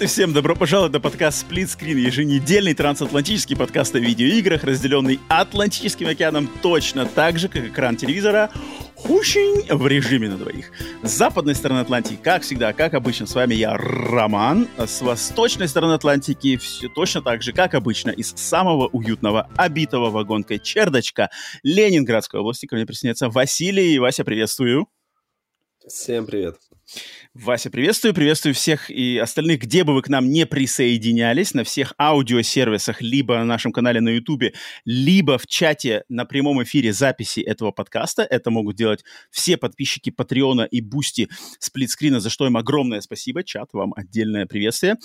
Привет и всем добро пожаловать на подкаст Split Screen, еженедельный трансатлантический подкаст о видеоиграх, разделенный Атлантическим океаном точно так же, как экран телевизора, хущень в режиме на двоих. С западной стороны Атлантики, как всегда, как обычно, с вами я, Роман. С восточной стороны Атлантики все точно так же, как обычно, из самого уютного, обитого вагонкой чердочка Ленинградской области ко мне присоединяется Василий. Вася, приветствую. Всем привет. Вася, приветствую, приветствую всех и остальных, где бы вы к нам не присоединялись, на всех аудиосервисах, либо на нашем канале на YouTube, либо в чате на прямом эфире записи этого подкаста. Это могут делать все подписчики Patreon а и Boosty Сплит Скрина, за что им огромное спасибо. Чат, вам отдельное приветствие.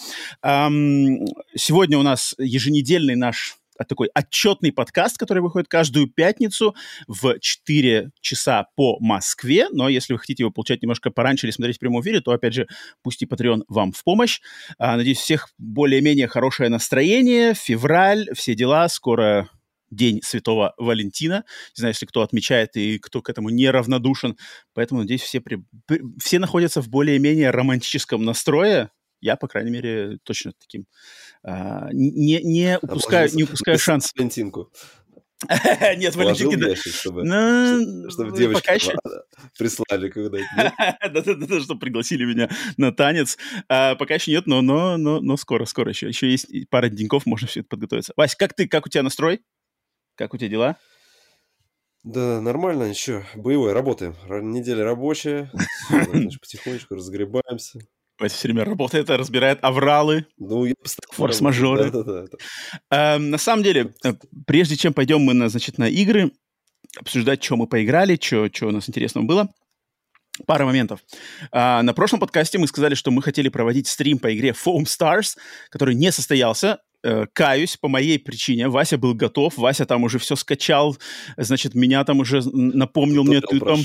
Сегодня у нас еженедельный наш такой отчетный подкаст, который выходит каждую пятницу в 4 часа по Москве. Но если вы хотите его получать немножко пораньше или смотреть в прямом эфире, то, опять же, Boosty и Patreon вам в помощь. А, надеюсь, всех более-менее хорошее настроение, февраль, все дела. Скоро День Святого Валентина. Не знаю, если кто отмечает и кто к этому неравнодушен. Поэтому, надеюсь, все, при... все находятся в более-менее романтическом настрое. Я, по крайней мере, точно таким а, не, не упускаю, не упускаю шанс. Валентинку. Нет, Валентинки, да. Чтобы, ну, чтобы ну, девочки пока еще... прислали когда-нибудь. Чтобы пригласили меня на танец. А, пока еще нет, но, но, но, но скоро, скоро еще. Еще есть пара деньков, можно все это подготовиться. Вась, как ты, как у тебя настрой? Как у тебя дела? Да, нормально, еще. Боевой, работаем. Неделя рабочая. Потихонечку разгребаемся. Вася все время работает, разбирает авралы, ну, форс-мажоры. Да, да, да. А, на самом деле, э, прежде чем пойдем мы на, значит, на игры, обсуждать, что мы поиграли, что, что у нас интересного было, Пара моментов. А, на прошлом подкасте мы сказали, что мы хотели проводить стрим по игре Foam Stars, который не состоялся э, каюсь по моей причине. Вася был готов, Вася там уже все скачал, значит, меня там уже напомнил мне, ты там,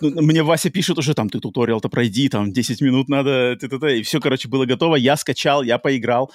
мне Вася пишет уже там, ты туториал-то пройди, там 10 минут надо, ты, ты, ты, и все, короче, было готово, я скачал, я поиграл.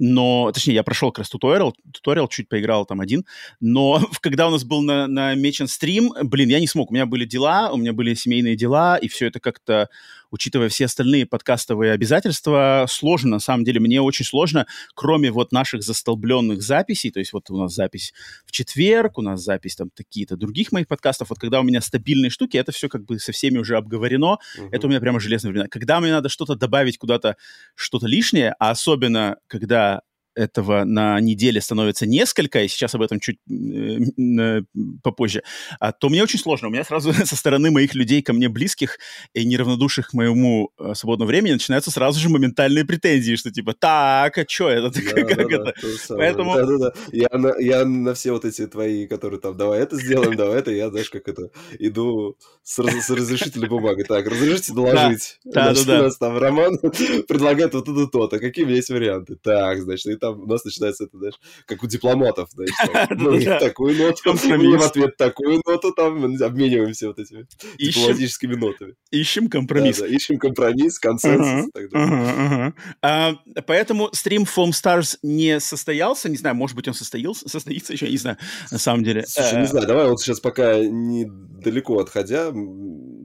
Но, точнее, я прошел как раз туториал, туториал чуть поиграл там один, но когда у нас был на, намечен стрим, блин, я не смог, у меня были дела, у меня были семейные дела, и все это как-то учитывая все остальные подкастовые обязательства, сложно, на самом деле, мне очень сложно, кроме вот наших застолбленных записей, то есть вот у нас запись в четверг, у нас запись там какие-то других моих подкастов, вот когда у меня стабильные штуки, это все как бы со всеми уже обговорено, uh-huh. это у меня прямо железное время. Когда мне надо что-то добавить куда-то, что-то лишнее, а особенно когда этого на неделе становится несколько, и сейчас об этом чуть э, попозже, а, то мне очень сложно. У меня сразу со стороны моих людей ко мне близких и неравнодушных к моему э, свободному времени начинаются сразу же моментальные претензии, что типа, так, а что это? Да, как да, это? Да, Поэтому... Да, да, да. Я на, я на все вот эти твои, которые там, давай это сделаем, давай это, я, знаешь, как это, иду с, с разрешительной бумагой. Так, разрешите доложить. Да, да, да. У нас там Роман предлагает вот это то-то. Какие у меня есть варианты? Так, значит, и там у нас начинается это, знаешь, как у дипломатов, знаешь, ну, такую ноту, в ответ такую ноту, там обмениваемся вот этими дипломатическими нотами. Ищем компромисс. Ищем компромисс, консенсус и так далее. А, поэтому стрим Foam Stars не состоялся, не знаю, может быть, он состоялся, состоится еще, не знаю, на самом деле. Слушай, не э, знаю, давай вот сейчас пока недалеко отходя,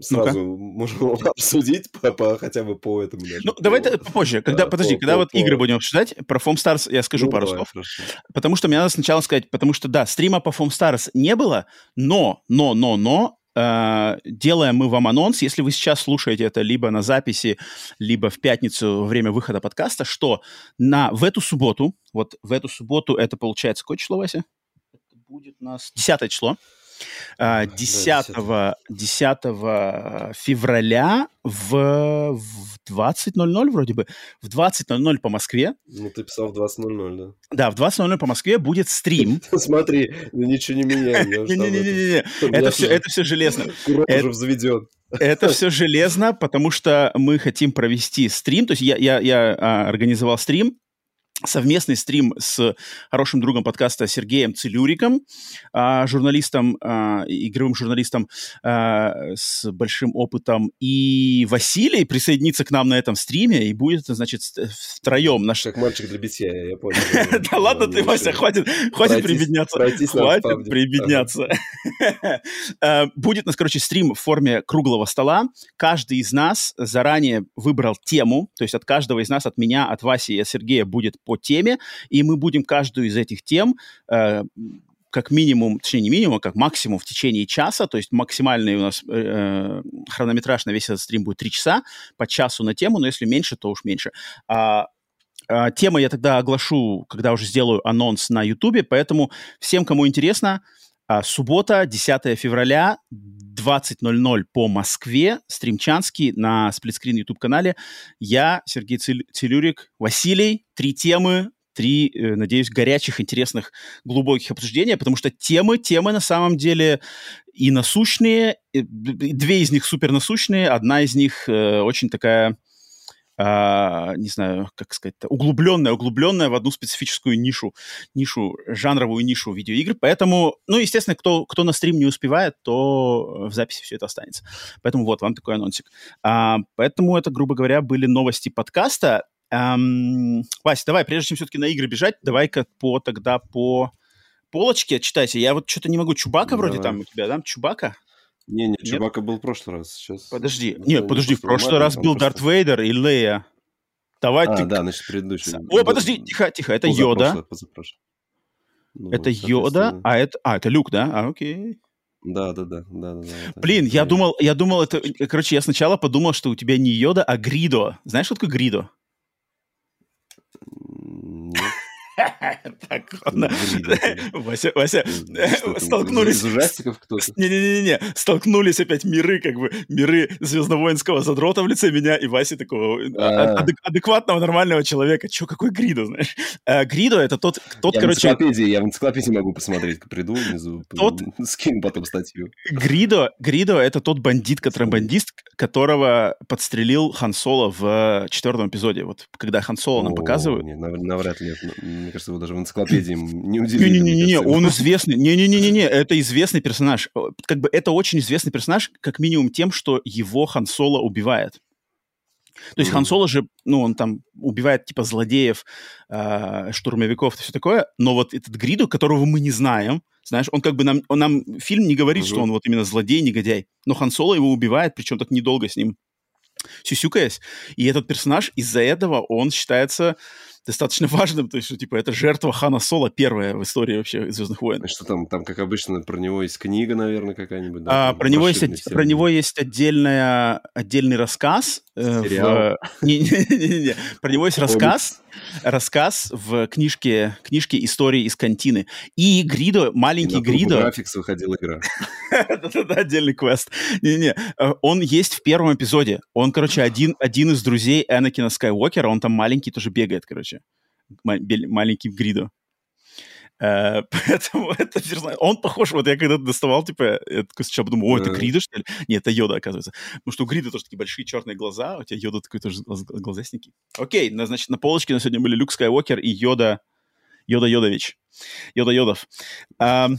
сразу можем обсудить хотя бы по этому. Ну, давай попозже, когда, подожди, когда вот игры будем обсуждать, про Foam Stars я скажу ну, пару давай, слов. Хорошо. Потому что мне надо сначала сказать, потому что, да, стрима по Foam Stars не было, но, но, но, но, э, делаем мы вам анонс, если вы сейчас слушаете это либо на записи, либо в пятницу во время выхода подкаста, что на, в эту субботу, вот в эту субботу, это получается, какое число, Вася? Это будет у нас 10 число. 10, 10 февраля в, в 20.00 вроде бы, в 20.00 по Москве. Ну, ты писал в 20.00, да? Да, в 20.00 по Москве будет стрим. Смотри, ничего не меняем. Не-не-не, это все, это все железно. Курок уже взведен. Это все железно, потому что мы хотим провести стрим, то есть я, я, я а, организовал стрим, совместный стрим с хорошим другом подкаста Сергеем Целюриком, а, журналистом, а, игровым журналистом а, с большим опытом. И Василий присоединится к нам на этом стриме и будет, значит, втроем. Наш... Как мальчик для битья, я понял. Да ладно ты, Вася, хватит прибедняться. Хватит прибедняться. Будет у нас, короче, стрим в форме круглого стола. Каждый из нас заранее выбрал тему, то есть от каждого из нас, от меня, от Васи и от Сергея будет по теме, и мы будем каждую из этих тем э, как минимум, точнее не минимум, а как максимум в течение часа, то есть максимальный у нас э, хронометраж на весь этот стрим будет 3 часа, по часу на тему, но если меньше, то уж меньше. А, а, тема я тогда оглашу, когда уже сделаю анонс на YouTube, поэтому всем, кому интересно, а, суббота, 10 февраля, 20.00 по Москве, стримчанский на сплитскрин YouTube-канале. Я, Сергей Целюрик, Василий. Три темы, три, э, надеюсь, горячих, интересных, глубоких обсуждения, потому что темы, темы на самом деле и насущные, две из них супер насущные, одна из них э, очень такая а, не знаю, как сказать, углубленная, углубленная в одну специфическую нишу, нишу, жанровую нишу видеоигр. Поэтому, ну, естественно, кто, кто на стрим не успевает, то в записи все это останется. Поэтому вот вам такой анонсик. А, поэтому это, грубо говоря, были новости подкаста. Эм, Вася, давай, прежде чем все-таки на игры бежать, давай-ка по тогда по полочке читайте. Я вот что-то не могу. Чубака давай. вроде там у тебя, да? Чубака? Не, не, Чубака был в прошлый раз. Сейчас. Подожди. Нет, подожди, в прошлый раз был. Дарт Вейдер и Лея. Давай а, ты... да, значит, предыдущий. Ой, подожди, тихо, тихо, это Йода. Ну, это Йода, а это... А, это Люк, да? А, окей. Да, да, да, да, да. Блин, я думал, я думал, это, короче, я сначала подумал, что у тебя не Йода, а Гридо. Знаешь, что такое Гридо? Нет. Так. Вася, Вася, столкнулись... Из ужастиков кто-то? Не-не-не, столкнулись опять миры, как бы, миры звездно-воинского задрота в лице меня и Васи такого а, а. адекватного, нормального человека. Че, какой Гридо, знаешь? А, Гридо — это тот, тот, короче... Я в энциклопедии могу посмотреть, приду внизу, скину потом статью. Гридо, Гридо — это тот бандит, контрабандист, которого подстрелил Хан Соло в четвертом эпизоде. Вот когда Хан Соло нам показывают... Навряд ли мне кажется, его даже в энциклопедии не удивили. Не-не-не, он известный. Не-не-не-не, это известный персонаж. Как бы это очень известный персонаж, как минимум тем, что его Хан Соло убивает. То есть mm-hmm. Хан Соло же, ну, он там убивает, типа, злодеев, э, штурмовиков и все такое, но вот этот Гриду, которого мы не знаем, знаешь, он как бы нам, он нам фильм не говорит, mm-hmm. что он вот именно злодей, негодяй, но Хан Соло его убивает, причем так недолго с ним сюсюкаясь, и этот персонаж из-за этого, он считается достаточно важным, то есть, что, типа, это жертва Хана Соло первая в истории вообще «Звездных войн». Что там, там, как обычно, про него есть книга, наверное, какая-нибудь, да? А, про, него есть, про него есть отдельная, отдельный рассказ. Э, Сериал? В... Не, не, не, не, Про него есть рассказ, рассказ в книжке, книжке «Истории из кантины». И Гридо, маленький Гридо... Графикс выходила игра. Отдельный квест. Не-не, э, он есть в первом эпизоде. Он, короче, один, один из друзей Энакина Скайуокера, он там маленький тоже бегает, короче маленький Гридо. Uh, поэтому это персонаж... Он похож, вот я когда-то доставал, типа, я такой сначала подумал, о, это Грида, что ли? Нет, это Йода, оказывается. Потому что у Грида тоже такие большие черные глаза, у тебя Йода такой тоже глаз, глазастенький. Окей, на, значит, на полочке на сегодня были Люк Скайуокер и Йода, Йода Йодович. Йода Йодов. Uh,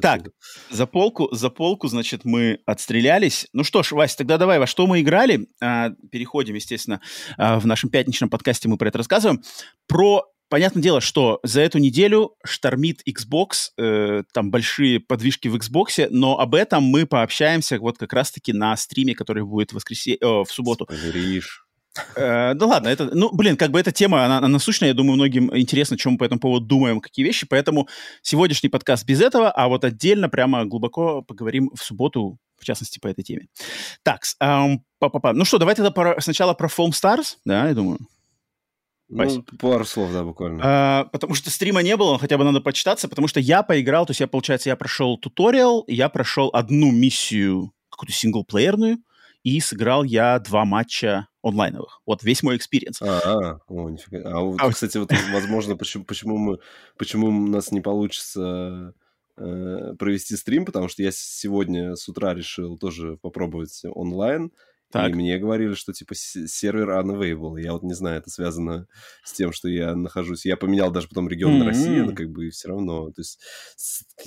так, за полку, за полку, значит, мы отстрелялись. Ну что ж, Вась, тогда давай, во что мы играли? А, переходим, естественно, а, в нашем пятничном подкасте мы про это рассказываем. Про Понятное дело, что за эту неделю штормит Xbox, э, там большие подвижки в Xbox, но об этом мы пообщаемся вот как раз-таки на стриме, который будет в, воскресенье, э, в субботу. Спойлеришь. Э, да ладно, это, ну, блин, как бы эта тема, она, она насущная, я думаю, многим интересно, чем мы по этому поводу думаем, какие вещи, поэтому сегодняшний подкаст без этого, а вот отдельно прямо глубоко поговорим в субботу, в частности, по этой теме. Так, эм, па -па -па. ну что, давай тогда про, сначала про Foam Stars, да, я думаю. Ну, пару слов, да, буквально. А, потому что стрима не было, хотя бы надо почитаться, потому что я поиграл, то есть я, получается, я прошел туториал, я прошел одну миссию, какую-то синглплеерную, и сыграл я два матча онлайновых. Вот весь мой experience. А, а, о, нифига. А, вот, а кстати, вот, возможно, почему, почему, мы, почему у нас не получится э, провести стрим, потому что я сегодня с утра решил тоже попробовать онлайн, Так. И мне говорили, что типа сервер unavailable. Я вот не знаю, это связано с тем, что я нахожусь. Я поменял даже потом регион mm-hmm. на Россию, но как бы все равно. То есть,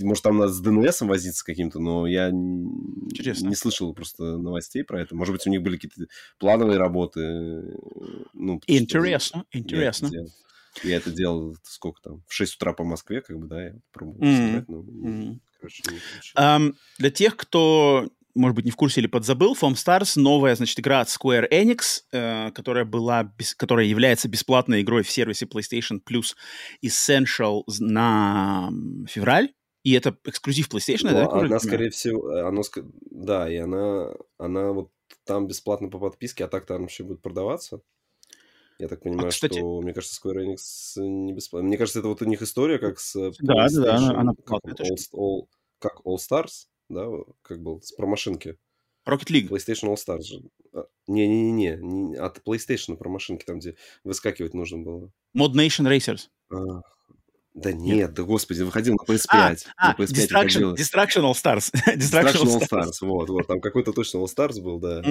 может, там надо с DNS возиться каким-то, но я Интересно. не слышал просто новостей про это. Может быть, у них были какие-то плановые работы. Ну, интересно, интересно. Я это, делал, я это делал сколько там? В 6 утра по Москве, как бы, да, я пробовал mm-hmm. сыграть, но, mm-hmm. короче, um, Для тех, кто может быть, не в курсе или подзабыл, Foam Stars — новая, значит, игра от Square Enix, э, которая была, без, которая является бесплатной игрой в сервисе PlayStation Plus Essential на февраль. И это эксклюзив PlayStation, ну, да? Она, скорее всего, она, да, и она, она вот там бесплатно по подписке, а так там еще будет продаваться. Я так понимаю, а, кстати... что, мне кажется, Square Enix не бесплатно. Мне кажется, это вот у них история, как с Да, да, она, она как, all, all, как All Stars да, как был, с промашинки. Rocket League. PlayStation All Stars же. А, не-не-не, не, от PlayStation про машинки, там, где выскакивать нужно было. Mod Nation Racers. А, да нет, нет, да господи, выходил на PS5. А, а на PS5 Distraction, Distraction All Stars. Distraction All Stars, вот, вот, там какой-то точно All Stars был, да.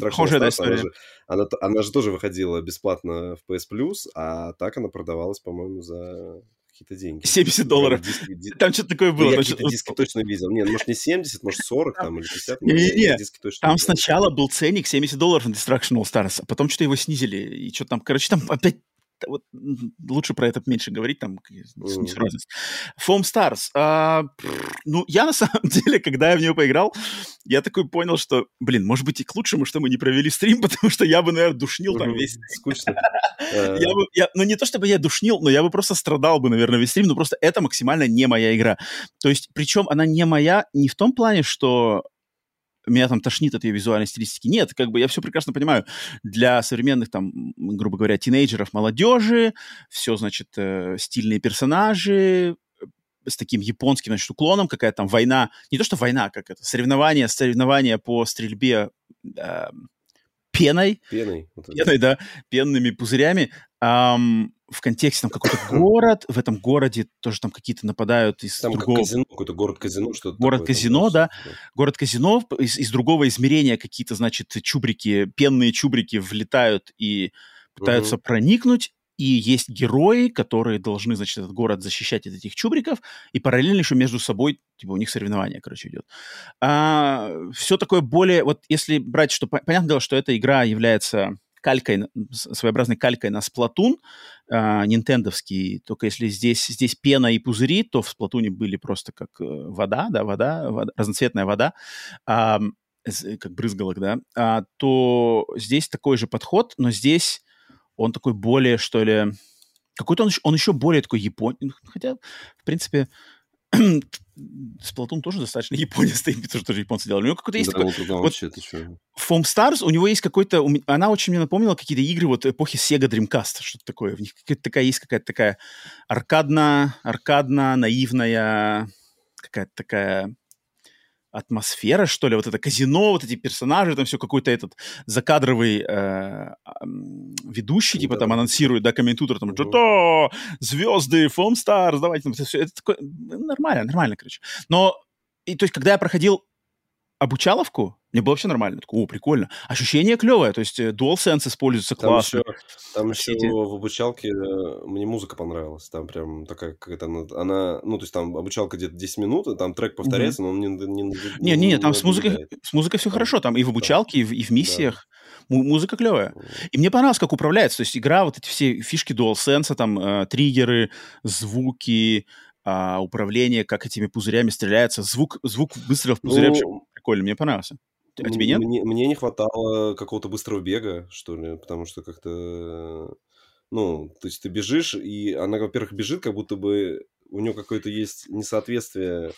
Похожая она, же, она, она же тоже выходила бесплатно в PS Plus, а так она продавалась, по-моему, за какие-то деньги. 70 долларов. Диски, ди... Там что-то такое было. Ну, я какие-то диски точно видел. Нет, может не 70, может 40 там, или 50. Не, не, точно там видел. сначала был ценник 70 долларов на Destruction All Stars, а потом что-то его снизили. И что там, короче, там опять вот лучше про это меньше говорить, там несуразность. Foam Stars. А, ну, я на самом деле, когда я в нее поиграл, я такой понял, что, блин, может быть и к лучшему, что мы не провели стрим, потому что я бы, наверное, душнил там весь... Скучно. я бы, я, ну, не то чтобы я душнил, но я бы просто страдал бы, наверное, весь стрим, но просто это максимально не моя игра. То есть, причем она не моя не в том плане, что меня там тошнит от ее визуальной стилистики. Нет, как бы я все прекрасно понимаю. Для современных, там, грубо говоря, тинейджеров, молодежи, все, значит, э, стильные персонажи, э, с таким японским, значит, уклоном, какая там война, не то что война, как это, соревнования, соревнования по стрельбе э, пеной. Пеной. Пеной, да, пенными пузырями. Эм, в контексте там какой-то город, в этом городе тоже там какие-то нападают из там другого... Как казино, какой-то город-казино, что-то Город-казино, да. Город-казино, из, из другого измерения какие-то, значит, чубрики, пенные чубрики влетают и пытаются угу. проникнуть, и есть герои, которые должны, значит, этот город защищать от этих чубриков, и параллельно еще между собой, типа, у них соревнования, короче, идет. А, все такое более, вот если брать, что, понятное дело, что эта игра является калькой, своеобразной калькой на Splatoon, э, нинтендовский, только если здесь, здесь пена и пузыри, то в Splatoon были просто как э, вода, да, вода, вода разноцветная вода, э, как брызгалок, да, а, то здесь такой же подход, но здесь он такой более, что ли, какой-то он, он еще более такой японский, хотя, в принципе, Сплатун тоже достаточно японец, потому что тоже японцы делали. У него какой-то есть да, такой... Вот, вообще, Foam Stars, у него есть какой-то... Она очень мне напомнила какие-то игры вот эпохи Sega Dreamcast, что-то такое. В них какая-то такая есть какая-то такая аркадно, аркадно, наивная, какая-то такая атмосфера, что ли, вот это казино, вот эти персонажи, там все какой-то этот закадровый э, ведущий, типа да. там анонсирует, да, комментатор, там, что-то, звезды, Stars, давайте, там, это все, это такое, нормально, нормально, короче. Но, и, то есть, когда я проходил обучаловку, мне было вообще нормально. Такой, о, прикольно. Ощущение клевое, то есть э, DualSense используется там классно. Еще, там еще эти... в обучалке э, мне музыка понравилась. Там прям такая какая-то она, ну, то есть там обучалка где-то 10 минут, и там трек повторяется, угу. но он не... Не, не, не, не, не там с музыкой, с музыкой все там, хорошо. Там и в обучалке, да. и, в, и в миссиях. Да. Музыка клевая. И мне понравилось, как управляется. То есть игра, вот эти все фишки DualSense, там э, триггеры, звуки, а, управление, как этими пузырями стреляется. Звук, звук выстрелов пузыря ну, прикольно, мне понравился. А тебе нет? Мне, мне не хватало какого-то быстрого бега, что ли, потому что как-то... Ну, то есть ты бежишь, и она, во-первых, бежит, как будто бы у нее какое-то есть несоответствие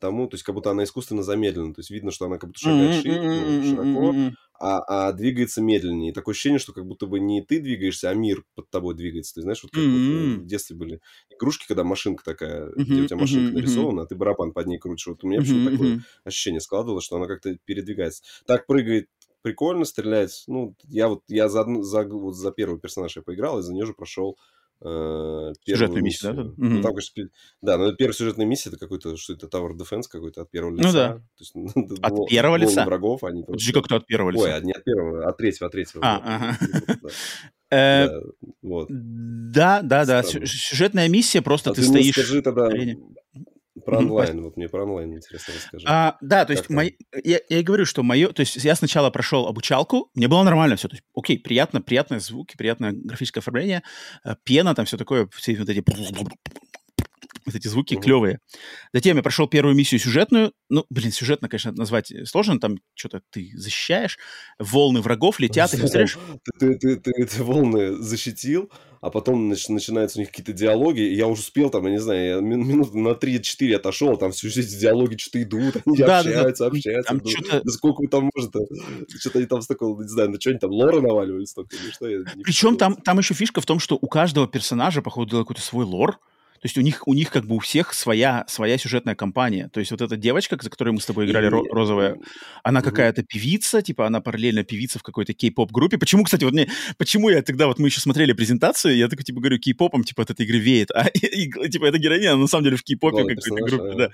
тому, то есть как будто она искусственно замедлена, то есть видно, что она как будто шагает широко, а, а двигается медленнее. И такое ощущение, что как будто бы не ты двигаешься, а мир под тобой двигается. Ты знаешь, вот как вот в детстве были игрушки, когда машинка такая, где у тебя машинка нарисована, а ты барабан под ней крутишь. Вот у меня mm-hmm. такое ощущение складывалось, что она как-то передвигается. Так прыгает прикольно, стреляет. Ну, я вот я за, за, вот за первый персонаж я поиграл, и за нее же прошел э, Сюжетную миссию, да? Ну, там, конечно, да, но первая сюжетная миссия это какой-то, что это Tower Defense какой-то от первого лица. Ну да. То есть, от первого лица? врагов, они просто... как-то от первого лица. Ой, не от первого, а от третьего, от третьего. А, ага. Э, да, да, да. Сюжетная миссия, просто а ты стоишь... скажи тогда про онлайн, вот мне про онлайн интересно расскажи. А, да, то есть мои, я, я и говорю, что мое, то есть я сначала прошел обучалку, мне было нормально все, то есть, окей, приятно, приятные звуки, приятное графическое оформление, э, пена, там все такое, все вот эти вот эти звуки mm-hmm. клевые. Затем я прошел первую миссию сюжетную. Ну, блин, сюжетно, конечно, назвать сложно. Там что-то ты защищаешь, волны врагов летят, и ты Ты, ты, ты эти волны защитил, а потом нач- начинаются у них какие-то диалоги, и я уже успел там, я не знаю, я мин- минут на 3-4 отошел, а там все эти диалоги что-то идут, они да, общаются, да, да. общаются. Там ну, что-то... Да сколько там может Что-то они там с такого, не знаю, на что они там лора наваливали столько или что? Причем там, там еще фишка в том, что у каждого персонажа, походу, какой-то свой лор, то есть у них, у них как бы у всех своя, своя сюжетная кампания. То есть вот эта девочка, за которой мы с тобой играли, ро- розовая, она mm-hmm. какая-то певица, типа она параллельно певица в какой-то кей-поп группе. Почему, кстати, вот мне, почему я тогда, вот мы еще смотрели презентацию, я такой, типа, говорю, кей-попом, типа, от этой игры веет, а и, типа, это героиня, на самом деле в кей-попе какой-то группе, да.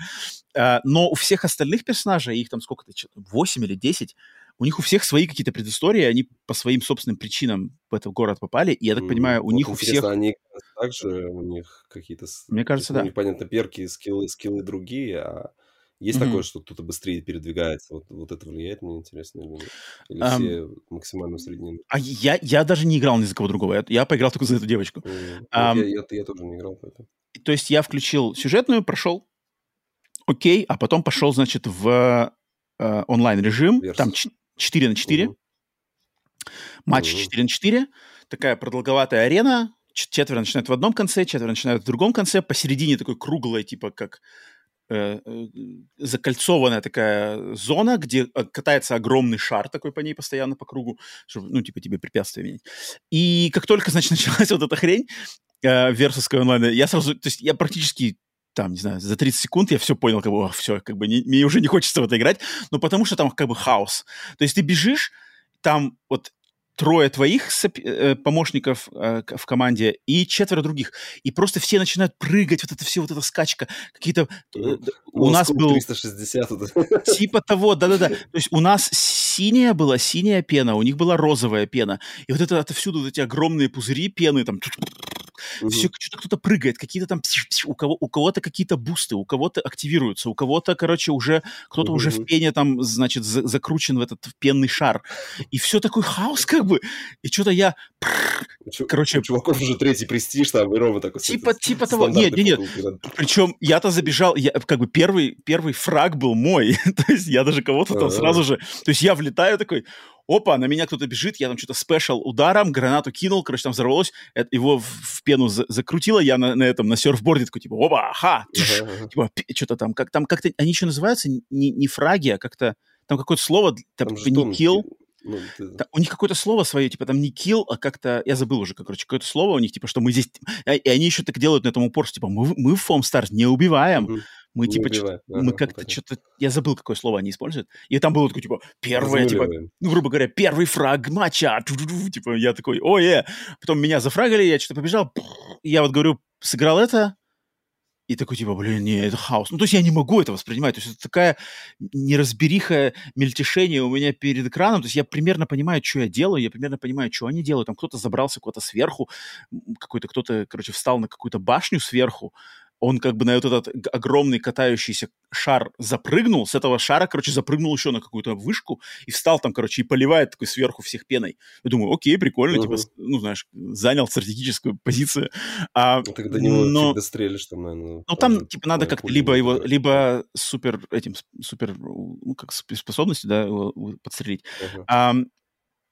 А, но у всех остальных персонажей, их там сколько-то, 8 или 10, у них у всех свои какие-то предыстории, они по своим собственным причинам в этот город попали, и я так понимаю, у вот них у всех... они также, у них какие-то... Мне кажется, да. Непонятно, перки, скиллы, скиллы другие, а есть mm-hmm. такое, что кто-то быстрее передвигается? Вот, вот это влияет, мне интересно, или нет? Или um, все максимально усреднены? А я, я даже не играл ни за кого другого. Я, я поиграл только за эту девочку. Mm-hmm. Um, я, я, я тоже не играл, поэтому. То есть я включил сюжетную, прошел, окей, а потом пошел, значит, в э, онлайн-режим. Там 4 на 4. Угу. Матч угу. 4 на 4. Такая продолговатая арена. Четверо начинают в одном конце, четверо начинают в другом конце. Посередине такой круглая, типа как э, э, закольцованная такая зона, где э, катается огромный шар такой по ней постоянно по кругу, чтобы, ну, типа, тебе препятствия менять. И как только, значит, началась вот эта хрень, версовская онлайн, я сразу, то есть я практически там, не знаю, за 30 секунд я все понял, как бы, все, как бы, не, мне уже не хочется в это играть, но потому что там как бы хаос. То есть ты бежишь, там вот трое твоих э, помощников э, в команде и четверо других. И просто все начинают прыгать, вот это все, вот эта скачка. Какие-то... Э, у ну, нас был... 360. Типа того, да-да-да. То есть у нас синяя была, синяя пена, у них была розовая пена. И вот это отовсюду вот эти огромные пузыри пены, там угу. все что-то кто-то прыгает, какие-то там у кого у кого-то какие-то бусты, у кого-то активируются, у кого-то, короче, уже кто-то угу. уже в пене там, значит, за, закручен в этот в пенный шар, и все такой хаос как бы, и что-то я, короче, у чуваков уже третий престиж там и Рома такой. Типа типа того, нет, нет, нет, причем я-то забежал, я как бы первый первый фраг был мой, то есть я даже кого-то там сразу же, то есть я влетаю такой, опа, на меня кто-то бежит, я там что-то спешл ударом, гранату кинул, короче, там взорвалось, это, его в, в пену за, закрутило, я на, на этом, на серфборде такой, типа, опа, ага, uh-huh. типа, что-то там, как там как-то, они еще называются не, не фраги, а как-то, там какое-то слово, там, типа, не kill, ну, ты... да, у них какое-то слово свое, типа там не kill, а как-то, я забыл уже, короче, какое-то слово у них, типа, что мы здесь, и они еще так делают на этом упорство, типа, мы, мы в Foam Stars не убиваем, uh-huh. Мы не типа, ага, мы как-то что-то, я забыл, какое слово они используют. И там было такое, типа, первое, типа, ну, грубо говоря, первый фраг матча. Типа, я такой, ой, э. Потом меня зафрагали, я что-то побежал. Я вот говорю, сыграл это, и такой, типа, блин, не, это хаос. Ну, то есть я не могу это воспринимать. То есть это такая неразбериха, мельтешение у меня перед экраном. То есть я примерно понимаю, что я делаю, я примерно понимаю, что они делают. Там кто-то забрался куда-то сверху, какой-то кто-то, короче, встал на какую-то башню сверху, он как бы на этот огромный катающийся шар запрыгнул, с этого шара, короче, запрыгнул еще на какую-то вышку и встал там, короче, и поливает такой сверху всех пеной. Я думаю, окей, прикольно, uh-huh. типа, ну, знаешь, занял стратегическую позицию. А, ну, тогда не но... стрелишь там, наверное. Ну, там, типа, надо как-то либо его, либо супер, этим, супер, ну, как способности, да, подстрелить. Uh-huh. А,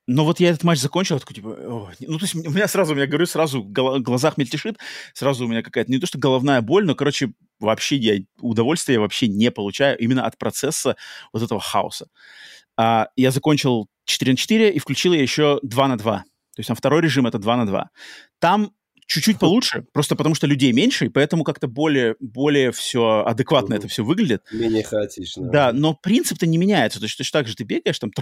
но вот я этот матч закончил, такой, типа, о, ну, то есть у меня сразу, я говорю, сразу в глазах мельтешит, сразу у меня какая-то, не то что головная боль, но, короче, вообще я удовольствия я вообще не получаю именно от процесса вот этого хаоса. А, я закончил 4 на 4 и включил я еще 2 на 2. То есть там второй режим это 2 на 2. Там чуть-чуть получше, просто потому что людей меньше, и поэтому как-то более, более все адекватно это все выглядит. Менее хаотично. Да, но принцип-то не меняется. То есть точно так же ты бегаешь, там,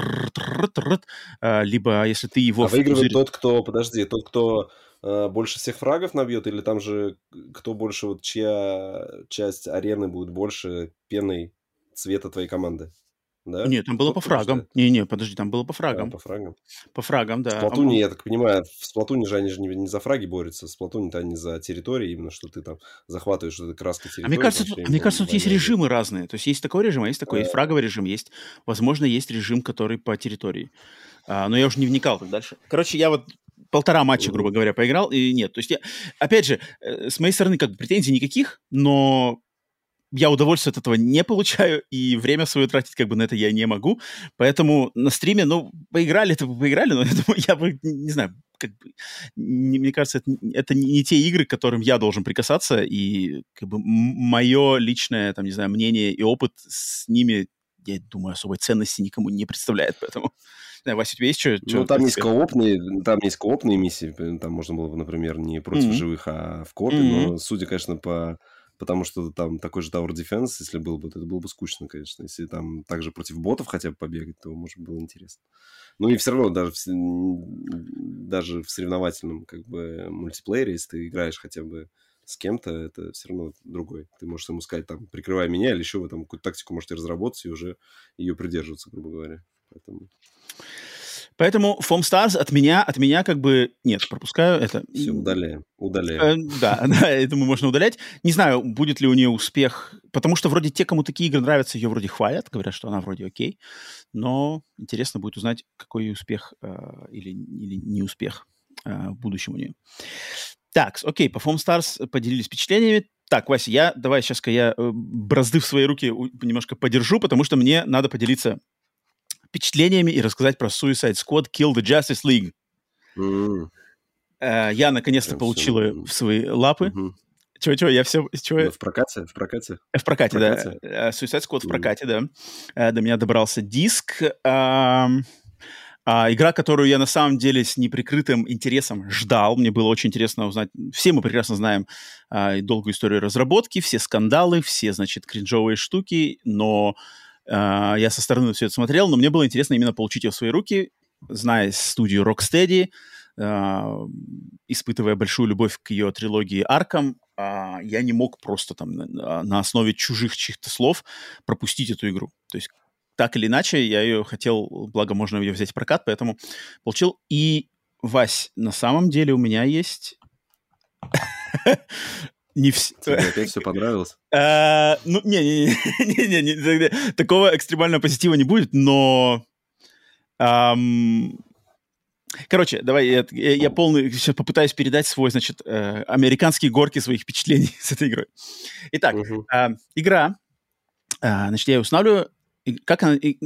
а, либо если ты его... А выигрывает тот, кто, подожди, тот, кто э, больше всех фрагов набьет, или там же кто больше, вот чья часть арены будет больше пеной цвета твоей команды? Да? Нет, там было по фрагам. Не-не, подожди, там было по фрагам. А, по фрагам. По фрагам, да. В Сплатуне, я так понимаю, в Сплатуне же они же не, не за фраги борются, в Сплатуне-то они за территории, именно что ты там захватываешь что это краска территории. А мне кажется, тут, мне кажется, тут есть режимы разные. То есть есть такой режим, а есть такой, есть фраговый режим, есть, возможно, есть режим, который по территории. А, но я уже не вникал так дальше. Короче, я вот полтора матча, грубо говоря, поиграл, и нет. То есть я, опять же, э, с моей стороны, как бы претензий никаких, но я удовольствие от этого не получаю, и время свое тратить как бы на это я не могу. Поэтому на стриме, ну, поиграли, это поиграли, но я думаю, я бы, не знаю, как бы, не, мне кажется, это, это не те игры, к которым я должен прикасаться, и как бы мое личное, там, не знаю, мнение и опыт с ними, я думаю, особой ценности никому не представляет, поэтому... Вася, у тебя есть что? Ну, там есть коопные, там есть коопные миссии, там можно было бы, например, не против mm-hmm. живых, а в коопе, mm-hmm. но судя, конечно, по потому что там такой же Tower Defense, если был бы, то это было бы скучно, конечно. Если там также против ботов хотя бы побегать, то, может, было интересно. Ну и все равно даже в, даже в соревновательном как бы мультиплеере, если ты играешь хотя бы с кем-то, это все равно другой. Ты можешь ему сказать, там, прикрывай меня, или еще вы там какую-то тактику можете разработать и уже ее придерживаться, грубо говоря. Поэтому... Поэтому Foam Stars от меня, от меня как бы нет, пропускаю это. Все, удаляем, удаляем. Э, да, да, я думаю, можно удалять. Не знаю, будет ли у нее успех, потому что вроде те, кому такие игры нравятся, ее вроде хвалят, говорят, что она вроде окей, но интересно будет узнать, какой успех э, или, или не успех э, в будущем у нее. Так, окей, по Foam Stars поделились впечатлениями. Так, Вася, я, давай сейчас-ка я э, бразды в свои руки немножко подержу, потому что мне надо поделиться впечатлениями и рассказать про Suicide Squad Kill the Justice League. Mm. Uh, я наконец-то получил ее в свои лапы. Mm-hmm. Чего-чего, я все... Чего... Ну, в прокате? В прокате? В прокате, в прокате? да. Suicide Squad mm. в прокате, да. До меня добрался диск. Uh, а, игра, которую я на самом деле с неприкрытым интересом ждал. Мне было очень интересно узнать. Все мы прекрасно знаем а, долгую историю разработки, все скандалы, все, значит, кринжовые штуки, но а, я со стороны все это смотрел, но мне было интересно именно получить ее в свои руки, зная студию Rocksteady, а, испытывая большую любовь к ее трилогии Аркам, я не мог просто там на основе чужих чьих-то слов пропустить эту игру. То есть так или иначе, я ее хотел, благо можно ее взять в прокат, поэтому получил. И, Вась, на самом деле у меня есть Не все. Тебе опять все понравилось? А, ну, не-не-не, такого экстремального позитива не будет, но... Короче, давай я, я, я полный сейчас попытаюсь передать свой, значит, э, американские горки своих впечатлений с этой игрой. Итак, угу. э, игра, э, значит, я ее устанавливаю, как она, и,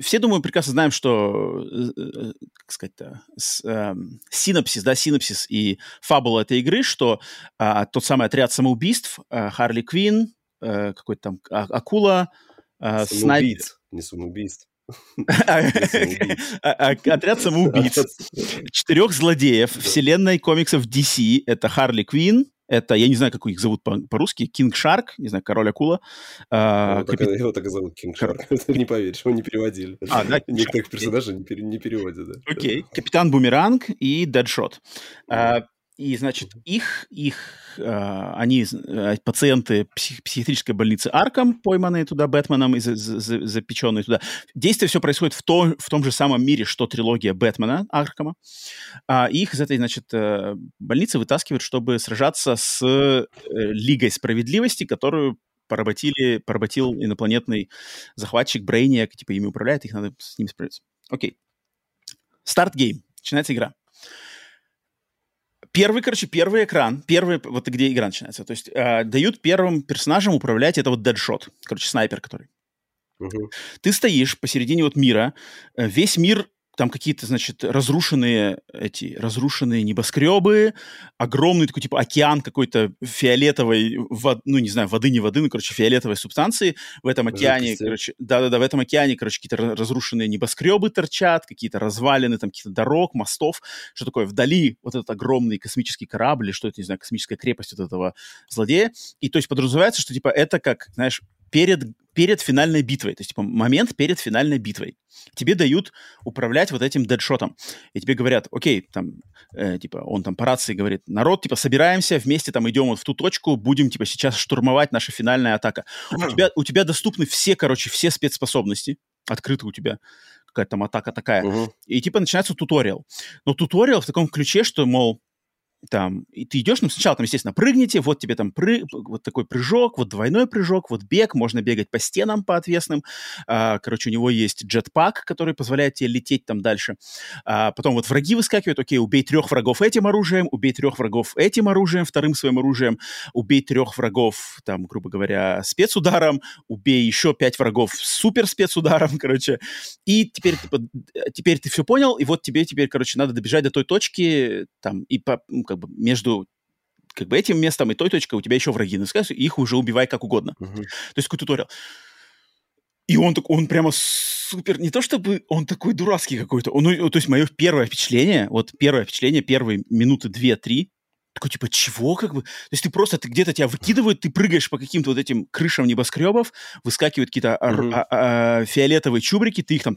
все, думаю, прекрасно знаем, что, э, э, как сказать-то, с, э, синапсис, да, синапсис и фабула этой игры, что э, тот самый отряд самоубийств, э, Харли Квин, э, какой-то там а, акула, э, снайпер... Не самоубийств. А, а, отряд самоубийц. Четырех злодеев вселенной комиксов DC. Это Харли Квин, это, я не знаю, как их зовут по- по-русски, Кинг Шарк, не знаю, Король Акула. А, Капит... так, его так и зовут Кинг Шарк, не поверишь, его не переводили. А, да? Некоторых персонажей не переводят, да. Окей, Капитан Бумеранг и Дэдшот. И, значит, их, их э, они, э, пациенты псих, психиатрической больницы Арком, пойманные туда Бэтменом и за, за, запеченные туда. Действие все происходит в, то, в том же самом мире, что трилогия Бэтмена Аркома. А их из этой, значит, э, больницы вытаскивают, чтобы сражаться с э, Лигой Справедливости, которую поработили, поработил инопланетный захватчик Брейниак, типа ими управляет, их надо с ними справиться. Окей. Start game. Начинается игра первый, короче, первый экран, первый, вот где игра начинается. То есть э, дают первым персонажам управлять, это вот Дэдшот, короче, снайпер, который. Угу. Ты стоишь посередине вот мира, э, весь мир там какие-то, значит, разрушенные эти, разрушенные небоскребы, огромный такой, типа, океан какой-то фиолетовой, вод, ну, не знаю, воды, не воды, ну, короче, фиолетовой субстанции. В этом океане, Жидкости. короче, да-да-да, в этом океане, короче, какие-то разрушенные небоскребы торчат, какие-то развалины, там, какие-то дорог, мостов, что такое, вдали вот этот огромный космический корабль, или что это, не знаю, космическая крепость вот этого злодея. И, то есть, подразумевается, что, типа, это как, знаешь, перед, перед финальной битвой, то есть, типа, момент перед финальной битвой. Тебе дают управлять вот этим дедшотом. И тебе говорят, окей, там, э, типа, он там по рации говорит, народ, типа, собираемся, вместе там идем вот в ту точку, будем, типа, сейчас штурмовать наша финальная атака. У тебя, у тебя доступны все, короче, все спецспособности, открыты у тебя какая-то там атака такая. Угу. И типа начинается туториал. Но туториал в таком ключе, что, мол, там, и ты идешь, ну, сначала там, естественно, прыгните, вот тебе там пры... вот такой прыжок, вот двойной прыжок, вот бег, можно бегать по стенам по отвесным, а, короче, у него есть джетпак, который позволяет тебе лететь там дальше. А, потом вот враги выскакивают, окей, убей трех врагов этим оружием, убей трех врагов этим оружием, вторым своим оружием, убей трех врагов, там, грубо говоря, спецударом, убей еще пять врагов супер спецударом, короче, и теперь, типа, теперь ты все понял, и вот тебе теперь, короче, надо добежать до той точки, там, и по, как бы между как бы этим местом и той точкой у тебя еще враги наскаются, и их уже убивай как угодно. Uh-huh. То есть какой туториал. И он, он прямо супер, не то чтобы он такой дурацкий какой-то, он, то есть мое первое впечатление, вот первое впечатление, первые минуты две-три, такой, типа, чего, как бы? То есть ты просто, ты где-то тебя выкидывают, ты прыгаешь по каким-то вот этим крышам небоскребов, выскакивают какие-то mm-hmm. а, а, фиолетовые чубрики, ты их там...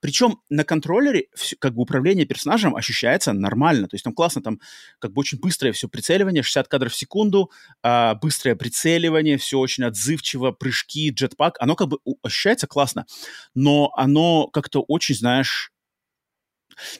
Причем на контроллере все, как бы управление персонажем ощущается нормально. То есть там классно, там как бы очень быстрое все прицеливание, 60 кадров в секунду, а, быстрое прицеливание, все очень отзывчиво, прыжки, джетпак. Оно как бы ощущается классно, но оно как-то очень, знаешь,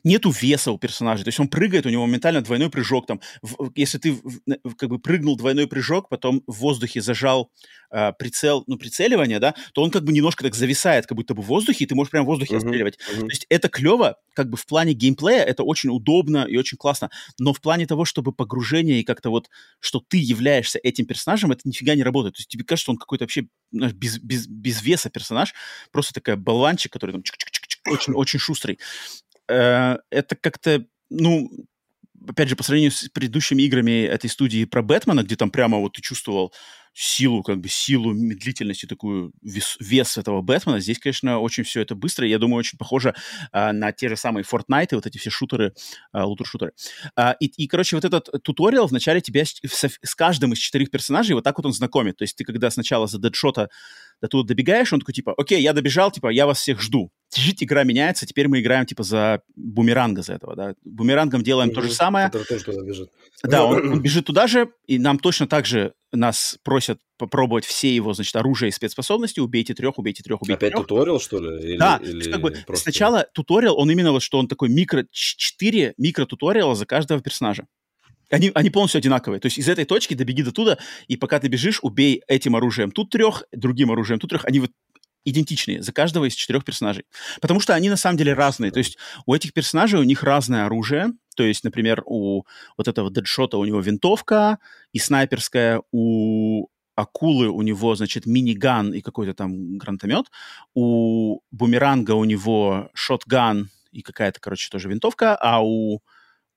нету веса у персонажа. То есть он прыгает, у него моментально двойной прыжок. Там, в, если ты в, как бы прыгнул двойной прыжок, потом в воздухе зажал э, прицел, ну, прицеливание, да, то он как бы немножко так зависает, как будто бы в воздухе, и ты можешь прямо в воздухе uh-huh, отстреливать. Uh-huh. То есть это клево, как бы в плане геймплея это очень удобно и очень классно, но в плане того, чтобы погружение и как-то вот, что ты являешься этим персонажем, это нифига не работает. То есть тебе кажется, что он какой-то вообще знаешь, без, без, без веса персонаж, просто такая болванчик, который там очень, очень шустрый. Э, это как-то, ну, опять же, по сравнению с предыдущими играми этой студии про Бэтмена, где там прямо вот ты чувствовал силу, как бы силу, медлительность и такую вес, вес этого Бэтмена. Здесь, конечно, очень все это быстро. Я думаю, очень похоже а, на те же самые Fortnite, вот эти все шутеры, а, лутер-шутеры. А, и, и, короче, вот этот туториал вначале тебя с, с каждым из четырех персонажей вот так вот он знакомит. То есть ты когда сначала за дедшота до туда добегаешь, он такой, типа, окей, я добежал, типа, я вас всех жду. Чуть игра меняется, теперь мы играем, типа, за бумеранга за этого, да. Бумерангом делаем mm-hmm. то же самое. Который тоже туда бежит. Да, он, он бежит туда же, и нам точно так же нас просят попробовать все его, значит, оружие и спецспособности, убейте трех, убейте трех, убейте Опять трех. туториал, что ли? Или, да, или как бы просто... сначала туториал, он именно вот, что он такой микро, 4 микро-туториала за каждого персонажа. Они, они полностью одинаковые. То есть из этой точки добеги до туда, и пока ты бежишь, убей этим оружием тут трех, другим оружием тут трех. Они вот идентичные за каждого из четырех персонажей. Потому что они на самом деле разные. То есть у этих персонажей у них разное оружие. То есть, например, у вот этого дедшота у него винтовка и снайперская, у акулы у него, значит, миниган и какой-то там гранатомет, у бумеранга у него шотган и какая-то, короче, тоже винтовка, а у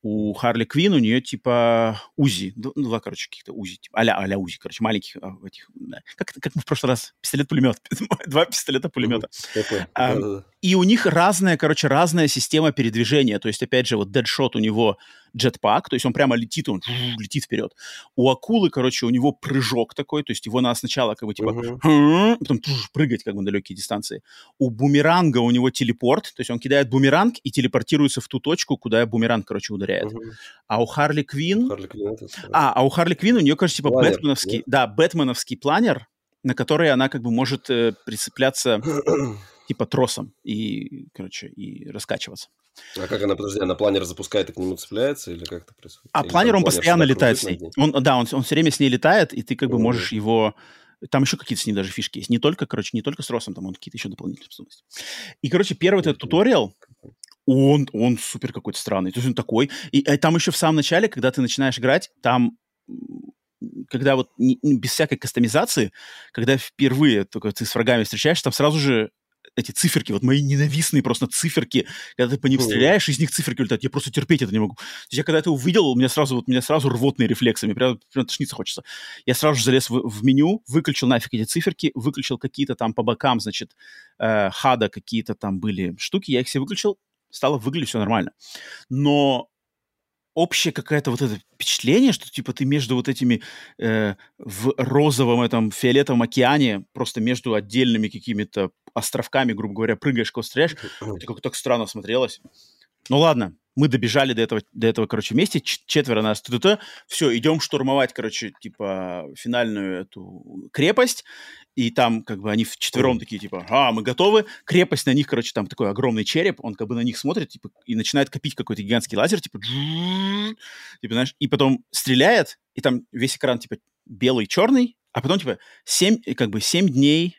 у Харли Квин у нее типа УЗИ, ну, два, короче, каких-то УЗИ, типа, а-ля, а УЗИ, короче, маленьких а, этих, да. как, как мы в прошлый раз, пистолет-пулемет, два пистолета-пулемета. А, и у них разная, короче, разная система передвижения, то есть, опять же, вот Дэдшот у него джетпак, то есть он прямо летит, он летит вперед. У акулы, короче, у него прыжок такой, то есть его надо сначала как бы типа uh-huh. потом прыгать как бы на далекие дистанции. У бумеранга у него телепорт, то есть он кидает бумеранг и телепортируется в ту точку, куда бумеранг, короче, ударяет. Uh-huh. А у Харли Квин... А, а у Харли Квин у нее, кажется, типа планер, бэтменовский... Нет? Да, бэтменовский планер, на который она как бы может э, прицепляться типа тросом и, короче, и раскачиваться. А как она, подожди, она планер запускает и к нему цепляется, или как это происходит? А или планер, он планер постоянно летает с ней. Он, да, он, он все время с ней летает, и ты как бы можешь его... Там еще какие-то с ней даже фишки есть. Не только, короче, не только с Росом, там он какие-то еще дополнительные способности. И, короче, первый этот туториал, он, он супер какой-то странный. То есть он такой. И, и там еще в самом начале, когда ты начинаешь играть, там когда вот не, без всякой кастомизации, когда впервые только ты с врагами встречаешься, там сразу же эти циферки, вот мои ненавистные просто циферки, когда ты по ним стреляешь, из них циферки улетают, я просто терпеть это не могу. То есть я когда это увидел, у меня сразу, вот, у меня сразу рвотные рефлексы, мне прям, прям тошниться хочется. Я сразу же залез в, в меню, выключил нафиг эти циферки, выключил какие-то там по бокам, значит, э, хада какие-то там были штуки, я их все выключил, стало выглядеть все нормально. Но общее какое-то вот это впечатление, что типа ты между вот этими э, в розовом этом фиолетовом океане, просто между отдельными какими-то островками, грубо говоря, прыгаешь, кого стреляешь. Это как-то так странно смотрелось. Ну ладно, мы добежали до этого, до этого, короче, вместе, четверо нас, т -т -т, все, идем штурмовать, короче, типа, финальную эту крепость, и там, как бы, они в четвером такие, типа, а, мы готовы, крепость на них, короче, там такой огромный череп, он как бы на них смотрит, типа, и начинает копить какой-то гигантский лазер, типа, типа, знаешь, и потом стреляет, и там весь экран, типа, белый, черный, а потом, типа, семь, как бы, семь дней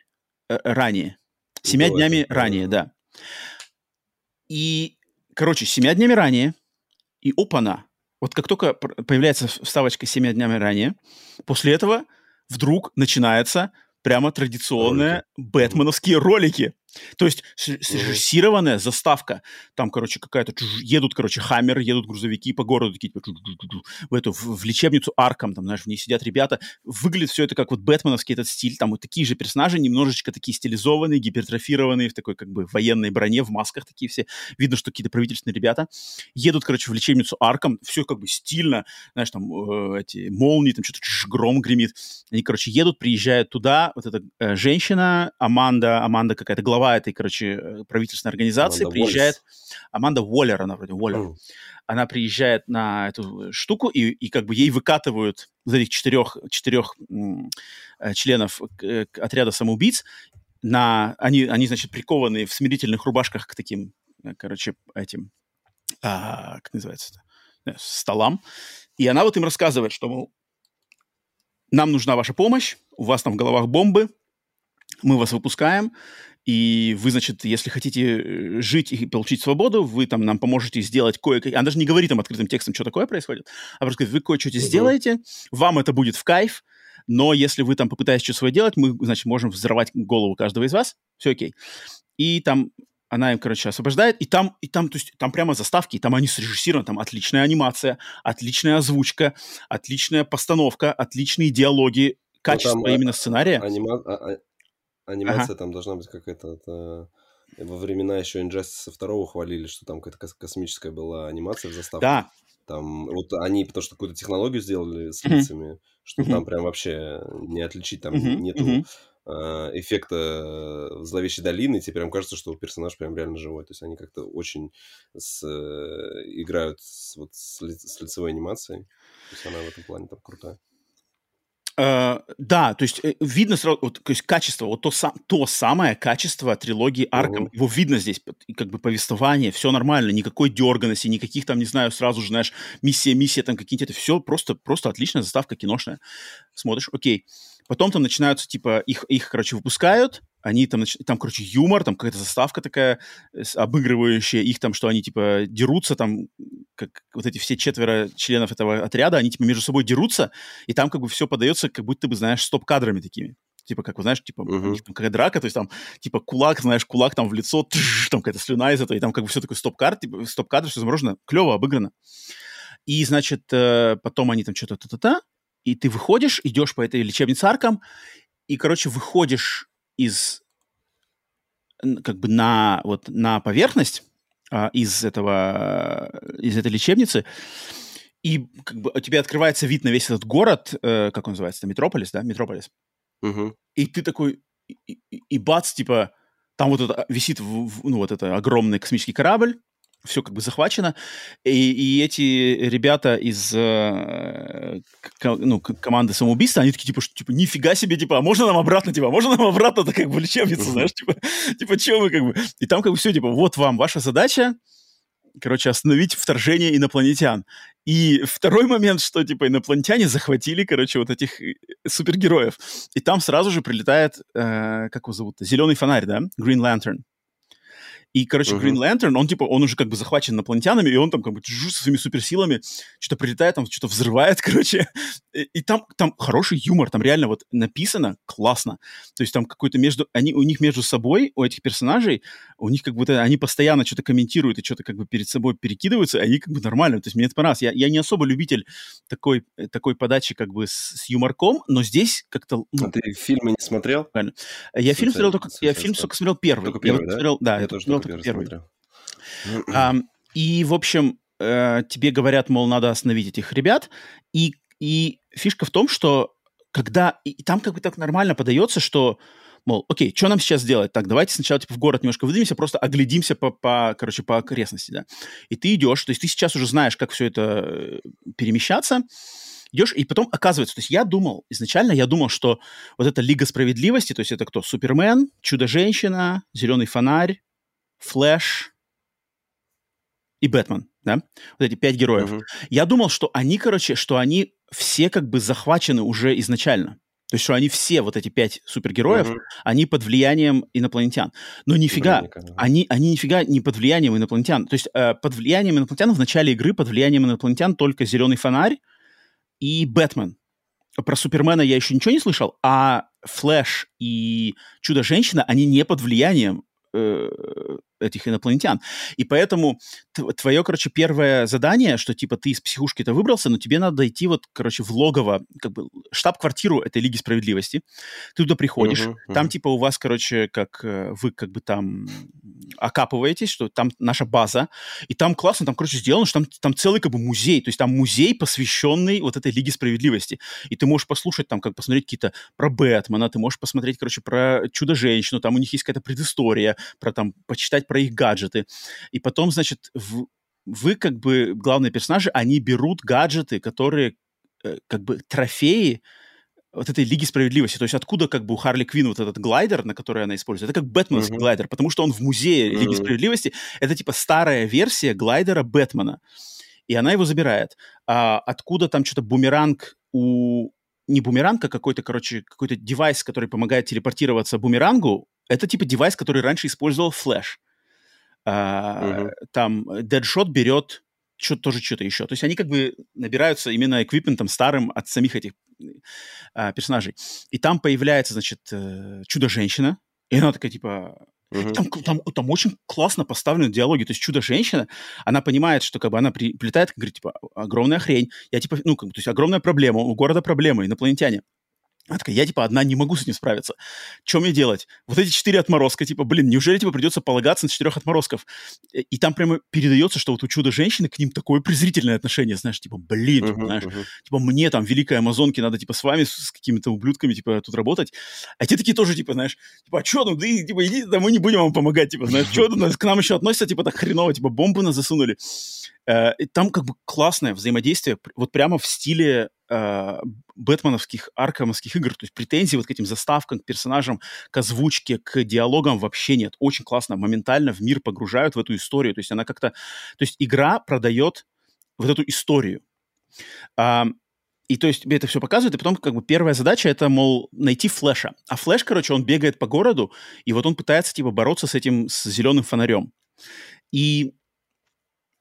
э, ранее, семя днями ранее, да. И Короче, семя днями ранее, и опана. Вот как только появляется вставочка семя днями ранее, после этого вдруг начинается прямо традиционные ролики. бэтменовские ролики. То есть срежиссированная заставка. Там, короче, какая-то... Едут, короче, хаммеры, едут грузовики по городу, такие, типа, в эту, в, лечебницу Арком, там, знаешь, в ней сидят ребята. Выглядит все это как вот бэтменовский этот стиль. Там вот такие же персонажи, немножечко такие стилизованные, гипертрофированные, в такой, как бы, военной броне, в масках такие все. Видно, что какие-то правительственные ребята. Едут, короче, в лечебницу Арком. Все как бы стильно. Знаешь, там э, эти молнии, там что-то гром гремит. Они, короче, едут, приезжают туда. Вот эта э, женщина, Аманда, Аманда какая-то глава глава этой, короче, э, правительственной организации Аманда приезжает, Уоллес. Аманда Уоллер, она вроде Уоллер, mm. она приезжает на эту штуку, и, и как бы ей выкатывают из этих четырех, четырех э, членов э, отряда самоубийц, на, они, они, значит, прикованы в смирительных рубашках к таким, короче, этим, а, как называется это, столам, и она вот им рассказывает, что, мол, нам нужна ваша помощь, у вас там в головах бомбы, мы вас выпускаем, и вы, значит, если хотите э, жить и получить свободу, вы там нам поможете сделать кое-какие... Она даже не говорит там открытым текстом, что такое происходит, а просто говорит, вы кое-что сделаете, вам это будет в кайф, но если вы там попытаетесь что-то свое делать, мы, значит, можем взорвать голову каждого из вас, все окей. И там она им, короче, освобождает, и там, и там, то есть, там прямо заставки, там они срежиссированы, там отличная анимация, отличная озвучка, отличная постановка, отличные диалоги, ну, качество там, именно сценария. Анима... Анимация ага. там должна быть какая-то... Это... Во времена еще Injustice второго хвалили, что там какая-то космическая была анимация в заставке. Да. Там вот они, потому что какую-то технологию сделали с лицами, mm-hmm. что mm-hmm. там прям вообще не отличить, там mm-hmm. нету mm-hmm. Э, эффекта зловещей долины, тебе прям кажется, что персонаж прям реально живой. То есть они как-то очень с, э, играют с, вот, с, ли, с лицевой анимацией. То есть она в этом плане там крутая. Uh, да, то есть э, видно сразу, вот, то есть качество, вот то, сам, то самое качество трилогии Арком, uh-huh. его видно здесь, как бы повествование, все нормально, никакой дерганости, никаких там, не знаю, сразу же, знаешь, миссия, миссия, там какие-то, это все просто, просто отличная заставка киношная. Смотришь, окей. Потом там начинаются, типа, их, их короче, выпускают, они там, там, короче, юмор, там какая-то заставка такая, обыгрывающая их там, что они, типа, дерутся там, как вот эти все четверо членов этого отряда, они, типа, между собой дерутся, и там как бы все подается, как будто бы, знаешь, стоп-кадрами такими. Типа, как, знаешь, типа, uh-huh. какая драка, то есть там, типа, кулак, знаешь, кулак там в лицо, тш, там какая-то слюна из этого, и там как бы все такое стоп-кадр, типа, стоп-кадр, все заморожено, клево, обыграно. И, значит, э, потом они там что-то та-та-та, и ты выходишь, идешь по этой лечебнице аркам, и, короче, выходишь из как бы на вот на поверхность а, из этого из этой лечебницы и как бы у тебя открывается вид на весь этот город, э, как он называется, это Метрополис, да, Метрополис. Угу. И ты такой и, и, и бац, типа там вот это висит в, ну вот это огромный космический корабль, все как бы захвачено, и, и эти ребята из э, ну, команды самоубийства, они такие, типа, что, типа, нифига себе, типа, а можно нам обратно, типа, а можно нам обратно-то как бы лечебницу, знаешь, типа, типа, что вы как бы... И там как бы все, типа, вот вам ваша задача, короче, остановить вторжение инопланетян. И второй момент, что, типа, инопланетяне захватили, короче, вот этих э, супергероев. И там сразу же прилетает, э, как его зовут, зеленый фонарь, да, Green Lantern. И, короче, uh-huh. Green Lantern, он, типа, он уже как бы захвачен инопланетянами, и он там как бы со своими суперсилами что-то прилетает, там что-то взрывает, короче. И, и там, там хороший юмор, там реально вот написано классно. То есть там какой-то между... Они, у них между собой, у этих персонажей, у них как будто они постоянно что-то комментируют и что-то как бы перед собой перекидываются, и они как бы нормально. То есть мне это понравилось. Я, я не особо любитель такой, такой подачи как бы с, с юморком, но здесь как-то... Ну, а ты фильмы не смотрел? Правильно. Я фильм смотрел только... Я фильм только смотрел первый. Только первый, я да? Смотрел, да, я, я тоже смотрел только первый. А, и, в общем, э, тебе говорят, мол, надо остановить этих ребят, и, и фишка в том, что когда... И там как бы так нормально подается, что мол, окей, что нам сейчас делать? Так, давайте сначала типа в город немножко выдвинемся, просто оглядимся по, по, короче, по окрестности, да. И ты идешь, то есть ты сейчас уже знаешь, как все это э, перемещаться, идешь, и потом оказывается, то есть я думал, изначально я думал, что вот эта Лига Справедливости, то есть это кто? Супермен, Чудо-женщина, Зеленый фонарь, Флэш и Бэтмен, да? Вот эти пять героев. Uh-huh. Я думал, что они, короче, что они все как бы захвачены уже изначально. То есть, что они все, вот эти пять супергероев, угу. они под влиянием инопланетян. Но нифига, они, они нифига не под влиянием инопланетян. То есть, э, под влиянием инопланетян в начале игры, под влиянием инопланетян только Зеленый фонарь и Бэтмен. Про Супермена я еще ничего не слышал, а Флэш и Чудо-женщина, они не под влиянием э, этих инопланетян. И поэтому твое, короче, первое задание, что типа ты из психушки-то выбрался, но тебе надо идти вот, короче, в логово, как бы штаб-квартиру этой Лиги Справедливости. Ты туда приходишь, uh-huh, uh-huh. там типа у вас, короче, как э, вы как бы там окапываетесь, что там наша база, и там классно, там, короче, сделано, что там, там целый как бы музей, то есть там музей, посвященный вот этой Лиге Справедливости. И ты можешь послушать там, как посмотреть какие-то про Бэтмена, ты можешь посмотреть, короче, про Чудо-женщину, там у них есть какая-то предыстория, про там, почитать про их гаджеты. И потом, значит, в, вы как бы, главные персонажи, они берут гаджеты, которые э, как бы трофеи вот этой Лиги Справедливости. То есть откуда как бы у Харли Квин вот этот глайдер, на который она использует, это как Бэтменский uh-huh. глайдер, потому что он в музее. Лиги Справедливости. Это типа старая версия глайдера Бэтмена. И она его забирает. А откуда там что-то бумеранг у... Не бумеранг, а какой-то, короче, какой-то девайс, который помогает телепортироваться бумерангу, это типа девайс, который раньше использовал Флэш. Uh-huh. Там Deadshot берет что-то тоже что-то еще. То есть они как бы набираются именно эквипментом старым от самих этих а, персонажей. И там появляется, значит, э, Чудо-женщина, и она такая, типа... Uh-huh. Там, там, там очень классно поставлены диалоги. То есть Чудо-женщина, она понимает, что как бы она при, прилетает, говорит, типа, огромная хрень. Я, типа, ну, как то есть огромная проблема, у города проблемы, инопланетяне. Она такая, я, типа, одна не могу с этим справиться. Что мне делать? Вот эти четыре отморозка, типа, блин, неужели, типа, придется полагаться на четырех отморозков? И там прямо передается, что вот у Чудо-женщины к ним такое презрительное отношение, знаешь, типа, блин, uh-huh, знаешь, uh-huh. типа, мне там, великой амазонке, надо, типа, с вами, с какими-то ублюдками, типа, тут работать. А те такие тоже, типа, знаешь, типа, а что, ну, ты, типа, иди, да мы не будем вам помогать, типа, знаешь, что к нам еще относятся, типа, так хреново, типа, бомбу нас засунули. Э, и там как бы классное взаимодействие, вот прямо в стиле э, бэтменовских, аркомовских игр, то есть претензий вот к этим заставкам, к персонажам, к озвучке, к диалогам вообще нет. Очень классно, моментально в мир погружают в эту историю, то есть она как-то... То есть игра продает вот эту историю. А, и то есть тебе это все показывает, и потом как бы первая задача это, мол, найти Флэша. А Флэш, короче, он бегает по городу, и вот он пытается типа бороться с этим, с зеленым фонарем. И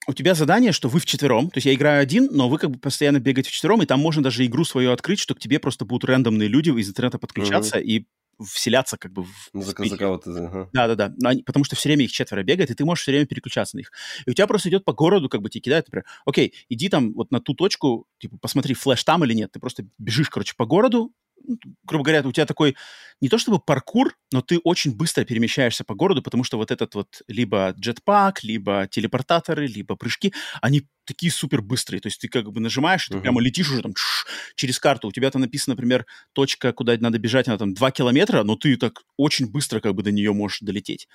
у тебя задание, что вы вчетвером, то есть я играю один, но вы как бы постоянно бегаете вчетвером, и там можно даже игру свою открыть, что к тебе просто будут рандомные люди из интернета подключаться mm-hmm. и вселяться как бы в... За, за кого-то, ага. Да-да-да, потому что все время их четверо бегает, и ты можешь все время переключаться на них. И у тебя просто идет по городу, как бы тебе кидает, например, окей, иди там вот на ту точку, типа, посмотри, флеш там или нет. Ты просто бежишь, короче, по городу, грубо говоря, у тебя такой не то чтобы паркур, но ты очень быстро перемещаешься по городу, потому что вот этот вот либо джетпак, либо телепортаторы, либо прыжки, они такие супер быстрые. То есть ты как бы нажимаешь, uh-huh. ты прямо летишь уже там через карту. У тебя там написано, например, точка, куда надо бежать, она там 2 километра, но ты так очень быстро как бы до нее можешь долететь.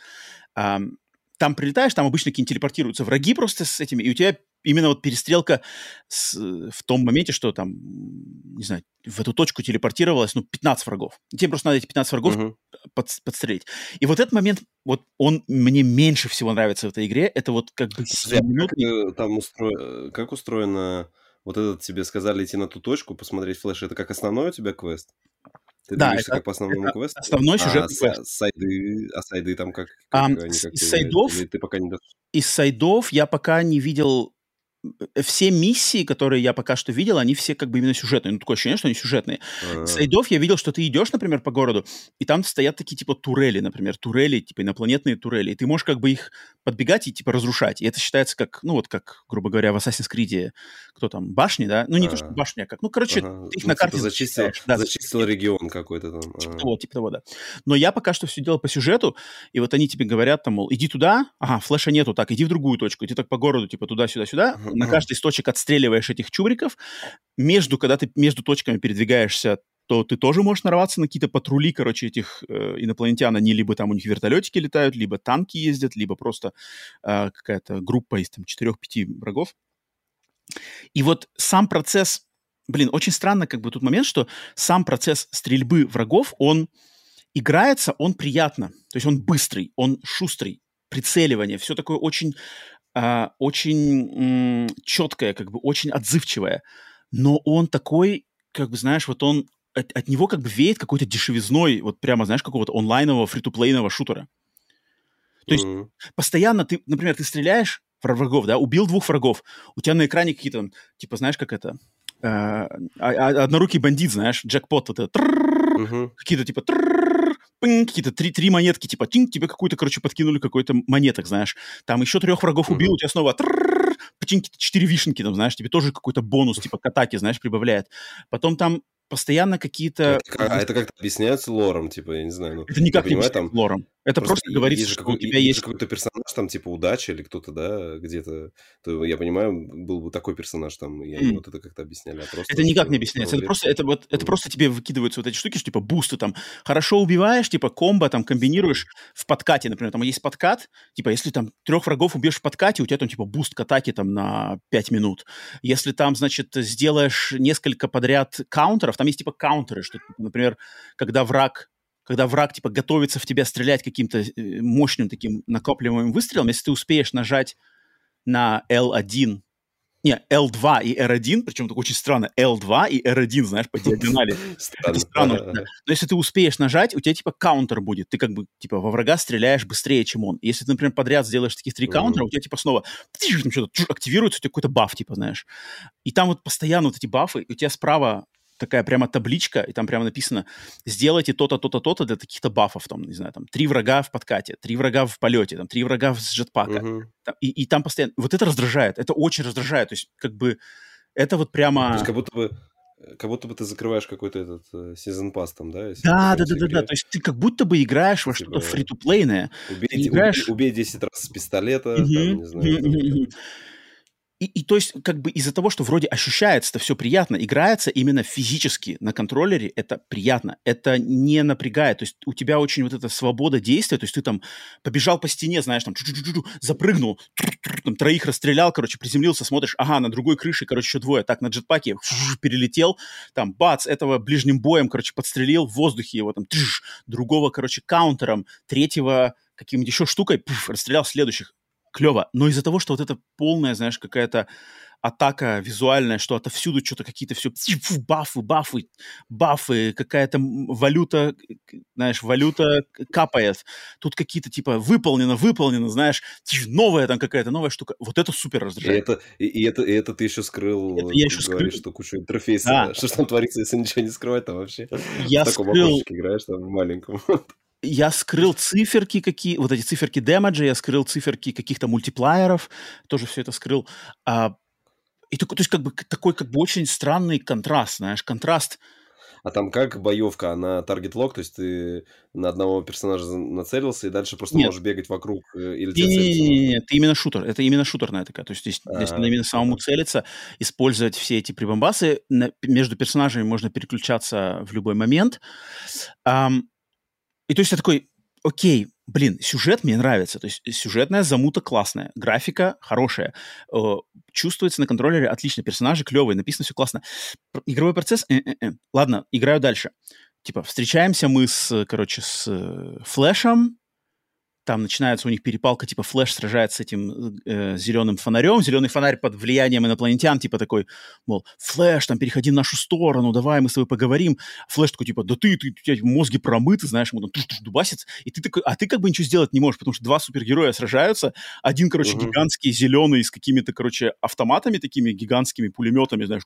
Там прилетаешь, там обычно какие-нибудь телепортируются враги просто с этими, и у тебя именно вот перестрелка с, в том моменте, что там, не знаю, в эту точку телепортировалось, ну, 15 врагов. Тебе просто надо эти 15 врагов uh-huh. под, подстрелить. И вот этот момент, вот он мне меньше всего нравится в этой игре. Это вот как бы... А как, э, там устро... Э, как устроено... Вот этот тебе сказали идти на ту точку, посмотреть флеш. Это как основной у тебя квест? Ты да, движешься это, как по основному это квесту? Основной сюжет а, квест. Сайды, а сайды там как? как um, они, как из сайдов, ты пока не из сайдов я пока не видел Э, все миссии, которые я пока что видел, они все как бы именно сюжетные. Ну, такое ощущение, что они сюжетные. А-а-а. Сайдов я видел, что ты идешь, например, по городу, и там стоят такие типа турели, например, турели, типа инопланетные турели, и ты можешь как бы их подбегать и, типа, разрушать. И это считается как, ну, вот как, грубо говоря, в Assassin's Creed, кто там, башни, да? Ну, не а, то, что башня, а как, ну, короче, ага. ты их ну, на типа карте зачистил, да, зачистил регион какой-то там. Типа а. того, типа того, да. Но я пока что все делал по сюжету, и вот они тебе говорят, там, мол, иди туда, ага, флеша нету, так, иди в другую точку, иди так по городу, типа, туда-сюда-сюда, на каждый из точек отстреливаешь этих чубриков, между, когда ты между точками передвигаешься, то ты тоже можешь нарваться на какие-то патрули, короче, этих э, инопланетян. Они либо там у них вертолетики летают, либо танки ездят, либо просто э, какая-то группа из там четырех-пяти врагов. И вот сам процесс, блин, очень странно как бы тут момент, что сам процесс стрельбы врагов, он играется, он приятно. То есть он быстрый, он шустрый, прицеливание, все такое очень, э, очень м- четкое, как бы очень отзывчивое. Но он такой, как бы, знаешь, вот он от, от него как бы веет какой-то дешевизной, вот прямо, знаешь, какого-то онлайнового фри-то-плейного шутера. То есть mm-hmm. постоянно ты, например, ты стреляешь в врагов, да, убил двух врагов, у тебя на экране какие-то, типа, знаешь, как это, э, а, а, однорукий бандит, знаешь, джекпот, вот это, mm-hmm. какие-то, типа, какие-то три, три монетки, типа, тинь, тебе какую-то, короче, подкинули какой-то монеток, знаешь, там еще трех врагов mm-hmm. убил, у тебя снова четыре вишенки, там, знаешь, тебе тоже какой-то бонус, типа, к атаке, знаешь, прибавляет. Потом там постоянно какие-то... Это, а это как-то объясняется лором, типа, я не знаю. Ну, это никак не понимаю, там... лором. Это просто, просто говорится, есть что у тебя есть... какой-то персонаж, там, типа, удача или кто-то, да, где-то... То, я понимаю, был бы такой персонаж там, и они м. вот это как-то объясняли. А просто, это никак не объясняется. Это просто, это, вот, это просто тебе выкидываются вот эти штуки, что, типа, бусты там. Хорошо убиваешь, типа, комбо там комбинируешь в подкате, например. Там есть подкат, типа, если там трех врагов убьешь в подкате, у тебя там, типа, буст к атаке там на 5 минут. Если там, значит, сделаешь несколько подряд каунтеров, там есть, типа, каунтеры, что, например, когда враг когда враг, типа, готовится в тебя стрелять каким-то э, мощным таким накапливаемым выстрелом, если ты успеешь нажать на L1, не, L2 и R1, причем так очень странно, L2 и R1, знаешь, по диагонали. Это странно. Но если ты успеешь нажать, у тебя, типа, каунтер будет. Ты, как бы, типа, во врага стреляешь быстрее, чем он. Если ты, например, подряд сделаешь таких три каунтера, у тебя, типа, снова активируется, у тебя какой-то баф, типа, знаешь. И там вот постоянно вот эти бафы, у тебя справа такая прямо табличка, и там прямо написано, сделайте то-то, то-то, то-то для таких-то бафов, там, не знаю, там, три врага в подкате, три врага в полете, там, три врага с джетпака. Uh-huh. Там, и, и там постоянно... Вот это раздражает, это очень раздражает, то есть, как бы, это вот прямо... То есть, как будто бы как будто бы ты закрываешь какой-то этот сезон э, пас там, да? Да, да, да, да, да. То есть ты как будто бы играешь во типа, что-то фри-то-плейное. Убей, играешь... убей 10 раз с пистолета, там, не знаю. И, и то есть, как бы из-за того, что вроде ощущается это все приятно, играется именно физически на контроллере, это приятно, это не напрягает. То есть у тебя очень вот эта свобода действия, то есть ты там побежал по стене, знаешь, там запрыгнул, там троих расстрелял, короче, приземлился, смотришь, ага, на другой крыше, короче, еще двое, так, на джетпаке перелетел, там, бац, этого ближним боем, короче, подстрелил в воздухе его, там, другого, короче, каунтером, третьего каким-нибудь еще штукой, пуф, расстрелял следующих клево. Но из-за того, что вот это полная, знаешь, какая-то атака визуальная, что отовсюду что-то какие-то все бафы, бафы, бафы, какая-то валюта, знаешь, валюта капает. Тут какие-то типа выполнено, выполнено, знаешь, новая там какая-то новая штука. Вот это супер раздражает. И это, и, и это, и это ты еще скрыл, это я еще говоришь, скрыл. что кучу интерфейса. Да. Что там творится, если ничего не скрывать там вообще? Я в таком скрыл... играешь там маленьком я скрыл циферки какие, вот эти циферки демеджа, я скрыл циферки каких-то мультиплееров, тоже все это скрыл. А, и то, то есть как бы такой как бы очень странный контраст, знаешь, контраст. А там как боевка, она таргет лог, то есть ты на одного персонажа нацелился и дальше просто Нет. можешь бегать вокруг или не, не, не, не, ты именно шутер, это именно шутерная такая, то есть здесь, а, если именно самому целиться, использовать все эти прибамбасы, между персонажами можно переключаться в любой момент. Um, и то есть я такой, окей, блин, сюжет мне нравится. То есть сюжетная замута классная, графика хорошая, э, чувствуется на контроллере отлично, персонажи клевые, написано все классно. Игровой процесс, э-э-э. ладно, играю дальше. Типа, встречаемся мы с, короче, с э, Флэшем, там начинается у них перепалка, типа Флэш сражается с этим э, зеленым фонарем, зеленый фонарь под влиянием инопланетян, типа такой, мол, Флэш, там, переходи в нашу сторону, давай мы с тобой поговорим. Флэш такой, типа, да ты, ты, у тебя мозги промыты, знаешь, ему там туш -туш дубасится, и ты такой, а ты как бы ничего сделать не можешь, потому что два супергероя сражаются, один, короче, uh-huh. гигантский, зеленый, с какими-то, короче, автоматами такими, гигантскими пулеметами, знаешь,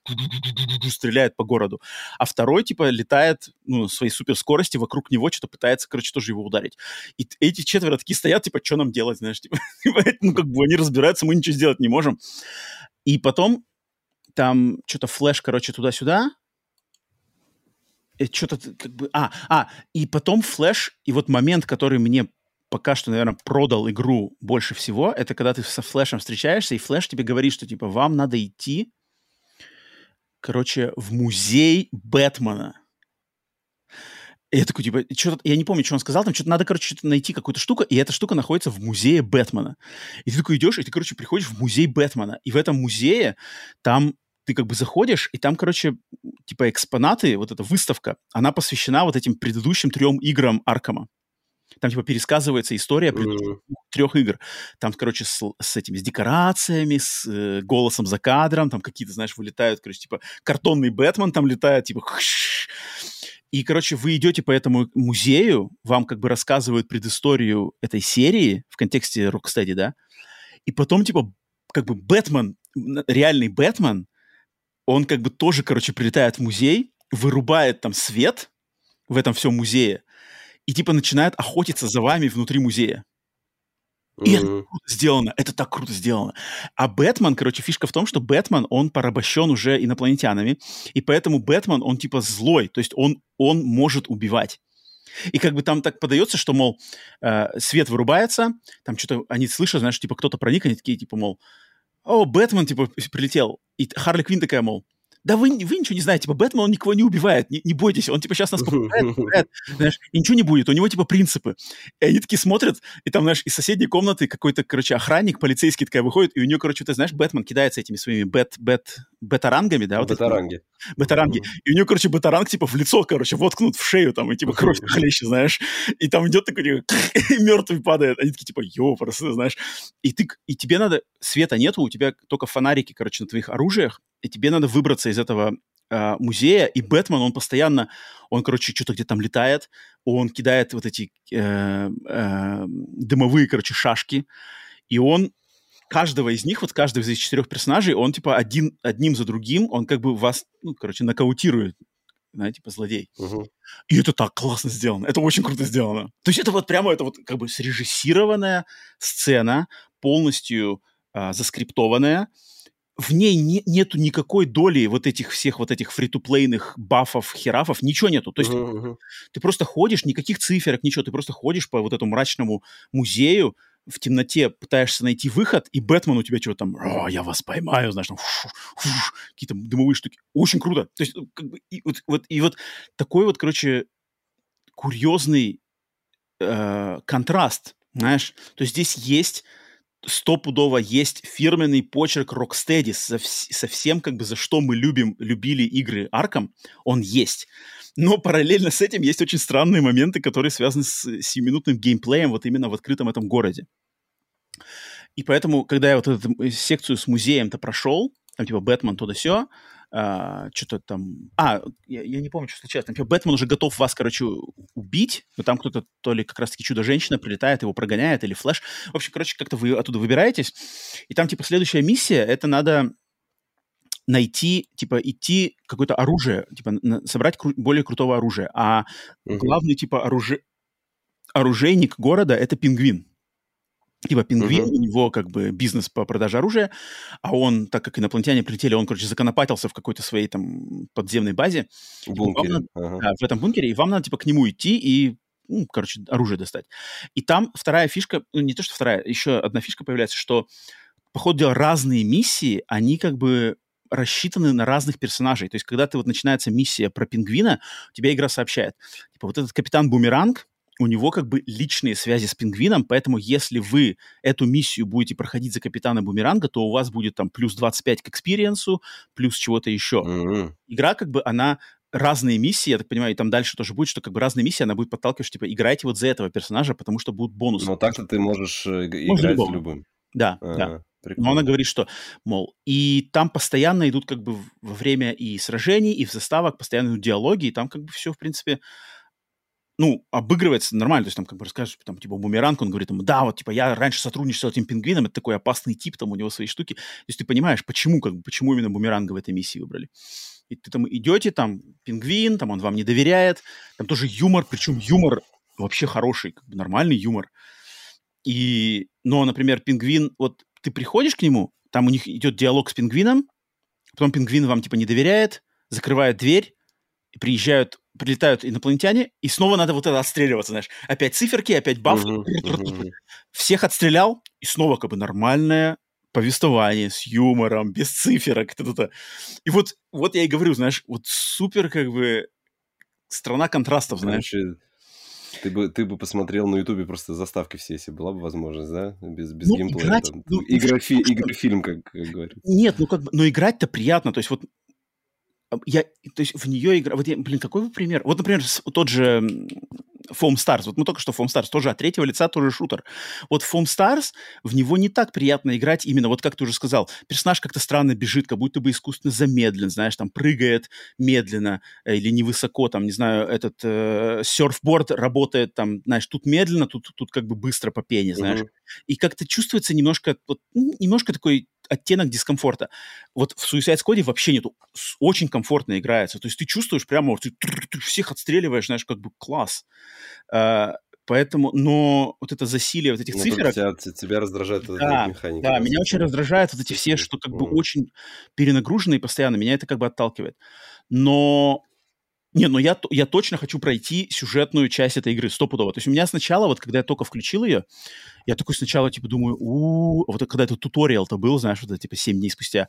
стреляет по городу, а второй, типа, летает, ну, на своей суперскорости, вокруг него что-то пытается, короче, тоже его ударить. И эти четверо такие стоят, типа, что нам делать, знаешь, типа, ну, как бы они разбираются, мы ничего сделать не можем. И потом там что-то флеш, короче, туда-сюда, что-то как бы... А, а, и потом флеш, и вот момент, который мне пока что, наверное, продал игру больше всего, это когда ты со флешем встречаешься, и флеш тебе говорит, что, типа, вам надо идти, короче, в музей Бэтмена. И я такой, типа, что-то, я не помню, что он сказал, там что-то надо, короче, что-то найти какую-то штуку, и эта штука находится в музее Бэтмена. И ты такой идешь, и ты, короче, приходишь в музей Бэтмена, и в этом музее там ты как бы заходишь, и там, короче, типа экспонаты, вот эта выставка, она посвящена вот этим предыдущим трем играм Аркама. Там, типа, пересказывается история mm-hmm. трех игр. Там, короче, с, с этими, с декорациями, с э, голосом за кадром, там какие-то, знаешь, вылетают, короче, типа, картонный Бэтмен там летает, типа, и, короче, вы идете по этому музею, вам как бы рассказывают предысторию этой серии в контексте Rocksteady, да, и потом, типа, как бы Бэтмен, реальный Бэтмен, он как бы тоже, короче, прилетает в музей, вырубает там свет в этом всем музее и типа начинает охотиться за вами внутри музея. И mm-hmm. это круто сделано, это так круто сделано. А Бэтмен, короче, фишка в том, что Бэтмен, он порабощен уже инопланетянами, и поэтому Бэтмен, он типа злой, то есть он, он может убивать. И как бы там так подается, что, мол, э, свет вырубается, там что-то они слышат, знаешь, типа кто-то проник, они такие, типа, мол, о, Бэтмен, типа, прилетел. И Харли Квин такая, мол, да вы, вы ничего не знаете, типа, Бэтмен, он никого не убивает, не, не бойтесь, он, типа, сейчас нас попугает, попугает, знаешь, и ничего не будет, у него, типа, принципы. И они такие смотрят, и там, знаешь, из соседней комнаты какой-то, короче, охранник, полицейский такая выходит, и у нее, короче, ты знаешь, Бэтмен кидается этими своими бет, бет, бетарангами, да? Вот Бетаранги. Бетаранги. И у нее, короче, бетаранг, типа, в лицо, короче, воткнут в шею, там, и, типа, кровь хлещет, знаешь. И там идет такой, типа, и мертвый падает. Они такие, типа, ёпрст, знаешь. И ты, и тебе надо, света нету, у тебя только фонарики, короче, на твоих оружиях, и тебе надо выбраться из этого э, музея, и Бэтмен, он постоянно, он, короче, что-то где-то там летает, он кидает вот эти э, э, дымовые, короче, шашки, и он каждого из них, вот каждого из этих четырех персонажей, он, типа, один, одним за другим, он как бы вас, ну, короче, нокаутирует, знаете, типа, злодей. Угу. И это так классно сделано, это очень круто сделано. То есть это вот прямо, это вот как бы срежиссированная сцена, полностью э, заскриптованная, в ней не, нету никакой доли вот этих всех вот этих фри-то-плейных бафов, херафов, ничего нету. То есть uh-huh, uh-huh. ты просто ходишь, никаких циферок, ничего, ты просто ходишь по вот этому мрачному музею, в темноте пытаешься найти выход, и Бэтмен у тебя что-то там, О, я вас поймаю, знаешь, там, какие-то дымовые штуки. Очень круто. То есть, как бы, и, вот, вот, и вот такой вот, короче, курьезный э, контраст, знаешь. То есть здесь есть стопудово есть фирменный почерк Rocksteady со, со всем, как бы, за что мы любим, любили игры Арком, он есть. Но параллельно с этим есть очень странные моменты, которые связаны с сиюминутным геймплеем вот именно в открытом этом городе. И поэтому, когда я вот эту секцию с музеем-то прошел, там типа Бэтмен, то да сё, а, что-то там... А, я, я не помню, что случилось. Там, Бэтмен уже готов вас, короче, убить, но там кто-то, то ли как раз-таки Чудо-женщина прилетает, его прогоняет, или Флэш. В общем, короче, как-то вы оттуда выбираетесь. И там, типа, следующая миссия, это надо найти, типа, идти какое-то оружие, типа, на, собрать кру- более крутого оружия. А угу. главный, типа, оружие... оружейник города — это пингвин типа пингвин, uh-huh. у него как бы бизнес по продаже оружия, а он, так как инопланетяне прилетели, он, короче, законопатился в какой-то своей там подземной базе. В бункере. Надо, uh-huh. да, в этом бункере, и вам надо, типа, к нему идти и, ну, короче, оружие достать. И там вторая фишка, ну, не то, что вторая, еще одна фишка появляется, что, по ходу дела, разные миссии, они как бы рассчитаны на разных персонажей. То есть, когда ты вот начинается миссия про пингвина, тебе игра сообщает, типа, вот этот капитан Бумеранг, у него как бы личные связи с пингвином, поэтому если вы эту миссию будете проходить за капитана Бумеранга, то у вас будет там плюс 25 к experience у, плюс чего-то еще. Mm-hmm. Игра как бы, она разные миссии, я так понимаю, и там дальше тоже будет, что как бы разные миссии, она будет подталкивать, типа, играйте вот за этого персонажа, потому что будут бонусы. Но так-то ты можешь э, играть любым. любым. Да, а, да. Прикольно. Но она говорит, что, мол, и там постоянно идут как бы во время и сражений, и в заставок постоянно идут диалоги, и там как бы все, в принципе, ну, обыгрывается нормально, то есть там как бы расскажешь, там, типа, бумеранг, он говорит, ему, да, вот, типа, я раньше сотрудничал с этим пингвином, это такой опасный тип, там, у него свои штуки, то есть ты понимаешь, почему, как бы, почему именно бумеранга в этой миссии выбрали. И ты там идете, там, пингвин, там, он вам не доверяет, там тоже юмор, причем юмор вообще хороший, как бы, нормальный юмор. И, но, например, пингвин, вот ты приходишь к нему, там у них идет диалог с пингвином, потом пингвин вам типа не доверяет, закрывает дверь, и приезжают, прилетают инопланетяне, и снова надо вот это отстреливаться, знаешь. Опять циферки, опять баф. Всех отстрелял, и снова как бы нормальное повествование с юмором, без циферок. И вот, вот я и говорю, знаешь, вот супер как бы страна контрастов, знаешь. Короче, ты бы, ты бы посмотрел на Ютубе просто заставки все, если была бы возможность, да? Без, без ну, геймплея. Играть, там, ну, игра, фи, игра, фильм, как, как говорится. Нет, ну как бы, но играть-то приятно. То есть вот я, то есть в нее игра... Вот я, блин, какой пример? Вот, например, тот же Foam Stars. Вот мы только что Foam Stars тоже от третьего лица, тоже шутер. Вот Foam Stars, в него не так приятно играть именно, вот как ты уже сказал, персонаж как-то странно бежит, как будто бы искусственно замедлен, знаешь, там прыгает медленно э, или невысоко, там, не знаю, этот э, серфборд работает там, знаешь, тут медленно, тут, тут как бы быстро по пене, знаешь. Mm-hmm. И как-то чувствуется немножко, вот, немножко такой оттенок дискомфорта. Вот в Suicide Squad вообще нету. Очень комфортно играется. То есть ты чувствуешь прямо, ты, ты всех отстреливаешь, знаешь, как бы класс. А, поэтому, но вот это засилие вот этих ну, циферок... Тебя, тебя раздражает да, механика. Да, меня очень раздражает вот эти все, что как бы очень перенагруженные постоянно. Меня это как бы отталкивает. Но не, ну я, я точно хочу пройти сюжетную часть этой игры, стопудово. То есть у меня сначала, вот когда я только включил ее, я такой сначала, типа, думаю, у вот когда это туториал-то был, знаешь, вот это, типа, 7 дней спустя,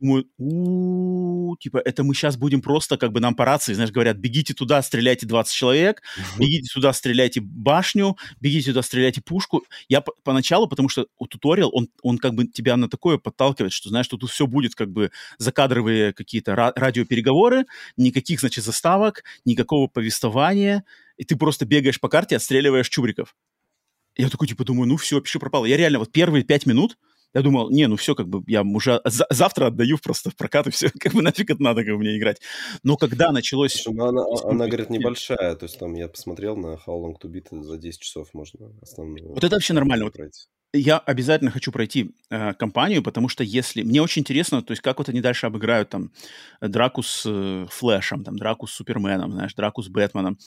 думаю, у типа, это мы сейчас будем просто, как бы, нам по рации, знаешь, говорят, бегите туда, стреляйте 20 человек, бегите сюда, стреляйте башню, бегите туда, стреляйте пушку. Я по- поначалу, потому что у туториал, он, он как бы тебя на такое подталкивает, что, знаешь, что тут все будет, как бы, закадровые какие-то ра- радиопереговоры, никаких, значит, заставок, никакого повествования, и ты просто бегаешь по карте, отстреливаешь чубриков. Я такой, типа, думаю, ну все, пиши пропало. Я реально вот первые пять минут, я думал, не, ну все, как бы я уже за- завтра отдаю просто в прокат, и все, как бы нафиг это надо как бы мне играть. Но когда началось... Ну она, она, говорит, небольшая, то есть там я посмотрел на How Long to Beat, за 10 часов можно основную... Вот это вообще нормально. Вот я обязательно хочу пройти э, кампанию, потому что если... Мне очень интересно, то есть как вот они дальше обыграют там драку с э, Флэшем, там драку с Суперменом, знаешь, драку с Бэтменом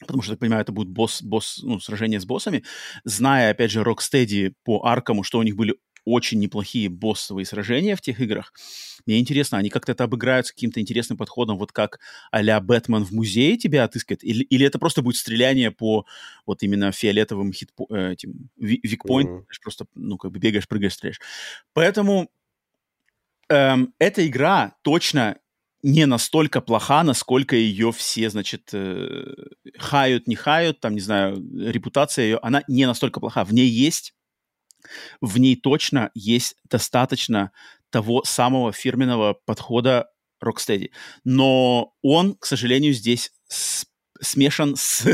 потому что, так понимаю, это будет босс, босс, ну, сражение с боссами, зная, опять же, Rocksteady по Аркому, что у них были очень неплохие боссовые сражения в тех играх. Мне интересно, они как-то это обыграют с каким-то интересным подходом, вот как а-ля Бэтмен в музее тебя отыскает, или, или это просто будет стреляние по вот именно фиолетовым хит э, этим викпоинт, mm-hmm. просто, ну, как бы бегаешь, прыгаешь, стреляешь. Поэтому эм, эта игра точно не настолько плоха, насколько ее все, значит, э, хают, не хают, там, не знаю, репутация ее, она не настолько плоха. В ней есть, в ней точно есть достаточно того самого фирменного подхода Rocksteady. Но он, к сожалению, здесь с, смешан с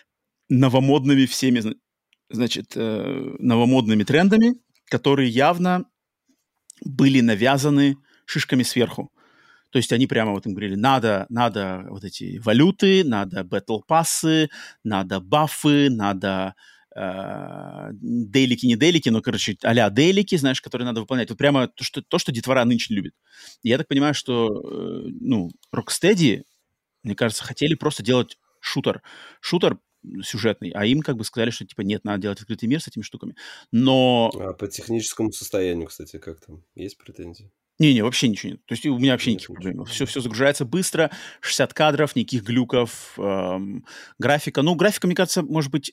новомодными всеми, значит, э, новомодными трендами, которые явно были навязаны шишками сверху. То есть они прямо вот им говорили, надо, надо вот эти валюты, надо батл пассы, надо бафы, надо э, дейлики, не дейлики, но, короче, а-ля дейлики, знаешь, которые надо выполнять. Вот прямо то, что, то, что детвора нынче любит. И я так понимаю, что, э, ну, Rocksteady, мне кажется, хотели просто делать шутер. Шутер сюжетный, а им как бы сказали, что типа нет, надо делать открытый мир с этими штуками. Но... А по техническому состоянию, кстати, как там? Есть претензии? Не-не, вообще ничего нет. То есть у меня вообще никаких проблем. Все, все загружается быстро, 60 кадров, никаких глюков, эм, графика. Ну, графика, мне кажется, может быть,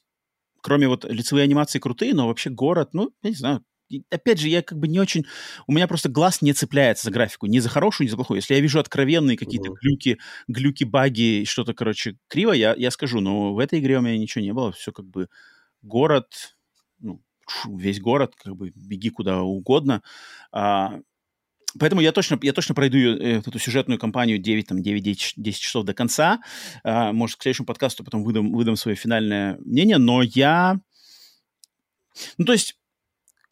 кроме вот лицевой анимации крутые, но вообще город, ну, я не знаю. Опять же, я как бы не очень... У меня просто глаз не цепляется за графику. Ни за хорошую, ни за плохую. Если я вижу откровенные какие-то глюки, глюки, баги, что-то, короче, криво, я, я скажу. Но в этой игре у меня ничего не было. Все как бы город, ну, весь город, как бы беги куда угодно. А, Поэтому я точно, я точно пройду э, эту сюжетную кампанию 9, там, 9-10 часов до конца. А, может, к следующему подкасту потом выдам, выдам свое финальное мнение, но я... Ну, то есть,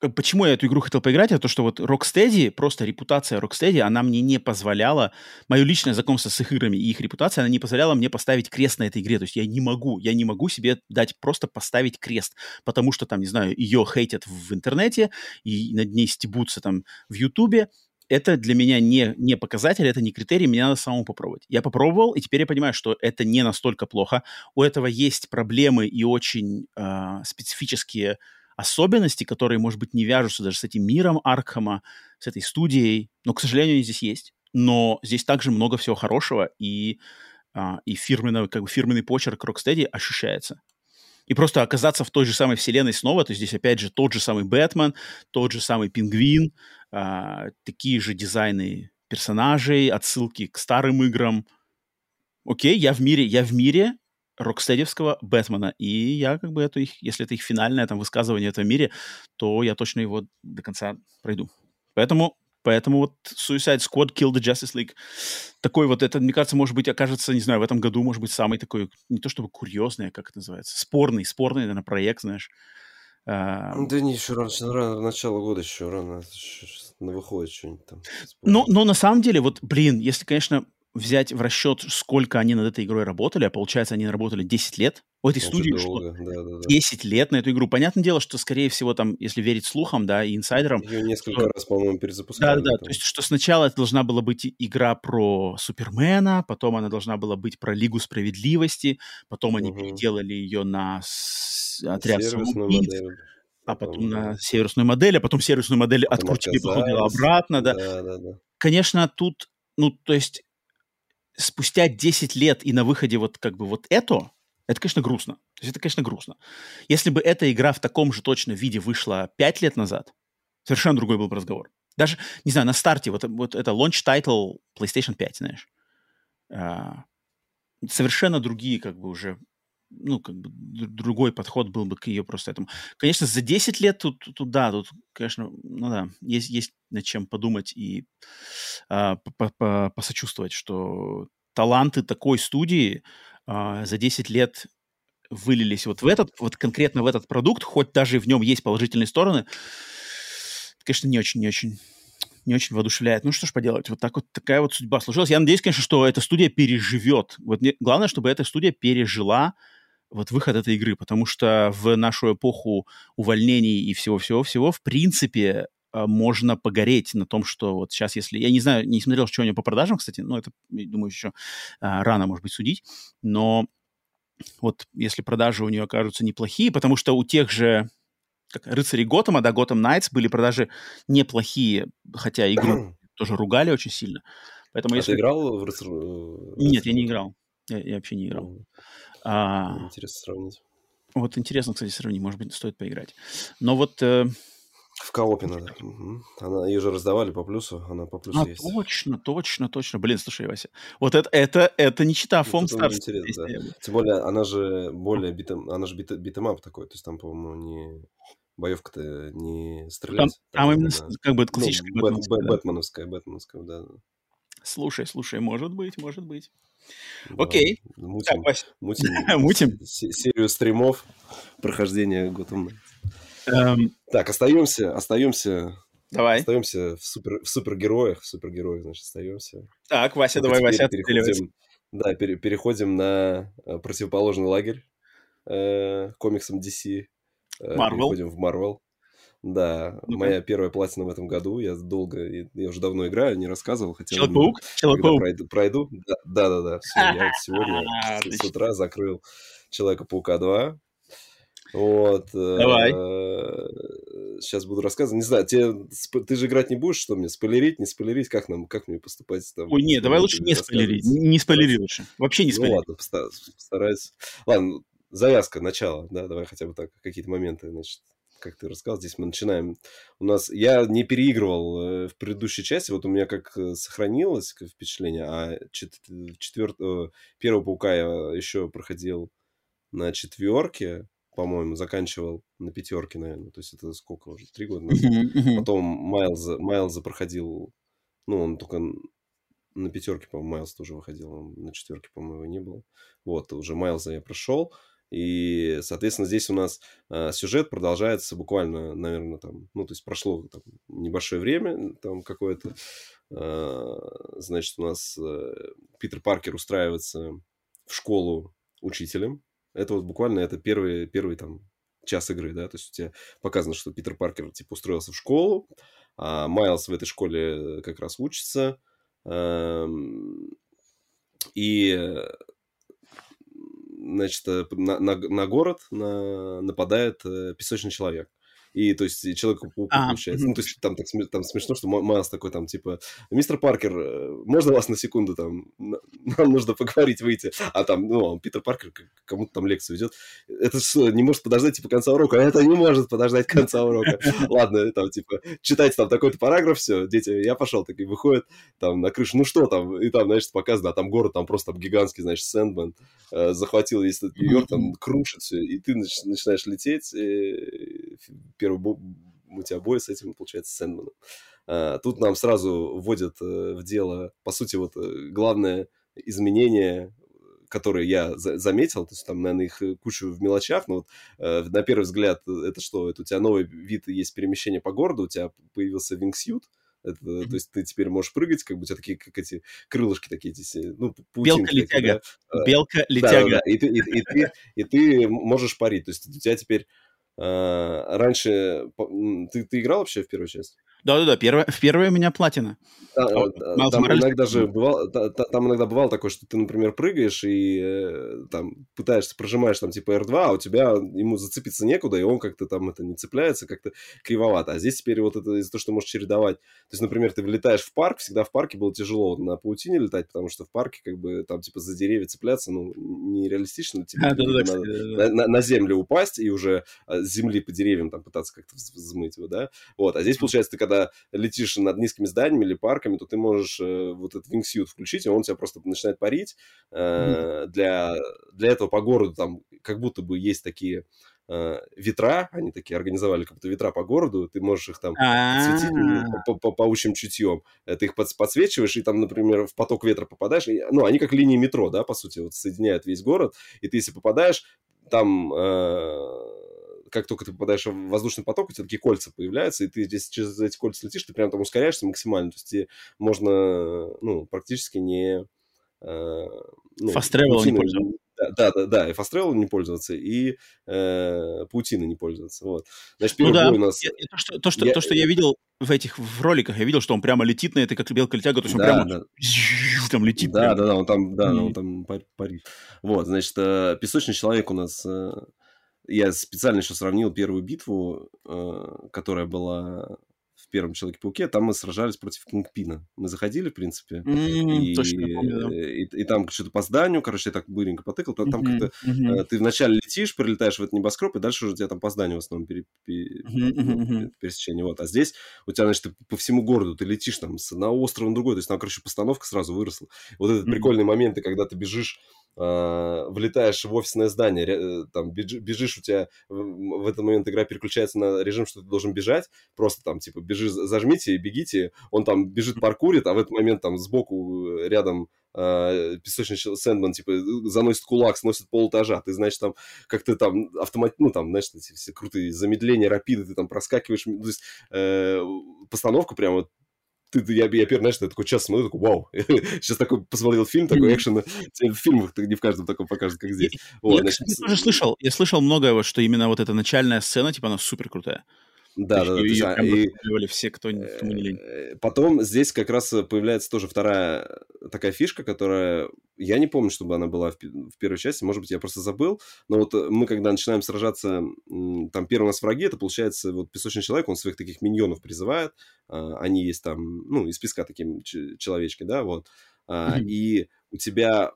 почему я эту игру хотел поиграть, это то, что вот Rocksteady, просто репутация Rocksteady, она мне не позволяла, мое личное знакомство с их играми и их репутация, она не позволяла мне поставить крест на этой игре. То есть я не могу, я не могу себе дать просто поставить крест, потому что там, не знаю, ее хейтят в интернете, и над ней стебутся там в Ютубе, это для меня не, не показатель, это не критерий, мне надо самому попробовать. Я попробовал, и теперь я понимаю, что это не настолько плохо. У этого есть проблемы и очень э, специфические особенности, которые, может быть, не вяжутся даже с этим миром Аркхема, с этой студией, но, к сожалению, они здесь есть. Но здесь также много всего хорошего, и, а, и фирменный, как бы фирменный почерк Rocksteady ощущается. И просто оказаться в той же самой вселенной снова, то есть здесь опять же тот же самый Бэтмен, тот же самый Пингвин, а, такие же дизайны персонажей, отсылки к старым играм. Окей, я в мире, я в мире рокстедевского Бэтмена, и я как бы эту их, если это их финальное там высказывание в этом мире, то я точно его до конца пройду. Поэтому Поэтому вот Suicide Squad Kill the Justice League такой вот, это, мне кажется, может быть, окажется, не знаю, в этом году, может быть, самый такой, не то чтобы курьезный, а как это называется, спорный, спорный, наверное, проект, знаешь. А... Да не, еще рано, рано, начало года еще рано, еще, выходит что-нибудь там. Но, но на самом деле, вот, блин, если, конечно, взять в расчет, сколько они над этой игрой работали, а получается, они работали 10 лет, у этой студии ушло да, да, да. 10 лет на эту игру. Понятное дело, что, скорее всего, там, если верить слухам, да, и инсайдерам... Ее несколько что... раз, по-моему, перезапускали. Да-да, то есть, что сначала это должна была быть игра про Супермена, потом она должна была быть про Лигу Справедливости, потом они угу. переделали ее на с... отряд самоубийц, а потом на сервисную модель, а потом сервисную модель потом открутили, походила обратно, да. Да, да, да. Конечно, тут, ну, то есть спустя 10 лет и на выходе вот как бы вот это, это, конечно, грустно. То есть это, конечно, грустно. Если бы эта игра в таком же точно виде вышла 5 лет назад, совершенно другой был бы разговор. Даже, не знаю, на старте, вот, вот это launch title PlayStation 5, знаешь. А, совершенно другие, как бы, уже ну, как бы другой подход был бы к ее просто этому. Конечно, за 10 лет тут, тут да, тут, конечно, ну да, есть, есть над чем подумать и а, посочувствовать, что таланты такой студии а, за 10 лет вылились вот в этот, вот конкретно в этот продукт, хоть даже в нем есть положительные стороны, конечно, не очень, не очень не очень воодушевляет. Ну что ж поделать, вот так вот такая вот судьба сложилась. Я надеюсь, конечно, что эта студия переживет. Вот мне, главное, чтобы эта студия пережила вот выход этой игры, потому что в нашу эпоху увольнений и всего-всего-всего, в принципе, можно погореть на том, что вот сейчас, если... Я не знаю, не смотрел, что у него по продажам, кстати, но это, думаю, еще а, рано, может быть, судить, но вот если продажи у нее окажутся неплохие, потому что у тех же как, рыцарей Готэма, да, Готэм Найтс были продажи неплохие, хотя игру тоже ругали очень сильно. Поэтому а если... ты играл в рыцарь? Нет, я не играл. Я, я вообще не играл. А... Интересно сравнить. Вот интересно, кстати, сравнить. Может быть, стоит поиграть. Но вот... Э... В коопе надо. Угу. Она, ее же раздавали по плюсу, она по плюсу а, есть. точно, точно, точно. Блин, слушай, Вася, вот это, это, это не чита Foam Stars. Да. Тем более, она же более битом, она же beat, beat 'em up такой, то есть там, по-моему, не боевка-то не стрелять. Там, там именно она, как бы классическая ну, бэт, бэт, бэтменовская, бэтменовская, да. Слушай, слушай, может быть, может быть. Да, Окей. Мутим, так, мутим, мутим. серию стримов прохождения Gotham эм... Так, остаемся, остаемся Давай. Остаемся в, супер, в супергероях, в супергероях, значит, остаемся. Так, Вася, давай, Вася, переходим, Да, пере, переходим на э, противоположный лагерь э, комиксам DC. Э, Marvel. Переходим в Marvel. Да, ну моя первая платина в этом году. Я долго, я уже давно играю, не рассказывал. Хотел, Человек-паук? Человек-паук. Пройду, пройду. Да, да, да. Все, я вот сегодня с, утра закрыл Человека-паука 2. Вот. Давай. Сейчас буду рассказывать. Не знаю, тебе, ты же играть не будешь, что мне? Спойлерить, не спойлерить? Как нам, как мне поступать? Там, Ой, нет, давай лучше не спойлерить. Не спойлери лучше. Вообще не спойлери. Ну ладно, постараюсь. Ладно, завязка, начало, да, давай хотя бы так, какие-то моменты, значит, как ты рассказал, здесь мы начинаем. У нас я не переигрывал э, в предыдущей части, вот у меня как э, сохранилось впечатление, а чет, четвер... Э, первого паука я еще проходил на четверке, по-моему, заканчивал на пятерке, наверное. То есть это сколько уже? Три года назад. Потом Майлза, Майлза проходил, ну, он только на пятерке, по-моему, Майлз тоже выходил, он на четверке, по-моему, не было. Вот, уже Майлза я прошел. И, соответственно, здесь у нас э, сюжет продолжается буквально, наверное, там, ну, то есть прошло там, небольшое время, там какое-то, э, значит, у нас э, Питер Паркер устраивается в школу учителем. Это вот буквально это первый, первый там час игры, да, то есть у тебя показано, что Питер Паркер, типа, устроился в школу, а Майлз в этой школе как раз учится, эм, и значит, э, на, на, на город на, нападает э, песочный человек. И, то есть, Человеку-пауку а, получается. Ну, то есть, там, так, там смешно, что Майлз такой, там, типа, мистер Паркер, э, можно вас на секунду, там, нам нужно поговорить, выйти. А там, ну, Питер Паркер кому-то там лекцию ведет. Это что, не может подождать, типа, конца урока? А это не может подождать конца урока. Ладно, там, типа, читайте там такой-то параграф, все, дети, я пошел, такие выходят, там, на крышу, ну что там, и там, знаешь, показано, а там город, там просто там гигантский, значит, Сэндман, э, захватил весь этот Нью-Йорк, там, крушит все, и ты начинаешь лететь, и первый у тебя бой с этим, получается, Сэндманом. А, тут нам сразу вводят э, в дело, по сути, вот э, главное изменение которые я за заметил, то есть там, наверное, их э, кучу в мелочах, но вот э, на первый взгляд это что? Это у тебя новый вид есть перемещение по городу, у тебя появился wingsuit, это, mm-hmm. То есть ты теперь можешь прыгать, как бы у тебя такие, как эти крылышки такие, эти, ну, Белка-летяга. Да? Белка-летяга. Да, да, да. И, ты, и, и, ты, и ты можешь парить. То есть у тебя теперь раньше... Ты, ты играл вообще в первую часть? Да-да-да, в первой у меня платина. Да, а, там, иногда же бывало, там иногда бывало такое, что ты, например, прыгаешь и э, там пытаешься, прожимаешь там типа R2, а у тебя ему зацепиться некуда, и он как-то там это не цепляется, как-то кривовато. А здесь теперь вот это из-за того, что можешь чередовать. То есть, например, ты влетаешь в парк, всегда в парке было тяжело на паутине летать, потому что в парке как бы там типа за деревья цепляться, ну, нереалистично. Тебе а, да, да, надо да, на, на землю упасть и уже а, с земли по деревьям там пытаться как-то взмыть его, да? Вот, а здесь, получается, ты когда когда летишь над низкими зданиями или парками, то ты можешь э, вот этот wingsuit включить, и он тебя просто начинает парить. Э, для, для этого по городу там как будто бы есть такие э, ветра, они такие организовали как будто ветра по городу, ты можешь их там подсветить по, по паучьим чутьем, ты их подсвечиваешь, и там, например, в поток ветра попадаешь, и, ну, они как линии метро, да, по сути, вот соединяют весь город, и ты, если попадаешь, там как только ты попадаешь в воздушный поток, у тебя такие кольца появляются, и ты здесь через эти кольца летишь, ты прям там ускоряешься максимально. То есть тебе можно, ну, практически не... Э, ну, не пользоваться. Да, да, да, и фастрелом не пользоваться, и э, паутиной не пользоваться. Вот. Значит, ну да, у нас... Я, то, что, то, что, я, то, что я видел в этих в роликах, я видел, что он прямо летит на этой, как белка летяга, то есть он да, прямо да. там летит. Да, прямо. да, да, он там, да, и... он там парит. Вот, значит, э, песочный человек у нас э, я специально еще сравнил первую битву, э, которая была в первом Человеке-пауке, там мы сражались против Кингпина. Мы заходили, в принципе, mm, и, точно, помню, да. и, и, и там что-то по зданию, короче, я так быренько потыкал, там mm-hmm, как-то mm-hmm. ты вначале летишь, прилетаешь в этот небоскреб, и дальше уже у тебя там по зданию в основном пере, пере, mm-hmm. пересечение. Вот. А здесь у тебя, значит, ты по всему городу, ты летишь там с одного острова на другой, то есть там, короче, постановка сразу выросла. Вот этот mm-hmm. прикольный момент, когда ты бежишь влетаешь в офисное здание, э, там бежишь, у тебя в этот момент игра переключается на режим, что ты должен бежать, просто там типа бежи, зажмите и бегите, он там бежит, паркурит, а в этот момент там сбоку э, рядом Uh, песочный Сэндман, типа, заносит кулак, сносит пол этажа, ты, значит, там как-то там автомат, ну, там, знаешь, эти все крутые замедления, рапиды, ты там проскакиваешь, то есть э, постановка прямо ты, я, я первый, знаешь, я такой час смотрю, такой, вау, сейчас такой посмотрел фильм, такой экшен, в фильмах не в каждом таком покажут, как здесь. Вот, я, значит, тоже слышал, я слышал многое, что именно вот эта начальная сцена, типа, она супер крутая. Да, да, да. Ее прям и, все, кто, кому не лень. Э, потом здесь как раз появляется тоже вторая такая фишка, которая... Я не помню, чтобы она была в, в первой части, может быть, я просто забыл, но вот мы, когда начинаем сражаться, там первые у нас враги, это получается вот песочный человек, он своих таких миньонов призывает, а, они есть там, ну, из песка такие человечки, да, вот, mm-hmm. и у тебя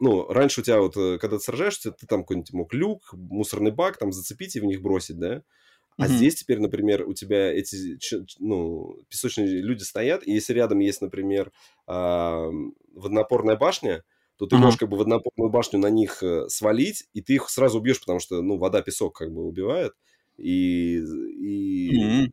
ну, раньше у тебя вот, э, когда ты сражаешься, ты там какой-нибудь мог люк, мусорный бак там зацепить и в них бросить, да? А mm-hmm. здесь теперь, например, у тебя эти ну, песочные люди стоят, и если рядом есть, например, э, водонапорная башня, то ты mm-hmm. можешь как бы водонапорную башню на них э, свалить, и ты их сразу убьешь, потому что, ну, вода песок как бы убивает. И, и mm-hmm.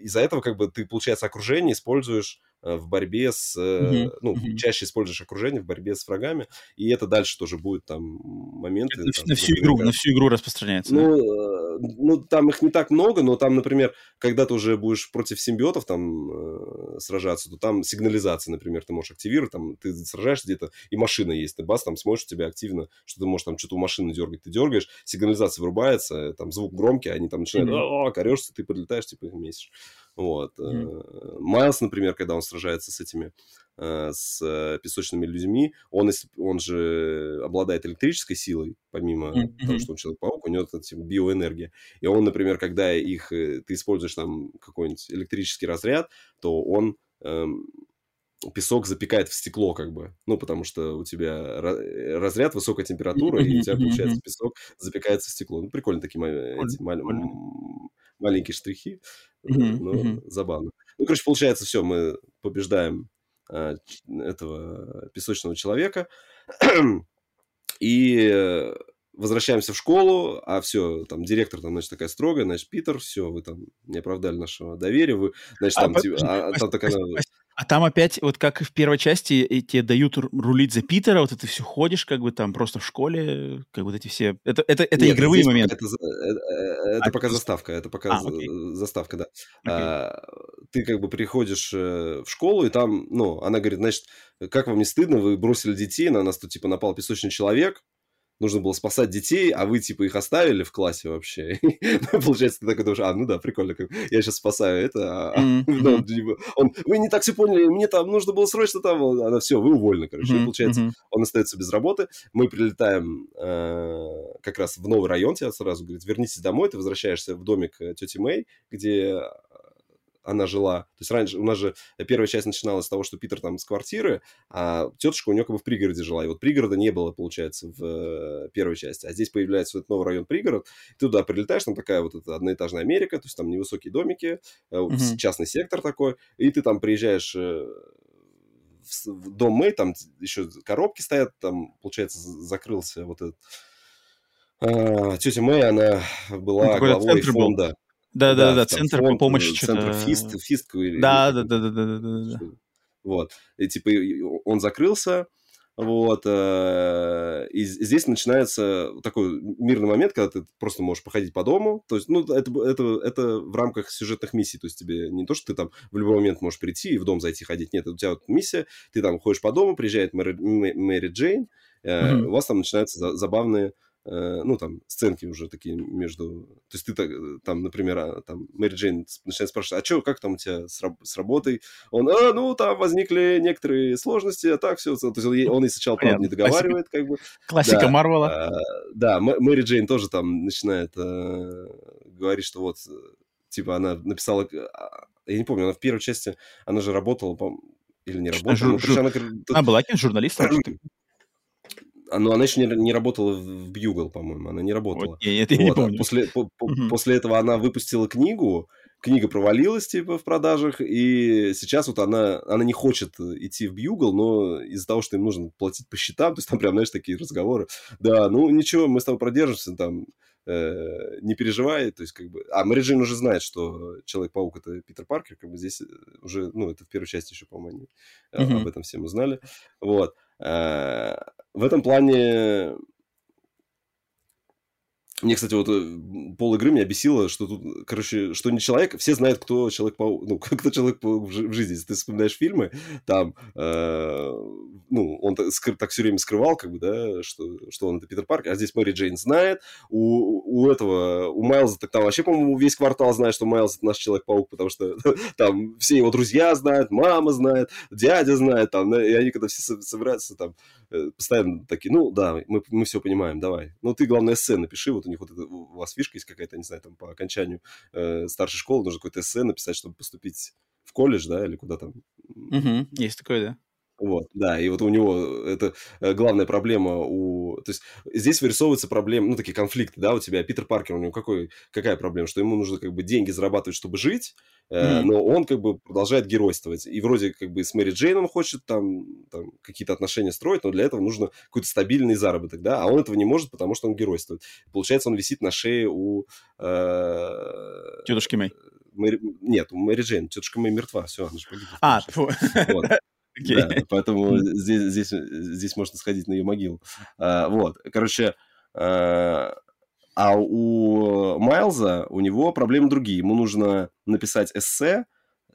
из-за этого как бы ты, получается, окружение используешь в борьбе с... Mm-hmm. Ну, mm-hmm. чаще используешь окружение в борьбе с врагами, и это дальше тоже будет там моменты... Это там, на всю игру, на всю игру распространяется. Ну, да? Э, ну, там их не так много, но там, например, когда ты уже будешь против симбиотов там э, сражаться, то там сигнализация, например, ты можешь активировать, там ты сражаешься где-то, и машина есть, ты бас, там смотришь, у тебя активно, что ты можешь там что-то у машины дергать, ты дергаешь, сигнализация вырубается, там звук громкий, они там начинают, mm-hmm. корешься, ты подлетаешь, типа их месишь. Вот. Mm-hmm. Майлз, например, когда он сражается с этими Э, с э, песочными людьми, он, он же обладает электрической силой, помимо mm-hmm. того, что он Человек-паук, у него это типа, биоэнергия. И он, например, когда их, ты используешь там какой-нибудь электрический разряд, то он эм, песок запекает в стекло, как бы. Ну, потому что у тебя разряд, высокая температура, и у тебя, получается, песок запекается в стекло. Ну, прикольно такие эти мал- маленькие штрихи, но забавно. Ну, короче, получается, все, мы побеждаем Э, этого песочного человека. И возвращаемся в школу, а все, там, директор там, значит, такая строгая, значит, Питер, все, вы там не оправдали нашего доверия, вы, значит, а, там, а, типа, а, там такая... А там опять, вот как в первой части, тебе дают рулить за Питера, вот это ты все ходишь, как бы там просто в школе, как вот эти все... Это, это, это Нет, игровые моменты. Это, это, э, это а, пока заставка, это пока а, окей. заставка, да. А, ты как бы приходишь э, в школу, и там, ну, она говорит, значит, как вам не стыдно, вы бросили детей, на нас тут, типа, напал песочный человек, нужно было спасать детей, а вы, типа, их оставили в классе вообще. Получается, ты такой думаешь, а, ну да, прикольно, я сейчас спасаю это. А, ну, типа, он, вы не так все поняли, мне там нужно было срочно там, она все, вы уволены, короче. Получается, он остается без работы, мы прилетаем э, как раз в новый район, тебе сразу говорит, вернитесь домой, ты возвращаешься в домик э, тети Мэй, где она жила. То есть раньше у нас же первая часть начиналась с того, что Питер там с квартиры, а тетушка у него как бы в пригороде жила. И вот пригорода не было, получается, в э, первой части. А здесь появляется вот этот новый район пригород. Ты туда прилетаешь, там такая вот эта одноэтажная Америка, то есть там невысокие домики, mm-hmm. частный сектор такой, и ты там приезжаешь э, в дом Мэй, там еще коробки стоят, там, получается, закрылся вот этот... А, тетя Мэй, она была ну, главой фонда. Был. Да, да, да, центр фонд, по помощи Центр ФИСТ, ФИСТ. Да, да, да, да, да, да, да. Вот. И типа он закрылся, вот, э, и здесь начинается такой мирный момент, когда ты просто можешь походить по дому. То есть, ну, это, это, это в рамках сюжетных миссий. То есть, тебе не то, что ты там в любой момент можешь прийти и в дом зайти ходить. Нет, у тебя вот миссия, ты там ходишь по дому, приезжает Мэри, Мэри Джейн, mm-hmm. у вас там начинаются забавные Э, ну, там, сценки уже такие между... То есть ты так, э, там, например, а, там, Мэри Джейн начинает спрашивать, а что, как там у тебя с, раб- с работой? Он, а, ну, там возникли некоторые сложности, а так все. То есть он, он и сначала, правда, не договаривает, как бы. Классика да, Марвела. А, да, Мэри Джейн тоже там начинает а, говорить, что вот, типа, она написала... А, я не помню, она в первой части, она же работала, по или не работала. Жур, ну, жур... Она, она была кем журналистом? А, но она еще не, не работала в Бьюгл, по-моему, она не работала. Вот, нет, я вот. не помню. После, по, угу. после этого она выпустила книгу, книга провалилась, типа, в продажах, и сейчас вот она, она не хочет идти в Бьюгл, но из-за того, что им нужно платить по счетам, то есть там прям, знаешь, такие разговоры, да, ну ничего, мы с тобой продержимся, там, э, не переживай, то есть как бы... А, Мэри Джейн уже знает, что Человек-паук — это Питер Паркер, как бы здесь уже, ну, это в первой части еще, по-моему, они mm-hmm. об этом всем узнали, вот. Э, в этом плане мне, кстати, вот э, пол игры меня бесило, что тут, короче, что не человек, все знают, кто Человек-паук, ну, кто Человек-паук в жизни. Если ты вспоминаешь фильмы, там, э, ну, он так, так все время скрывал, как бы, да, что, что он это Питер Паркер, а здесь Мэри Джейн знает. У, у этого, у Майлза, так там вообще, по-моему, весь квартал знает, что Майлз это наш Человек-паук, потому что там все его друзья знают, мама знает, дядя знает, там, и они когда все собираются, там, э, постоянно такие, ну, да, мы, мы все понимаем, давай. Ну, ты, главное, эссе напиши, вот них вот это, у вас фишка есть какая-то, не знаю, там по окончанию э, старшей школы нужно какой-то эссе написать, чтобы поступить в колледж, да, или куда там. Угу, есть такое, да. Вот, да, и вот у него это э, главная проблема у... То есть здесь вырисовывается проблема, ну, такие конфликты, да, у тебя Питер Паркер, у него какой, какая проблема? Что ему нужно как бы деньги зарабатывать, чтобы жить, mm-hmm. но он как бы продолжает геройствовать. И вроде как бы с Мэри Джейн он хочет там, там какие-то отношения строить, но для этого нужно какой-то стабильный заработок, да, а он этого не может, потому что он геройствует. Получается, он висит на шее у... Э... Тетушки Мэй. Мэри... Нет, у Мэри Джейн. Тетушка Мэй мертва, все, она же погибла. А. Вот. Okay. Да, поэтому здесь, здесь, здесь можно сходить на ее могилу. А, вот, короче, а, а у Майлза, у него проблемы другие. Ему нужно написать эссе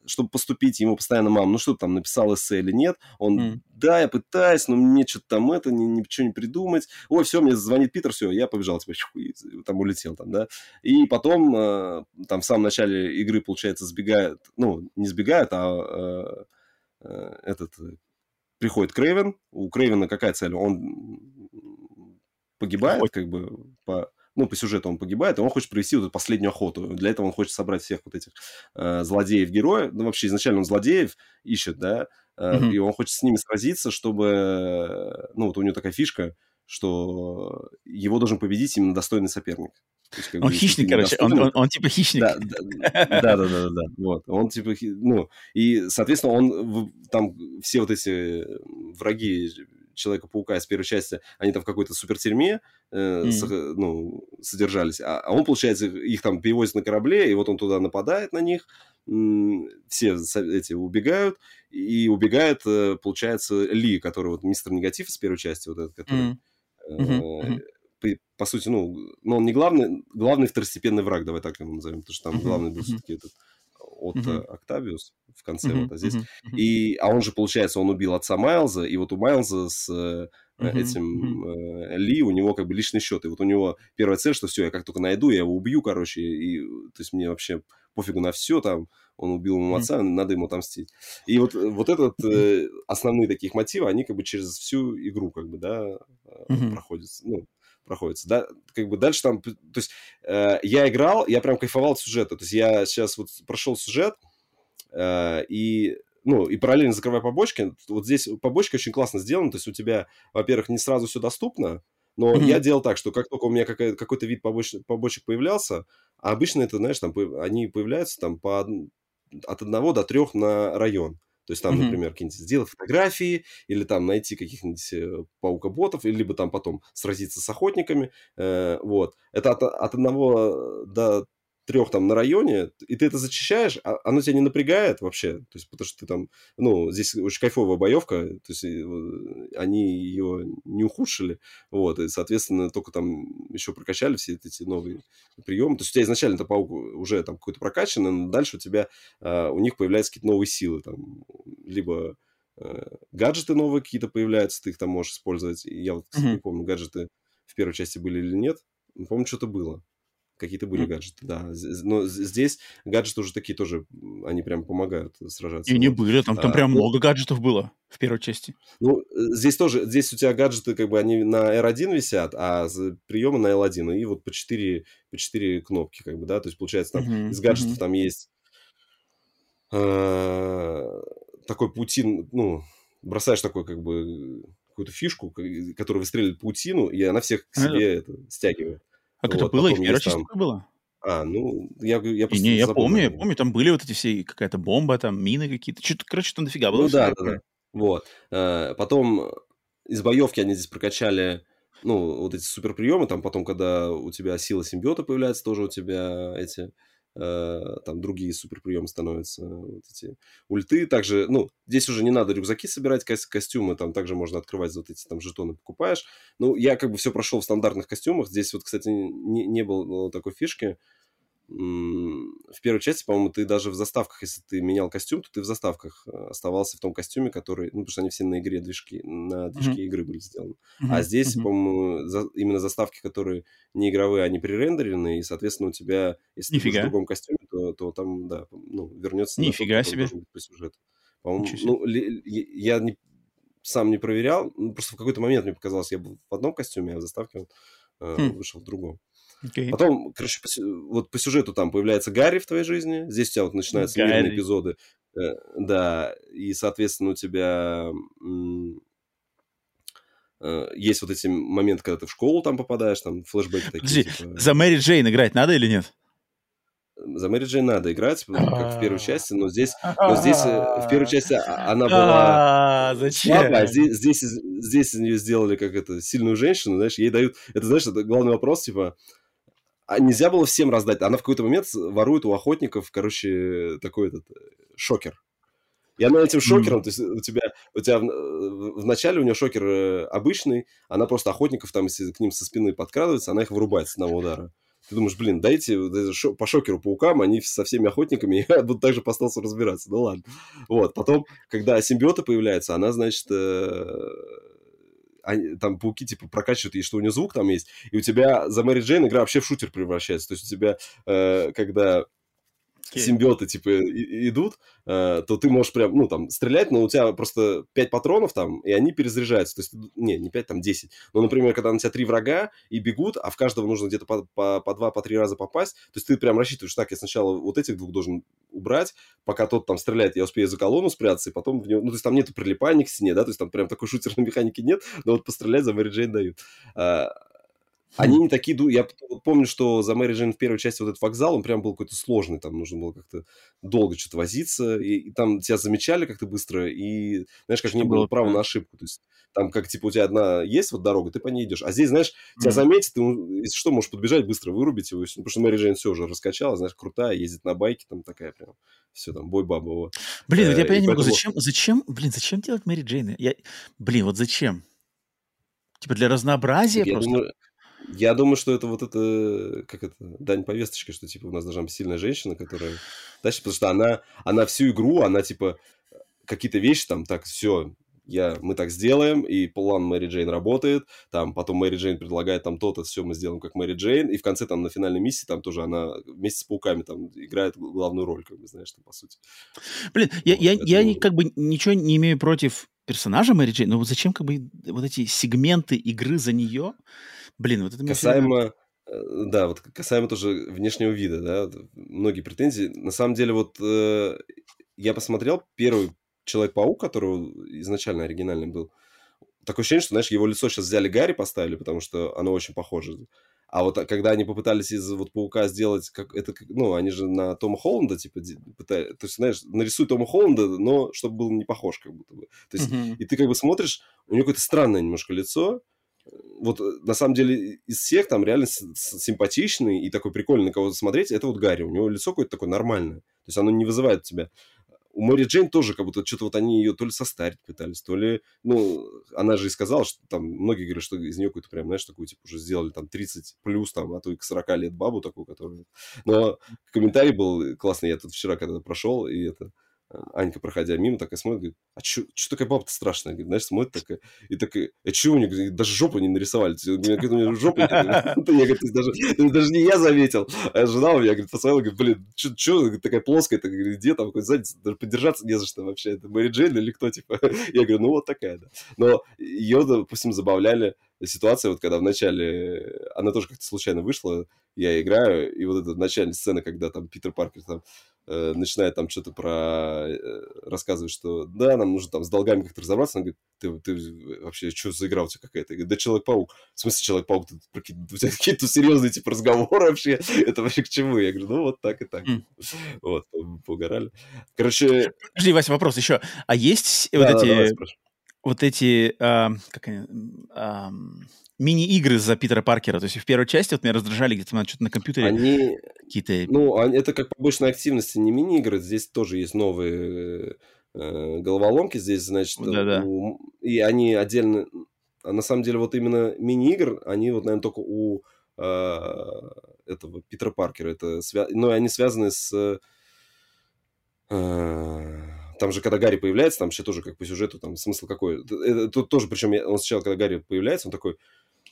чтобы поступить, ему постоянно, мам, ну что ты там, написал эссе или нет? Он, mm. да, я пытаюсь, но мне что-то там это, ни, ничего не придумать. Ой, все, мне звонит Питер, все, я побежал, типа, и, там улетел там, да. И потом, э, там, в самом начале игры, получается, сбегает, ну, не сбегает, а э, этот, приходит Крейвен. У Крейвена какая цель? Он погибает, Хоть. как бы, по ну, по сюжету он погибает, и он хочет провести вот эту последнюю охоту. Для этого он хочет собрать всех вот этих э, злодеев-героев. Ну, вообще, изначально он злодеев ищет, да, э, mm-hmm. и он хочет с ними сразиться, чтобы... Ну, вот у него такая фишка, что его должен победить именно достойный соперник. Есть, он бы, хищник, короче, он, он, он типа хищник. Да, да, да, да, да, да, вот. Он типа, ну, и, соответственно, он там все вот эти враги Человека-паука из первой части, они там в какой-то супер тюрьме э, mm. ну, содержались, а, а он, получается, их там перевозит на корабле, и вот он туда нападает на них, все эти убегают, и убегает, э, получается, Ли, который вот мистер Негатив из первой части, вот этот, который... по сути, ну, но он не главный, главный второстепенный враг, давай так его назовем, потому что там главный был все-таки этот от mm-hmm. Октавиус в конце, mm-hmm. вот, а здесь... Mm-hmm. И, а он же, получается, он убил отца Майлза, и вот у Майлза с mm-hmm. этим mm-hmm. Ли, у него как бы личный счет, и вот у него первая цель, что все, я как только найду, я его убью, короче, и, то есть мне вообще пофигу на все, там, он убил ему отца, mm-hmm. надо ему отомстить. И вот, вот этот, э, основные таких мотивы, они как бы через всю игру, как бы, да, mm-hmm. проходят, ну, проходится. Да, как бы дальше там, то есть э, я играл, я прям кайфовал от сюжета. То есть я сейчас вот прошел сюжет, э, и ну, и параллельно закрывая побочки. Вот здесь побочка очень классно сделана. То есть у тебя, во-первых, не сразу все доступно, но mm-hmm. я делал так, что как только у меня какой- какой-то вид побоч- побочек появлялся, а обычно это, знаешь, там они появляются там по от одного до трех на район. То есть там, mm-hmm. например, какие-нибудь сделать фотографии, или там найти каких-нибудь э, паукоботов, или либо там потом сразиться с охотниками. Э, вот. Это от, от одного до трех там на районе, и ты это зачищаешь, а оно тебя не напрягает вообще, то есть потому что ты там, ну, здесь очень кайфовая боевка, то есть они ее не ухудшили, вот, и, соответственно, только там еще прокачали все эти новые приемы, то есть у тебя изначально это паук уже там какой-то прокачанный, но дальше у тебя, а, у них появляются какие-то новые силы, там, либо э, гаджеты новые какие-то появляются, ты их там можешь использовать, я вот, mm-hmm. не помню, гаджеты в первой части были или нет, помню, что-то было. Какие-то были гаджеты, да. Но здесь гаджеты уже такие тоже, они прям помогают сражаться. И не были, там, там а, прям ну, много гаджетов было в первой части. Ну, э, здесь тоже, здесь у тебя гаджеты, как бы, они на R1 висят, а приемы на L1, и вот по 4, по 4 кнопки, как бы, да, то есть, получается, там mm-hmm. из гаджетов mm-hmm. там есть э, такой паутин, ну, бросаешь такой, как бы, какую-то фишку, которая выстреливает паутину, и она всех к себе это, стягивает. Как вот, это было? И в первой части там... было? А, ну, я, я просто не, я помню, я помню, там были вот эти все, какая-то бомба, там, мины какие-то. Что-то, короче, там дофига было. Ну да, да, да. Вот. А, потом из боевки они здесь прокачали, ну, вот эти суперприемы, там потом, когда у тебя сила симбиота появляется, тоже у тебя эти Э, там другие суперприемы становятся, вот эти ульты. Также, ну, здесь уже не надо рюкзаки собирать, ко- костюмы, там также можно открывать вот эти там жетоны, покупаешь. Ну, я как бы все прошел в стандартных костюмах. Здесь вот, кстати, не, не было такой фишки в первой части, по-моему, ты даже в заставках, если ты менял костюм, то ты в заставках э, оставался в том костюме, который, ну, потому что они все на игре движки, на движке mm-hmm. игры были сделаны. Mm-hmm. А здесь, mm-hmm. по-моему, за, именно заставки, которые не игровые, они пререндерены, и, соответственно, у тебя, если Нифига. ты в другом костюме, то, то там, да, ну, вернется Нифига на то, себе. по сюжету. По-моему, ну, ли, я не, сам не проверял, ну, просто в какой-то момент мне показалось, я был в одном костюме, а в заставке он э, mm. вышел в другом. Okay. Потом, короче, по, вот по сюжету там появляется Гарри в твоей жизни. Здесь у тебя вот начинаются Гарри. мирные эпизоды. Э, да, и, соответственно, у тебя э, есть вот эти моменты, когда ты в школу там попадаешь, там флешбеки такие. Подожди, типа... за Мэри Джейн играть надо или нет? За Мэри Джейн надо играть, как в первой части, но здесь, но здесь э, в первой части а, она была а, зачем? слабая, здесь, здесь, здесь из нее сделали как это сильную женщину, знаешь, ей дают, это знаешь, это главный вопрос, типа, а нельзя было всем раздать. Она в какой-то момент ворует у охотников, короче, такой этот э, шокер. И она этим шокером, mm. то есть у тебя, у тебя в, в начале у нее шокер э, обычный, она просто охотников там, если к ним со спины подкрадывается, она их вырубает с одного удара. ты думаешь, блин, дайте по шокеру паукам, они со всеми охотниками будут также по стелсу разбираться. Ну ладно. Вот, потом, когда симбиоты появляются, она, значит, э, они, там пауки, типа, прокачивают, и что у нее звук там есть, и у тебя за Мэри Джейн игра вообще в шутер превращается. То есть у тебя, э, когда okay. симбиоты, типа, идут, э, то ты можешь прям, ну, там, стрелять, но у тебя просто 5 патронов там, и они перезаряжаются. То есть, не, не 5, там 10. Но, например, когда на тебя 3 врага и бегут, а в каждого нужно где-то по, по, по 2, по 3 раза попасть, то есть ты прям рассчитываешь, так, я сначала вот этих двух должен убрать, пока тот там стреляет, я успею за колонну спрятаться, и потом в него, ну, то есть там нету прилипания к стене, да, то есть там прям такой шутерной механики нет, но вот пострелять за Мэри Джейн дают. Они не такие... Я помню, что за Мэри Джейн в первой части вот этот вокзал, он прям был какой-то сложный, там нужно было как-то долго что-то возиться, и, и там тебя замечали как-то быстро, и, знаешь, как что не было права на ошибку, то есть там как, типа, у тебя одна есть вот дорога, ты по ней идешь, а здесь, знаешь, тебя mm-hmm. заметят, ты, если что, можешь подбежать, быстро вырубить его, потому что Мэри Джейн все уже раскачала, знаешь, крутая, ездит на байке, там такая прям, все там, бой-баба. Вот. Блин, вот я э, понять не могу, зачем, зачем, блин, зачем делать Мэри Джейн? Я, блин, вот зачем? Типа для разнообразия так, просто? Думаю, я думаю, что это вот это, как это, дань повесточки, что, типа, у нас должна быть сильная женщина, которая... Дальше, потому что она, она всю игру, она, типа, какие-то вещи там, так, все, я, мы так сделаем, и план Мэри Джейн работает, там, потом Мэри Джейн предлагает там то-то, все мы сделаем как Мэри Джейн, и в конце там на финальной миссии там тоже она вместе с пауками там играет главную роль, как бы, знаешь, там, по сути. Блин, вот, я, я, я как бы ничего не имею против персонажа Мэри Джейн, но вот зачем как бы вот эти сегменты игры за нее? Блин, вот это Касаемо... Э, да, вот касаемо тоже внешнего вида, да, многие претензии. На самом деле, вот э, я посмотрел первый Человек-паук, который изначально оригинальный был. Такое ощущение, что, знаешь, его лицо сейчас взяли Гарри поставили, потому что оно очень похоже. А вот а, когда они попытались из вот паука сделать, как это, ну, они же на Тома Холланда, типа, пытались, то есть, знаешь, нарисуй Тома Холланда, но чтобы был не похож, как будто бы. То есть, mm-hmm. и ты как бы смотришь, у него какое-то странное немножко лицо, вот э, на самом деле из всех там реально симпатичный и такой прикольный на кого смотреть, это вот Гарри. У него лицо какое-то такое нормальное. То есть оно не вызывает у тебя у Мэри Джейн тоже как будто что-то вот они ее то ли состарить пытались, то ли, ну, она же и сказала, что там многие говорят, что из нее какую-то прям, знаешь, такую, типа, уже сделали там 30 плюс, там, а то и к 40 лет бабу такую, которую... Но комментарий был классный, я тут вчера когда прошел, и это Анька, проходя мимо, такая смотрит, говорит, а что такая баба-то страшная? Говорит, знаешь, смотрит такая, и такая, а что у нее? Даже жопу не нарисовали. У меня, говорит, у меня жопу Я, говорит, даже, даже не я заметил. А жена у меня, говорит, посмотрела, говорит, блин, что такая плоская? -то? где там, какой задница? Даже подержаться не за что вообще. Это Мэри Джейн или кто, типа? Я говорю, ну вот такая, да. Но ее, допустим, забавляли ситуация, вот когда в начале, она тоже как-то случайно вышла, я играю, и вот эта начальная сцена, когда там Питер Паркер там э, начинает там что-то про... Э, рассказывать, что да, нам нужно там с долгами как-то разобраться. Она говорит, ты, ты вообще что за игра у тебя какая-то? Я говорю, да Человек-паук. В смысле Человек-паук? У тебя какие-то серьезные типа разговоры вообще? Это вообще к чему? Я говорю, ну вот так и так. Mm. Вот, поугорали. Короче... Подожди, Вася, вопрос еще. А есть да, вот да, эти... Вот эти... Э, как они... Э, мини-игры за Питера Паркера. То есть в первой части вот меня раздражали где-то что-то на компьютере. Они... Какие-то... Ну, это как побочная активность, не мини-игры. Здесь тоже есть новые э, головоломки. Здесь, значит... Да-да. У... И они отдельно... А на самом деле вот именно мини-игр, они вот, наверное, только у э, этого Питера Паркера. Это свя... Ну, они связаны с... Э, там же, когда Гарри появляется, там вообще тоже как по сюжету, там смысл какой. Это, тут тоже, причем он сначала, когда Гарри появляется, он такой,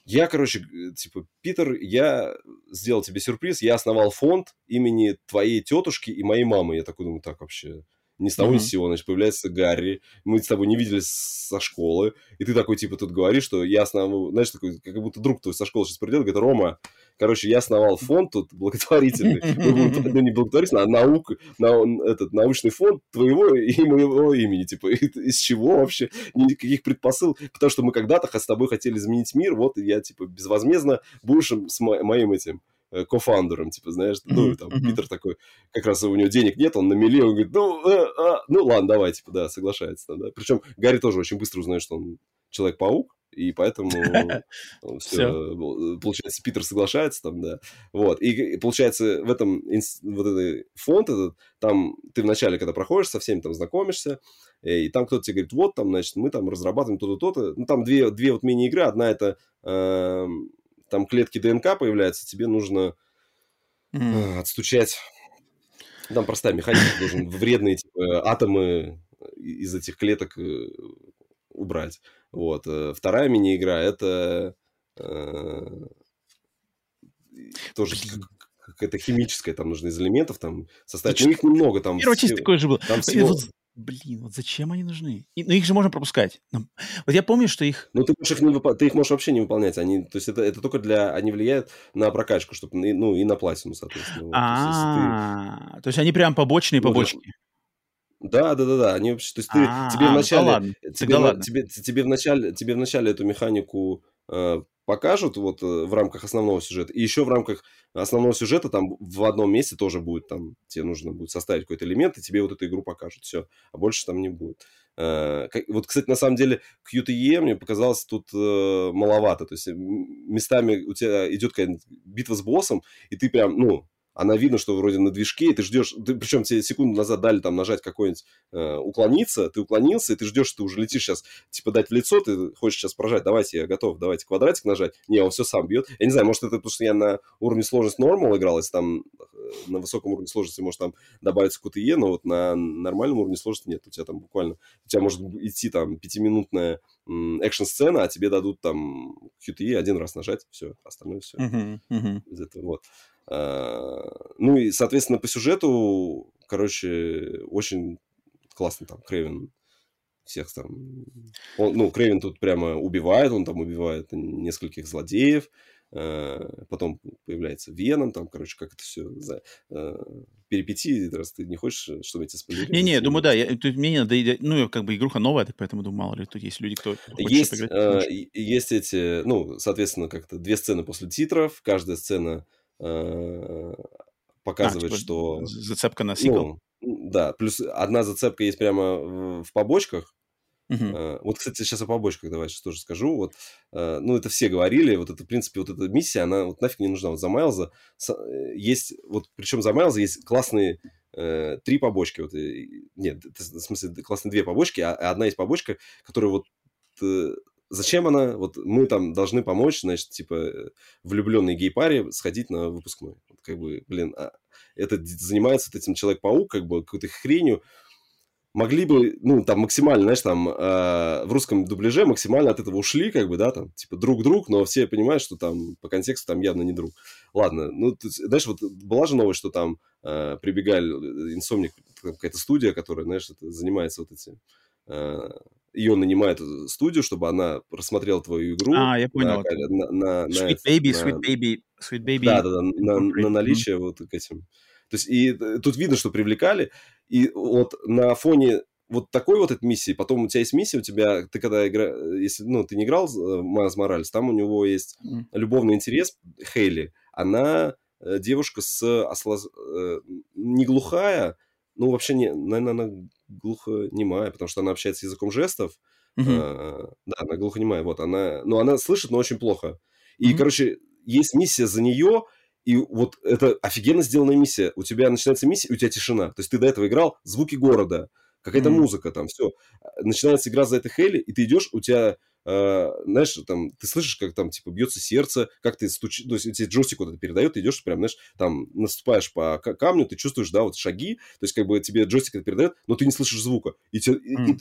я, короче, типа, Питер, я сделал тебе сюрприз, я основал фонд имени твоей тетушки и моей мамы. Я такой думаю, так вообще, ни с того mm-hmm. ни с сего, значит, появляется Гарри, мы с тобой не виделись со школы, и ты такой, типа, тут говоришь, что я основал, знаешь, такой, как будто друг твой со школы сейчас придет, говорит, Рома, короче, я основал фонд тут благотворительный, ну, не благотворительный, а наука, этот научный фонд твоего и моего имени, типа, из чего вообще, никаких предпосыл, потому что мы когда-то с тобой хотели изменить мир, вот я, типа, безвозмездно будешь с моим этим Э, кофаундером, типа, знаешь, ну, там, mm-hmm. Питер такой, как раз у него денег нет, он на мели, он говорит, ну, э, э, ну, ладно, давай, типа, да, соглашается, да. Причем Гарри тоже очень быстро узнает, что он Человек-паук, и поэтому все, получается, Питер соглашается там, да, вот, и получается в этом, вот этот фонд этот, там ты вначале, когда проходишь, со всеми там знакомишься, и там кто-то тебе говорит, вот там, значит, мы там разрабатываем то-то, то-то, ну, там две, две вот мини-игры, одна это эм, там клетки ДНК появляются, тебе нужно отстучать. Там простая механика, должен вредные типа, атомы из этих клеток э, убрать. Вот. Э, вторая мини-игра это э, тоже какая-то химическая, там нужно из элементов там составить. Ну, их немного там. Первый чист такой же был. Там всего... Блин, вот зачем они нужны? И, ну, их же можно пропускать. Ну, вот я помню, что их... Ну, ты, можешь их не выпол... ты их можешь вообще не выполнять. Они, то есть это, это только для... Они влияют на прокачку, чтобы, ну, и на платину, соответственно. А, то есть они прям побочные побочки. Да, да, да, да. Они вообще, то есть ты, тебе вначале, тебе, тебе, тебе вначале, тебе вначале эту механику э, покажут вот э, в рамках основного сюжета, и еще в рамках основного сюжета там в одном месте тоже будет там тебе нужно будет составить какой-то элемент, и тебе вот эту игру покажут, все, а больше там не будет. Э, вот, кстати, на самом деле QTE мне показалось тут э, маловато, то есть местами у тебя идет какая-нибудь битва с боссом, и ты прям, ну, она видно, что вроде на движке, и ты ждешь, ты, причем тебе секунду назад дали там нажать какой-нибудь э, уклониться, ты уклонился, и ты ждешь, что ты уже летишь сейчас, типа, дать в лицо, ты хочешь сейчас прожать, давайте, я готов, давайте квадратик нажать. Не, он все сам бьет. Я не знаю, может, это потому что я на уровне сложности нормал играл, если там э, на высоком уровне сложности может там добавиться QTE, но вот на нормальном уровне сложности нет, у тебя там буквально, у тебя может идти там пятиминутная экшн-сцена, а тебе дадут там QTE один раз нажать, все, остальное все. Uh-huh, uh-huh. Из этого, вот. А, ну и, соответственно, по сюжету, короче, очень классно там Крейвен всех там... Он, ну, Крейвен тут прямо убивает, он там убивает нескольких злодеев, а, потом появляется Веном, там, короче, как это все за э, перипетии, раз ты не хочешь, чтобы эти спойлеры... Не-не, думаю, да, я, тут мне надо, ну, как бы игруха новая, так поэтому думаю, мало ли, тут есть люди, кто есть, э, есть эти, ну, соответственно, как-то две сцены после титров, каждая сцена Э, показывает, а, типа что... Зацепка на сиквел? Ну, да, плюс одна зацепка есть прямо в побочках. Uh-huh. Вот, кстати, сейчас о побочках давай сейчас тоже скажу. Вот, э, ну, это все говорили, вот это, в принципе, вот эта миссия, она вот нафиг не нужна. Вот за Майлза есть, вот, причем за Майлза есть классные э, три побочки. Вот, нет, в смысле, классные две побочки, а одна есть побочка, которая вот Зачем она? Вот мы там должны помочь, значит, типа, э, влюбленной гей-паре сходить на выпускной. Вот, как бы, блин, а это занимается вот этим Человек-паук, как бы, какой-то хренью. Могли бы, ну, там, максимально, знаешь, там, э, в русском дубляже максимально от этого ушли, как бы, да, там, типа, друг-друг, но все понимают, что там по контексту там явно не друг. Ладно, ну, ты, знаешь, вот была же новость, что там э, прибегали, инсомник, какая-то студия, которая, знаешь, это, занимается вот этим э, ее нанимает студию, чтобы она рассмотрела твою игру. А, я понял. На, на, на, Sweet Baby, на, Sweet Baby, Sweet Baby. Да, да, да, на, на наличие вот к этим. То есть, и э, тут видно, что привлекали, и вот на фоне вот такой вот этой миссии, потом у тебя есть миссия, у тебя, ты когда игра, если, ну, ты не играл Майлз Моралес, там у него есть mm. любовный интерес, Хейли, она э, девушка с ослоз... Э, не глухая, ну, вообще, не, наверное, она глухонемая, потому что она общается языком жестов. Uh-huh. А, да, она глухонемая, вот, она, но она слышит, но очень плохо. И, uh-huh. короче, есть миссия за нее, и вот это офигенно сделанная миссия. У тебя начинается миссия, и у тебя тишина. То есть ты до этого играл звуки города, какая-то mm-hmm. музыка там, все. Начинается игра за это Хейли, и ты идешь, у тебя Uh, знаешь, там, ты слышишь, как там, типа, бьется сердце, как ты стучишь, то есть тебе джойстик вот это передает, ты идешь, прям, знаешь, там, наступаешь по камню, ты чувствуешь, да, вот шаги, то есть, как бы тебе джойстик это передает, но ты не слышишь звука. И, te, mm.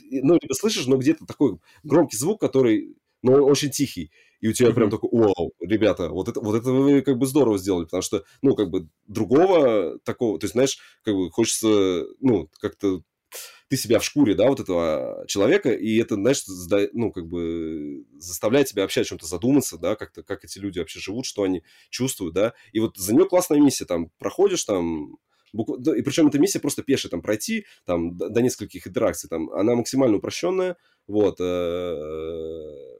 и, и, ну, либо слышишь, но где-то такой громкий звук, который, но он очень тихий. И у тебя mm-hmm. прям такой, вау, ребята, вот это, вот это вы как бы здорово сделали, потому что, ну, как бы другого такого, то есть, знаешь, как бы хочется, ну, как-то ты себя в шкуре, да, вот этого человека, и это, знаешь, ну, как бы заставляет тебя вообще о чем-то задуматься, да, как-то, как эти люди вообще живут, что они чувствуют, да, и вот за нее классная миссия, там, проходишь, там, и причем эта миссия просто пешая, там, пройти, там, до, до нескольких интеракций, там, она максимально упрощенная, вот, э,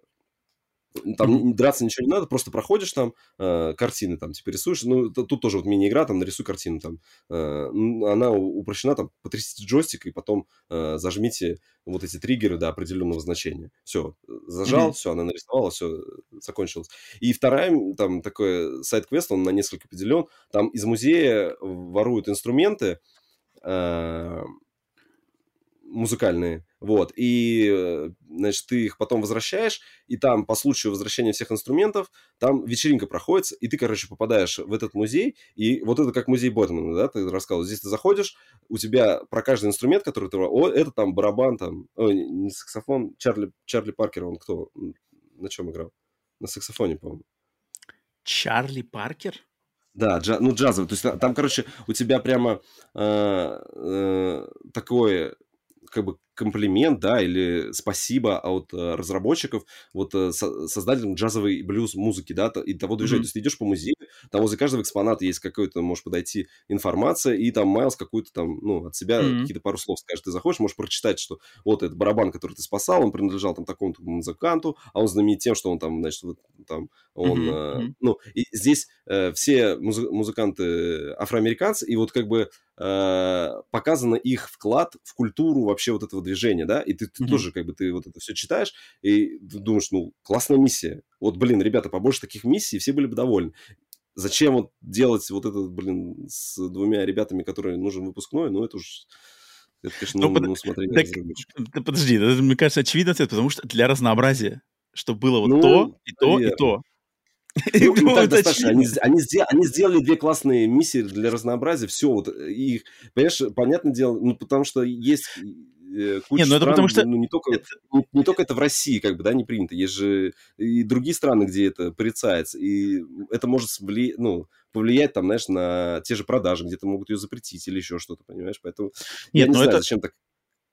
там mm-hmm. драться ничего не надо, просто проходишь там, э, картины там, типа рисуешь. Ну, это, тут тоже вот мини-игра, там, нарисуй картину там. Э, она упрощена, там, потрясите джойстик и потом э, зажмите вот эти триггеры до определенного значения. Все, зажал, mm-hmm. все, она нарисовала, все, закончилось. И вторая, там, такой сайт-квест, он на несколько поделен. Там из музея воруют инструменты, э, музыкальные, Вот, и, э, значит, ты их потом возвращаешь, и там по случаю возвращения всех инструментов, там вечеринка проходит, и ты, короче, попадаешь в этот музей, и вот это как музей Бэтмена, да, ты рассказывал. Здесь ты заходишь, у тебя про каждый инструмент, который ты... О, это там барабан, там... О, не саксофон, Чарли, Чарли Паркер, он кто? На чем играл? На саксофоне, по-моему. Чарли Паркер? Да, джа, ну джазовый. То есть там, короче, у тебя прямо э, э, такое как бы комплимент, да, или спасибо от э, разработчиков, вот э, со, создателям джазовой блюз музыки, да, и того движения. Mm-hmm. То есть ты идешь по музею, там возле каждого экспоната есть какой-то, можешь подойти информация, и там Майлз какую-то там, ну, от себя mm-hmm. какие-то пару слов скажет. Ты заходишь, можешь прочитать, что вот этот барабан, который ты спасал, он принадлежал там такому-то музыканту, а он знаменит тем, что он там, значит, вот там, он, mm-hmm. э, ну, и здесь э, все муз- музыканты афроамериканцы, и вот как бы показано их вклад в культуру вообще вот этого движения, да, и ты, ты mm-hmm. тоже как бы ты вот это все читаешь и думаешь, ну, классная миссия. Вот, блин, ребята, побольше таких миссий, все были бы довольны. Зачем вот делать вот это, блин, с двумя ребятами, которые нужен выпускной, ну, это уж... Это, конечно, ну, ну, под... ну смотри, так, да, подожди, это, мне кажется, очевидно ответ, потому что для разнообразия, чтобы было вот ну, то, и то, наверное. и то. Ну, ну, так достаточно. Они, они, сделали, они сделали две классные миссии для разнообразия. Все, вот их, понимаешь, понятное дело, ну, потому что есть э, куча не, ну это стран, потому что... ну, не, только, это... не, не только это в России, как бы, да, не принято. Есть же и другие страны, где это порицается. И это может вли... ну, повлиять, там, знаешь, на те же продажи, где-то могут ее запретить или еще что-то, понимаешь? Поэтому Нет, я не знаю, это... зачем так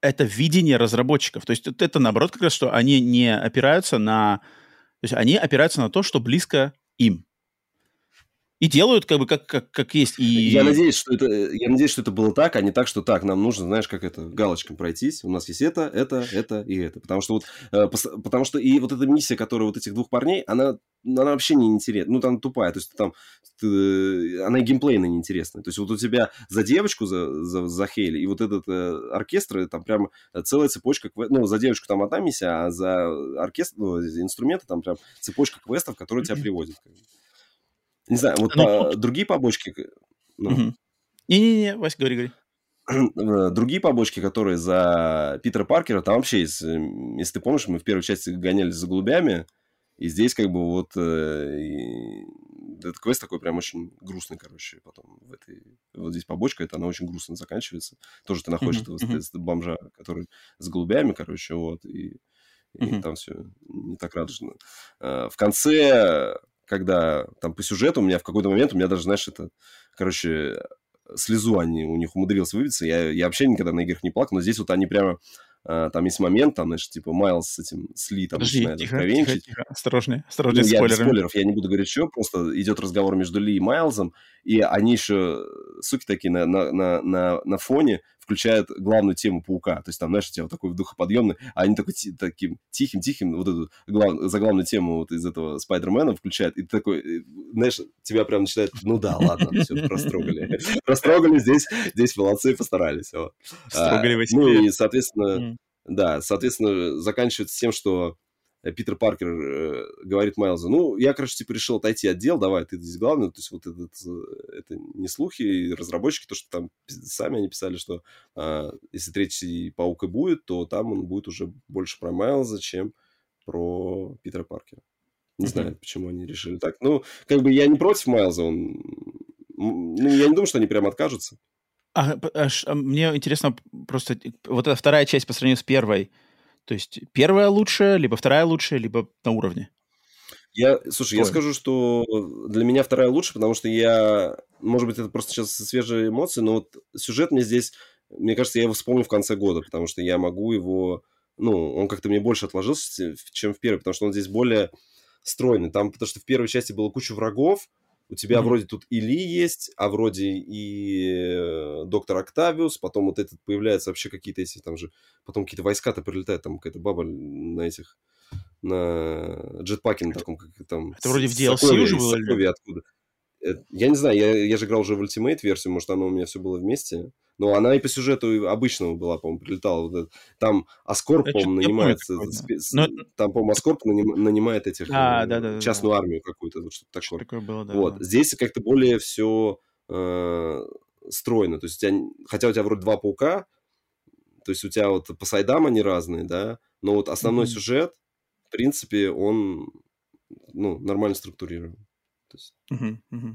это видение разработчиков. То есть это наоборот как раз, что они не опираются на то есть они опираются на то, что близко им. И делают как бы как, как, как есть. И... Я, надеюсь, что это, я надеюсь, что это было так, а не так, что так, нам нужно, знаешь, как это, галочком пройтись. У нас есть это, это, это и это. Потому что вот, э, потому что и вот эта миссия, которая вот этих двух парней, она, она вообще не интересна. Ну, там тупая. То есть там, ты, она и геймплейно неинтересная. То есть вот у тебя за девочку, за, за, за Хейли, и вот этот э, оркестр, там прям целая цепочка, ну, за девочку там одна миссия, а за оркестр, ну, инструменты там прям цепочка квестов, которые тебя приводят. Не знаю, вот по, другие побочки... Ну. Не-не-не, Вась, говори, говори. Другие побочки, которые за Питера Паркера, там вообще есть, если ты помнишь, мы в первой части гонялись за голубями, и здесь как бы вот э, и, этот квест такой прям очень грустный, короче, потом в этой, вот здесь побочка, это она очень грустно заканчивается. Тоже ты находишь mm-hmm. этого mm-hmm. бомжа, который с голубями, короче, вот, и, и mm-hmm. там все не так радужно. Э, в конце когда там по сюжету у меня в какой-то момент, у меня даже, знаешь, это, короче, слезу они у них умудрилось выбиться. Я, я вообще никогда на играх не плакал, но здесь вот они прямо Uh, там есть момент, там, значит, типа, Майлз с этим, с Ли, там, Подожди, начинает тихо, тихо, тихо, осторожнее, осторожнее ну, с спойлерами. Я спойлеров, я не буду говорить, что, просто идет разговор между Ли и Майлзом, и они еще, суки такие, на, на, на, на, на фоне включает главную тему паука. То есть там, знаешь, у тебя вот такой духоподъемный, а они такой таким тихим-тихим вот эту глав, заглавную тему вот из этого Спайдермена включают, и ты такой, э, знаешь, тебя прям начинает, ну да, ладно, все, растрогали. Растрогали здесь, здесь молодцы, постарались. Растрогали Ну и, соответственно, да, соответственно, заканчивается тем, что Питер Паркер э, говорит Майлзу, ну, я, короче, типа решил отойти от дел, давай, ты здесь главный. То есть вот этот, э, это не слухи, и разработчики, то, что там сами они писали, что э, если третий паук и будет, то там он будет уже больше про Майлза, чем про Питера Паркера. Не mm-hmm. знаю, почему они решили так. Ну, как бы я не против Майлза, он... Ну, я не думаю, что они прям откажутся. А, а, а, мне интересно просто, вот эта вторая часть по сравнению с первой, то есть первая лучшая, либо вторая лучшая, либо на уровне? Я, слушай, Ой. я скажу, что для меня вторая лучше, потому что я, может быть, это просто сейчас свежие эмоции, но вот сюжет мне здесь, мне кажется, я его вспомню в конце года, потому что я могу его, ну, он как-то мне больше отложился, чем в первой, потому что он здесь более стройный. Там, потому что в первой части было куча врагов, у тебя mm-hmm. вроде тут и Ли есть, а вроде и э, доктор Октавиус, потом вот этот появляется вообще какие-то эти там же, потом какие-то войска-то прилетают, там какая-то баба на этих, на джетпаке на таком, как там... Это вроде в DLC уже было? откуда. Э, я не знаю, я, я же играл уже в Ultimate версию, может, оно у меня все было вместе. Но она и по сюжету обычного была, по-моему, прилетала. Там Аскорб, по-моему, нанимается... Но... Там, по-моему, Аскорб нанимает этих... А, да, да, частную да. армию какую-то, вот что-то такое. такое было, да, вот. Да. Здесь как-то более все э, стройно. То есть, у тебя, хотя у тебя вроде два паука, то есть у тебя вот по сайдам они разные, да, но вот основной mm-hmm. сюжет, в принципе, он, ну, нормально структурирован. То есть... mm-hmm. Mm-hmm.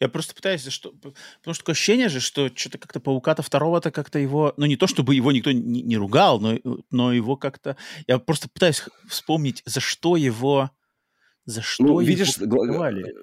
Я просто пытаюсь, что... Потому что такое ощущение же, что что-то как-то Паука-то второго-то как-то его... Ну, не то, чтобы его никто не, не ругал, но, но его как-то... Я просто пытаюсь вспомнить, за что его... За что ну, его видишь, критиковали.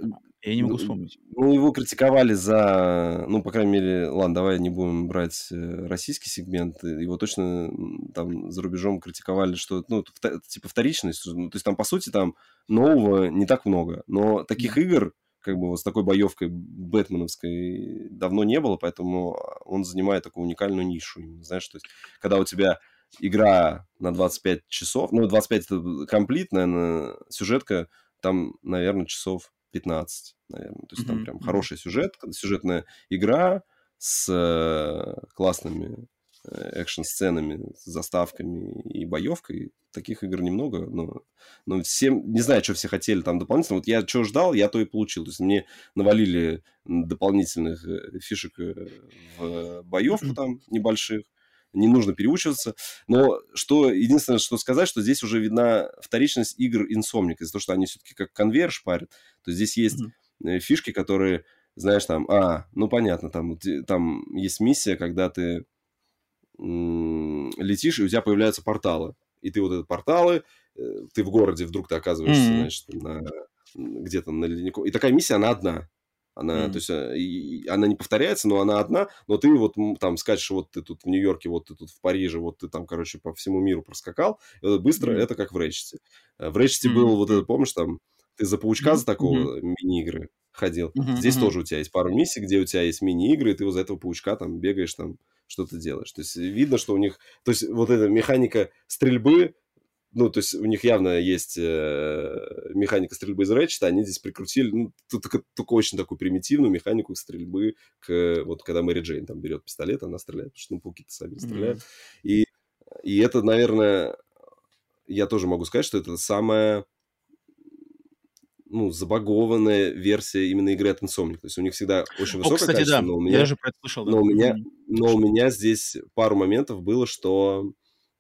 Я не могу вспомнить. Ну, его критиковали за... Ну, по крайней мере, ладно, давай не будем брать э, российский сегмент. Его точно там за рубежом критиковали, что, ну, типа вторичность. Ну, то есть там, по сути, там нового не так много. Но таких игр как бы вот с такой боевкой бэтменовской давно не было, поэтому он занимает такую уникальную нишу. Знаешь, то есть, когда у тебя игра на 25 часов, ну, 25 это комплит, наверное, сюжетка там, наверное, часов 15, наверное. То есть mm-hmm. там прям хороший сюжет, сюжетная игра с э, классными экшн-сценами, заставками и боевкой. Таких игр немного, но, но всем, не знаю, что все хотели там дополнительно. Вот я что ждал, я то и получил. То есть мне навалили дополнительных э, фишек э, в боевку там небольших. Не нужно переучиваться. Но что единственное, что сказать, что здесь уже видна вторичность игр Insomniac. Из-за того, что они все-таки как конвейер шпарят. То есть здесь есть mm-hmm. фишки, которые, знаешь, там, а, ну понятно, там, там есть миссия, когда ты летишь, и у тебя появляются порталы. И ты вот эти порталы, э, ты в городе, вдруг ты оказываешься, mm-hmm. значит, на, где-то на леднику. И такая миссия, она одна. Она, mm-hmm. то есть, э, и, она не повторяется, но она одна, но ты вот там скачешь, вот ты тут в Нью-Йорке, вот ты тут в Париже, вот ты там, короче, по всему миру проскакал, и вот быстро, mm-hmm. это как в Речете. Э, в Речете mm-hmm. был вот этот, помнишь, там, ты за паучка mm-hmm. за такого mm-hmm. мини-игры ходил. Mm-hmm. Здесь mm-hmm. тоже у тебя есть пару миссий, где у тебя есть мини-игры, и ты вот за этого паучка там бегаешь, там, что ты делаешь. То есть видно, что у них... То есть вот эта механика стрельбы, ну, то есть у них явно есть э, механика стрельбы из Ratchet, они здесь прикрутили, ну, только, только очень такую примитивную механику стрельбы, к, вот когда Мэри Джейн там берет пистолет, она стреляет, потому что ну, пауки-то сами стреляют. Mm-hmm. И, и это, наверное, я тоже могу сказать, что это самая ну, забагованная версия именно игры от Insomniac. То есть у них всегда очень высокое О, кстати, качество, да. но у меня... Я же про это слышал. Да. Но, у меня, но у меня здесь пару моментов было, что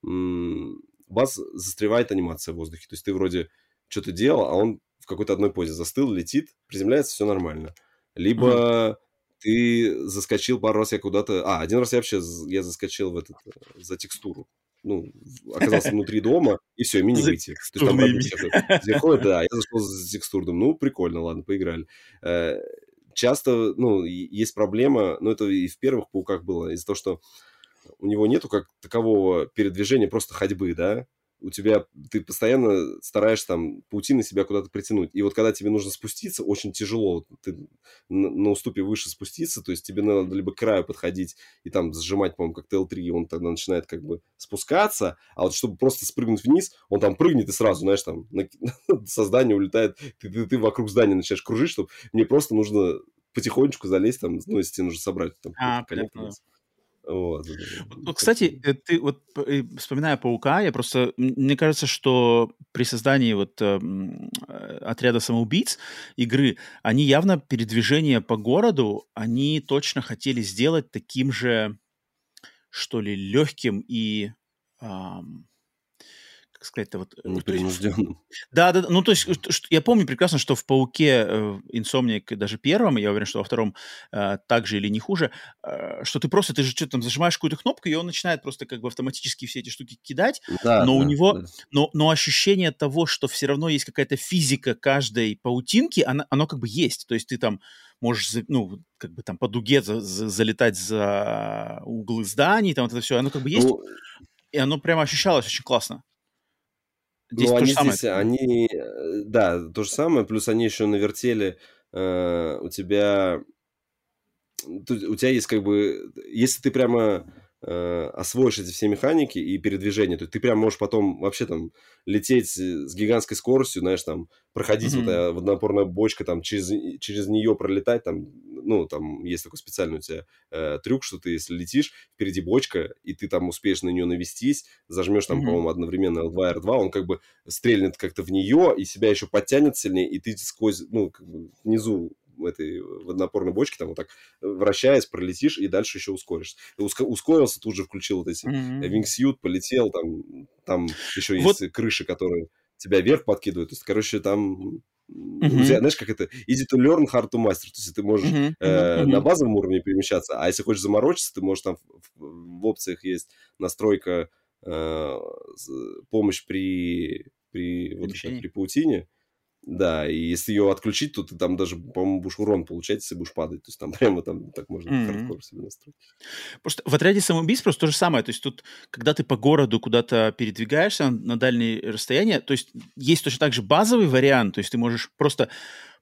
м- вас застревает анимация в воздухе. То есть ты вроде что-то делал, а он в какой-то одной позе застыл, летит, приземляется, все нормально. Либо mm-hmm. ты заскочил пару раз я куда-то... А, один раз я вообще я заскочил в этот, э, за текстуру ну, оказался внутри дома, и все, мини выйти. То есть там ходят, да, я зашел за текстурным. Ну, прикольно, ладно, поиграли. Э, часто, ну, есть проблема, но это и в первых пауках было, из-за того, что у него нету как такового передвижения просто ходьбы, да, у тебя, ты постоянно стараешься там паутины себя куда-то притянуть. И вот когда тебе нужно спуститься, очень тяжело. Ты на, на уступе выше спуститься, то есть тебе надо либо к краю подходить и там сжимать, по-моему, как TL3, и он тогда начинает как бы спускаться, а вот чтобы просто спрыгнуть вниз, он там прыгнет и сразу, знаешь, там на, со здания улетает, ты, ты, ты вокруг здания начинаешь кружить, чтобы мне просто нужно потихонечку залезть там, ну, если тебе нужно собрать. Там, а, понятно. Вот. Кстати, э, ты вот э, вспоминая паука, я просто мне кажется, что при создании вот эм, э, отряда самоубийц игры они явно передвижение по городу они точно хотели сделать таким же что ли легким и эм, как сказать-то вот... Э, Непринужденным. Да, да, ну то есть что, я помню прекрасно, что в «Пауке» э, Insomniac даже первом, я уверен, что во втором э, так же или не хуже, э, что ты просто, ты же что-то там зажимаешь какую-то кнопку, и он начинает просто как бы автоматически все эти штуки кидать, да, но да, у него, да. но, но ощущение того, что все равно есть какая-то физика каждой паутинки, оно, оно как бы есть, то есть ты там можешь, ну, как бы там по дуге за, за, залетать за углы зданий, там вот это все, оно как бы есть, ну... и оно прямо ощущалось очень классно. Здесь ну, то они же самое. здесь, они, э, да, то же самое, плюс они еще навертели, э, у тебя, у тебя есть как бы, если ты прямо э, освоишь эти все механики и передвижения, то ты прям можешь потом вообще там лететь с гигантской скоростью, знаешь, там проходить mm-hmm. вот водонапорная бочка, там через, через нее пролетать, там, ну, там есть такой специальный у тебя э, трюк, что ты, если летишь, впереди бочка, и ты там успеешь на нее навестись, зажмешь там, mm-hmm. по-моему, одновременно L2, R2, он как бы стрельнет как-то в нее, и себя еще подтянет сильнее, и ты сквозь, ну, как бы внизу этой водонапорной бочке, там вот так вращаясь, пролетишь и дальше еще ускоришься. Уско- ускорился, тут же включил вот эти mm-hmm. полетел, там, там еще вот. есть крыши, которые тебя вверх подкидывают. То есть, короче, там тебя, знаешь, как это easy to learn, hard to master. То есть ты можешь uh-huh. Uh-huh. на базовом уровне перемещаться, а если хочешь заморочиться, ты можешь там в, в опциях есть настройка э, помощь при, при, вот при паутине. Да, и если ее отключить, то ты там даже, по-моему, будешь урон получать, если будешь падать. То есть там прямо там так можно mm-hmm. хардкор себе настроить. Просто в отряде самоубийств просто то же самое. То есть тут, когда ты по городу куда-то передвигаешься на дальние расстояния, то есть есть точно так же базовый вариант. То есть ты можешь просто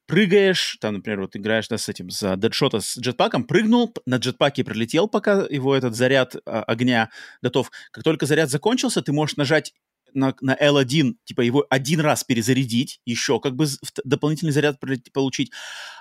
прыгаешь, там, например, вот играешь да, с этим, за дедшота с джетпаком, прыгнул, на джетпаке пролетел, пока его этот заряд а, огня готов. Как только заряд закончился, ты можешь нажать на, на L1, типа его один раз перезарядить, еще как бы дополнительный заряд получить,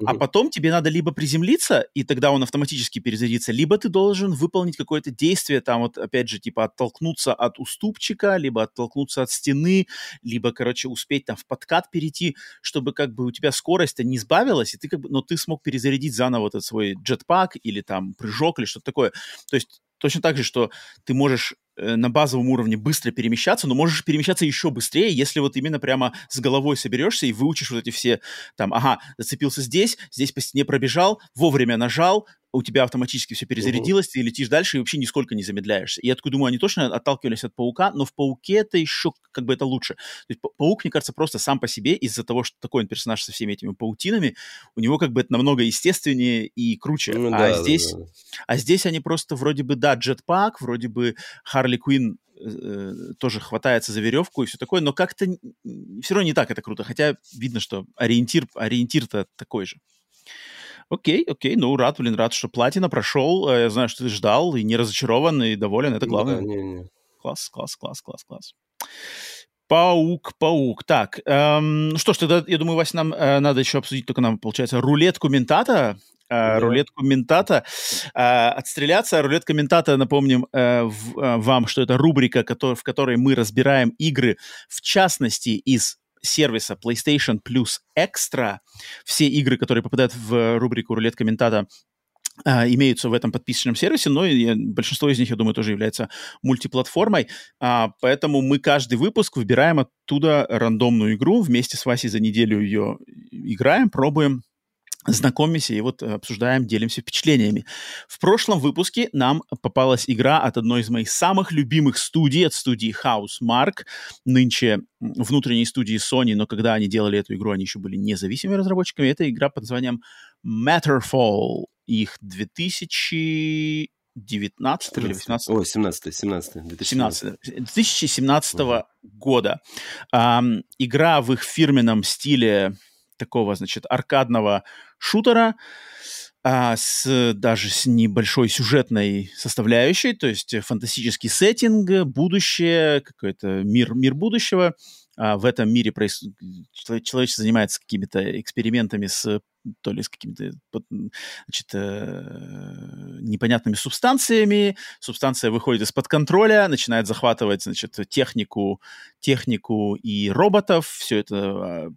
угу. а потом тебе надо либо приземлиться, и тогда он автоматически перезарядится, либо ты должен выполнить какое-то действие, там вот опять же, типа оттолкнуться от уступчика, либо оттолкнуться от стены, либо, короче, успеть там в подкат перейти, чтобы как бы у тебя скорость-то не сбавилась, и ты как бы, но ты смог перезарядить заново этот свой джетпак или там прыжок или что-то такое. То есть точно так же, что ты можешь Э, на базовом уровне быстро перемещаться, но можешь перемещаться еще быстрее, если вот именно прямо с головой соберешься и выучишь вот эти все, там, ага, зацепился здесь, здесь по стене пробежал, вовремя нажал, у тебя автоматически все перезарядилось, uh-huh. ты летишь дальше и вообще нисколько не замедляешься. И я такой думаю, они точно отталкивались от паука, но в пауке это еще как бы это лучше. То есть паук, мне кажется, просто сам по себе, из-за того, что такой он персонаж со всеми этими паутинами, у него как бы это намного естественнее и круче. Ну, а, да, здесь, да, да. а здесь они просто вроде бы, да, джетпак, вроде бы Харли Квин э, тоже хватается за веревку и все такое, но как-то все равно не так это круто, хотя видно, что ориентир, ориентир-то такой же. Окей, окей, ну рад, блин, рад, что платина прошел. Э, я знаю, что ты ждал и не разочарован, и доволен, это главное. Да, не, не. Класс, класс, класс, класс, класс. Паук, паук. Так, эм, что ж, тогда, я думаю, Вася, нам э, надо еще обсудить только нам, получается, рулетку ментата. Э, да. Рулетку ментата. Э, отстреляться. Рулетка ментата, напомним э, в, э, вам, что это рубрика, который, в которой мы разбираем игры, в частности, из сервиса PlayStation Plus Extra. Все игры, которые попадают в рубрику «Рулет комментата», Uh, имеются в этом подписочном сервисе, но и большинство из них, я думаю, тоже является мультиплатформой. Uh, поэтому мы каждый выпуск выбираем оттуда рандомную игру, вместе с Васей за неделю ее играем, пробуем, знакомимся и вот обсуждаем, делимся впечатлениями. В прошлом выпуске нам попалась игра от одной из моих самых любимых студий, от студии Housemark, нынче внутренней студии Sony, но когда они делали эту игру, они еще были независимыми разработчиками. Это игра под названием Matterfall. Их 2000 19 или 18 Ой, 17 17 2017. 2017 угу. года. Um, игра в их фирменном стиле такого, значит, аркадного шутера, а, с даже с небольшой сюжетной составляющей, то есть фантастический сеттинг, будущее, какой-то мир, мир будущего. А в этом мире проис... человечество занимается какими-то экспериментами с то ли с какими-то значит, э, непонятными субстанциями. Субстанция выходит из-под контроля, начинает захватывать значит, технику, технику и роботов. Все это а,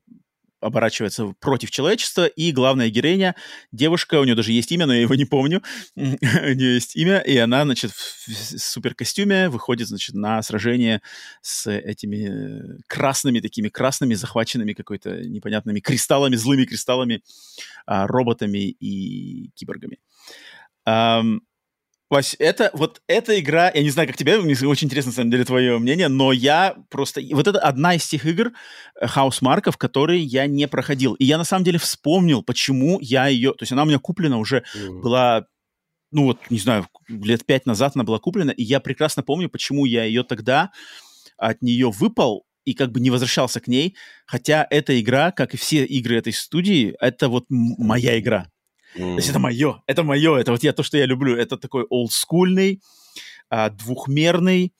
оборачивается против человечества, и главная героиня, девушка, у нее даже есть имя, но я его не помню, у нее есть имя, и она, значит, в суперкостюме выходит, значит, на сражение с этими красными, такими красными, захваченными какой-то непонятными кристаллами, злыми кристаллами, а, роботами и киборгами. Вась, это вот эта игра, я не знаю, как тебе, мне очень интересно, на самом деле, твое мнение, но я просто... Вот это одна из тех игр Хаусмарков, которые я не проходил. И я, на самом деле, вспомнил, почему я ее... То есть она у меня куплена уже, mm-hmm. была ну вот, не знаю, лет пять назад она была куплена, и я прекрасно помню, почему я ее тогда от нее выпал и как бы не возвращался к ней, хотя эта игра, как и все игры этой студии, это вот моя игра. Mm. То есть это мое, это мое, это вот я то, что я люблю. Это такой олдскульный, а, двухмерный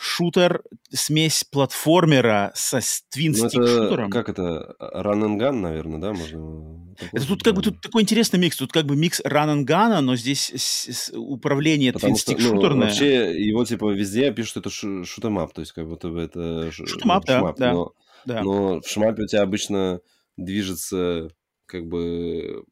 шутер, смесь платформера со твинстик-шутером. Ну, как это? Run and Gun, наверное, да? Можно... Это тут как бы тут такой интересный микс. Тут как бы микс Run and Gun, но здесь с, с, управление твинстик-шутерное. Ну, вообще его типа везде пишут, это шутемап, то есть как будто бы это... Шутемап, да, да, но, да. Но в шмапе у тебя обычно движется как бы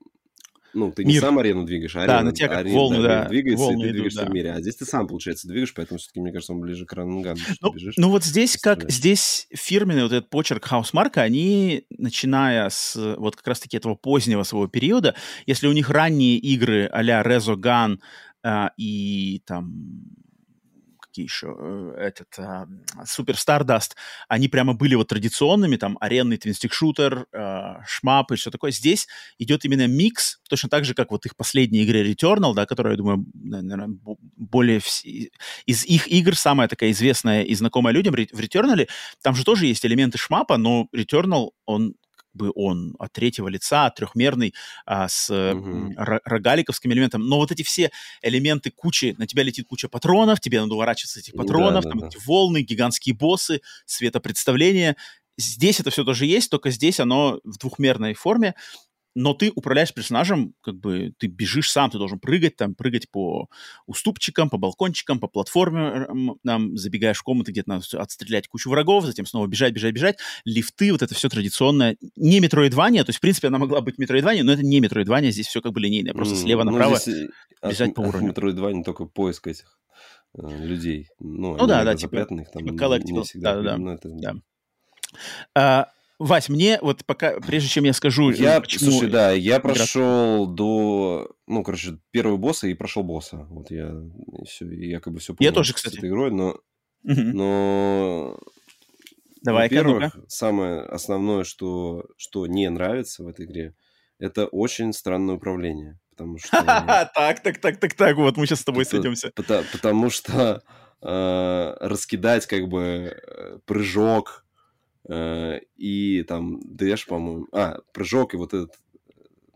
ну, ты Мир. не сам арену двигаешь, а арена, да, на тебя как арена, волны, да, двигается, волны и ты идут, двигаешься да. в мире. А здесь ты сам, получается, двигаешь, поэтому все-таки, мне кажется, он ближе к Рангану, ну, бежишь. Ну, вот здесь, как здесь фирменный вот этот почерк Хаусмарка, они, начиная с вот как раз-таки этого позднего своего периода, если у них ранние игры а-ля Резоган а, и там какие еще, э, этот, а, Super Stardust, они прямо были вот традиционными, там, аренный твинстик-шутер, а, шмап и все такое. Здесь идет именно микс, точно так же, как вот их последняя игра Returnal, да, которая, я думаю, наверное, более... Вс... Из их игр самая такая известная и знакомая людям в Returnal, там же тоже есть элементы шмапа, но Returnal, он бы он от третьего лица, трехмерный, а, с угу. рогаликовским элементом. Но вот эти все элементы кучи, на тебя летит куча патронов, тебе надо уворачиваться этих патронов, да, там да. эти волны, гигантские боссы, светопредставления. Здесь это все тоже есть, только здесь оно в двухмерной форме но ты управляешь персонажем, как бы ты бежишь сам, ты должен прыгать, там, прыгать по уступчикам, по балкончикам, по платформе, там, забегаешь в комнаты, где-то надо отстрелять кучу врагов, затем снова бежать, бежать, бежать, лифты, вот это все традиционное. Не метроидвания, то есть, в принципе, она могла быть метроидвания, но это не метроидвания, здесь все как бы линейное, просто слева ну, направо здесь бежать от, по уровню. метроидвания только поиск этих э, людей. Ну, ну да, да, типа, там типа collectible, да, да, да. Это... да. Вась, мне вот пока, прежде чем я скажу, я, почему... Слушай, да, я прошел до, ну, короче, первого босса и прошел босса. Вот я, все, я как бы все понял. Я тоже, кстати. С этой игрой, но... Угу. Но... Давай, Во-первых, самое основное, что, что не нравится в этой игре, это очень странное управление. Потому что... Так, так, так, так, так, вот мы сейчас с тобой сойдемся. Потому что э, раскидать как бы э, прыжок, и там dash, по-моему, а, прыжок и вот этот,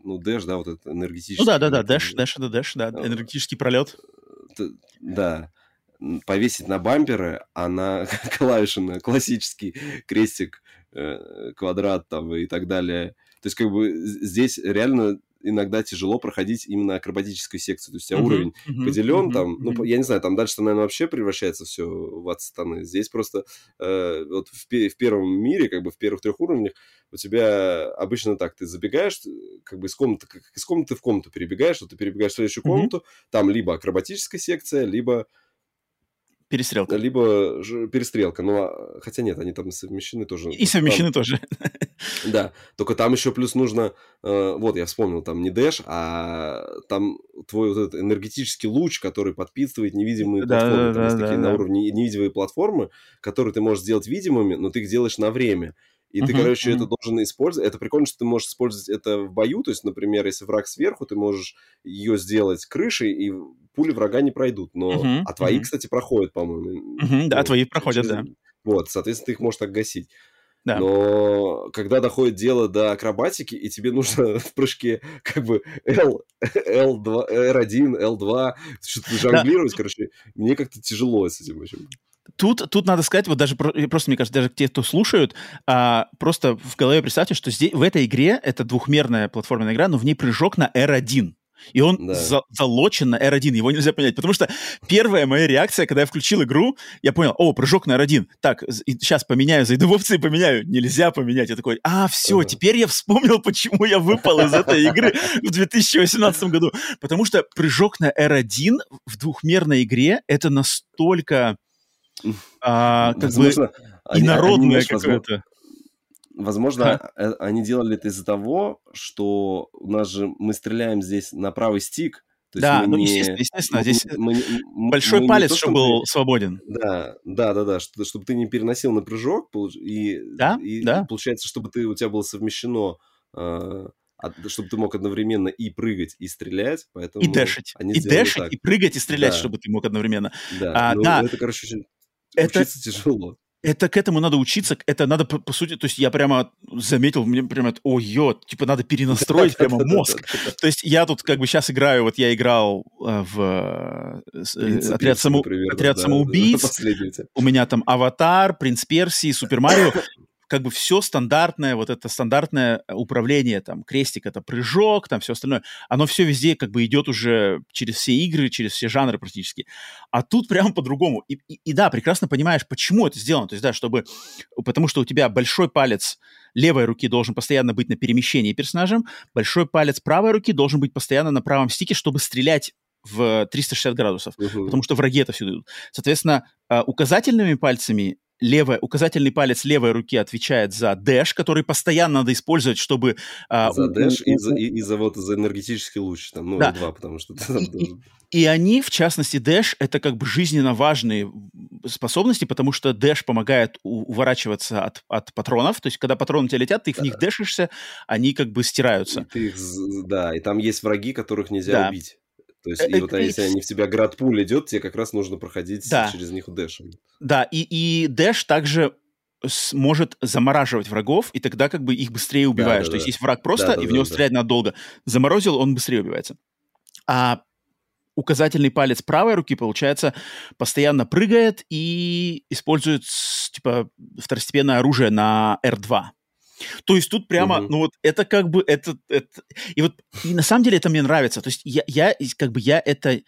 ну, dash, да, вот этот энергетический. Ну да, да, да, dash, dash это dash, да, энергетический пролет. Да, повесить на бамперы, а на клавиши на классический крестик, э, квадрат там и так далее. То есть, как бы здесь реально иногда тяжело проходить именно акробатической секцию. То есть у тебя уровень поделен, там, ну, я не знаю, там дальше, наверное, вообще превращается все в ад сатаны. Здесь просто э, вот в, в первом мире, как бы в первых трех уровнях, у тебя обычно так, ты забегаешь, как бы из комнаты, как из комнаты в комнату перебегаешь, что ты перебегаешь в следующую комнату, там либо акробатическая секция, либо Перестрелка. Либо перестрелка. Ну, а, хотя нет, они там совмещены тоже. И совмещены там, тоже. Да, только там еще плюс нужно... Э, вот, я вспомнил, там не дэш, а там твой вот этот энергетический луч, который подпитывает невидимые да, платформы. Да, там да, есть да, такие да. на уровне невидимые платформы, которые ты можешь сделать видимыми, но ты их делаешь на время. И uh-huh, ты, короче, uh-huh. это должен использовать. Это прикольно, что ты можешь использовать это в бою. То есть, например, если враг сверху, ты можешь ее сделать крышей, и пули врага не пройдут. Но... Uh-huh, а твои, uh-huh. кстати, проходят, по-моему. Uh-huh, да, твои проходят, да. Вот, соответственно, ты их можешь так гасить. Да. Но когда доходит дело до акробатики, и тебе нужно в прыжке как бы L, L2, R1, L2, что-то жонглировать, да. короче, мне как-то тяжело с этим очень. Тут, тут надо сказать, вот даже просто, мне кажется, даже те, кто слушают, а, просто в голове представьте, что здесь, в этой игре, это двухмерная платформенная игра, но в ней прыжок на R1. И он да. за, залочен на R1, его нельзя понять. Потому что первая моя реакция, когда я включил игру, я понял, о, прыжок на R1. Так, сейчас поменяю, зайду в опции поменяю. Нельзя поменять. Я такой, а, все, uh-huh. теперь я вспомнил, почему я выпал из этой игры в 2018 году. Потому что прыжок на R1 в двухмерной игре это настолько а, как Возможно, бы инородное какое-то. Возможно, а? они делали это из-за того, что у нас же мы стреляем здесь на правый стик. То да, ну не, естественно, естественно, мы, здесь мы, большой мы палец, то, чтобы был свободен. Да, да, да, да, что, чтобы ты не переносил на прыжок, и, да, и да. получается, чтобы ты у тебя было совмещено э, чтобы ты мог одновременно и прыгать, и стрелять, поэтому... И дэшить. И дэшить, так. и прыгать, и стрелять, да. чтобы ты мог одновременно. Да, а, ну, да. это, короче, очень... Это... Учиться тяжело. Это к этому надо учиться, это надо, по, по сути, то есть я прямо заметил, мне прямо, ой-ё, типа надо перенастроить прямо мозг. То есть я тут как бы сейчас играю, вот я играл э, в э, само, отряд самоубийц, у меня там Аватар, Принц Персии, Супер Марио, как бы все стандартное, вот это стандартное управление, там, крестик — это прыжок, там, все остальное, оно все везде как бы идет уже через все игры, через все жанры практически. А тут прямо по-другому. И, и, и да, прекрасно понимаешь, почему это сделано. То есть, да, чтобы... Потому что у тебя большой палец левой руки должен постоянно быть на перемещении персонажем, большой палец правой руки должен быть постоянно на правом стике, чтобы стрелять в 360 градусов, uh-huh. потому что враги это всюду идут. Соответственно, а, указательными пальцами левая, указательный палец левой руки отвечает за дэш, который постоянно надо использовать, чтобы... А, за дэш и, за, и, и за вот за энергетический луч, там, ну, да. два, потому что... И, и, и они, в частности, дэш, это как бы жизненно важные способности, потому что дэш помогает уворачиваться от, от патронов, то есть когда патроны у тебя летят, ты в да. них дэшишься, они как бы стираются. И ты их, да, и там есть враги, которых нельзя да. убить. То есть, и вот если они в тебя град пуль идет, тебе как раз нужно проходить да. через них дэшем. Да, и, и дэш также может замораживать врагов, и тогда как бы их быстрее убиваешь. Да, да, То есть, есть враг просто, да, да, и в него да, стрелять да. надо долго. Заморозил, он быстрее убивается. А указательный палец правой руки, получается, постоянно прыгает и использует, типа, второстепенное оружие на R2. То есть тут прямо, угу. ну вот это как бы, это, это, и вот, и на самом деле это мне нравится. То есть я, я как бы, я это,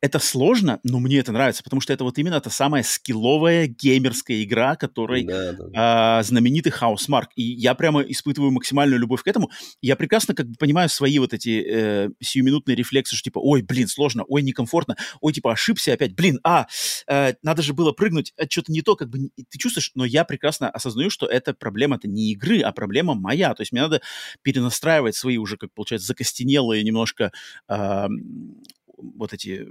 это сложно, но мне это нравится, потому что это вот именно та самая скилловая геймерская игра, которой да, да. А, знаменитый Housemark. И я прямо испытываю максимальную любовь к этому. Я прекрасно как бы понимаю свои вот эти э, сиюминутные рефлексы, что типа, ой, блин, сложно, ой, некомфортно, ой, типа, ошибся опять, блин, а, э, надо же было прыгнуть, это что-то не то, как бы, ты чувствуешь, но я прекрасно осознаю, что эта проблема, это не игры, а проблема моя. То есть мне надо перенастраивать свои уже, как получается, закостенелые немножко э, вот эти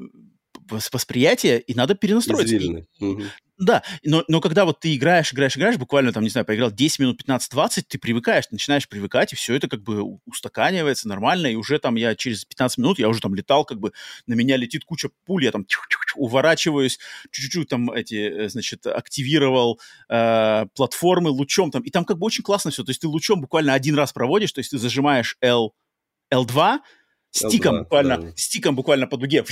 восприятия, и надо перенастроить. И, угу. Да, но, но когда вот ты играешь, играешь, играешь, буквально там, не знаю, поиграл 10 минут, 15-20, ты привыкаешь, ты начинаешь привыкать, и все это как бы устаканивается нормально, и уже там я через 15 минут, я уже там летал, как бы на меня летит куча пуль, я там уворачиваюсь, чуть-чуть там эти, э, значит, активировал э, платформы лучом там, и там как бы очень классно все, то есть ты лучом буквально один раз проводишь, то есть ты зажимаешь L, L2, стиком, буквально, да. стиком буквально по дуге,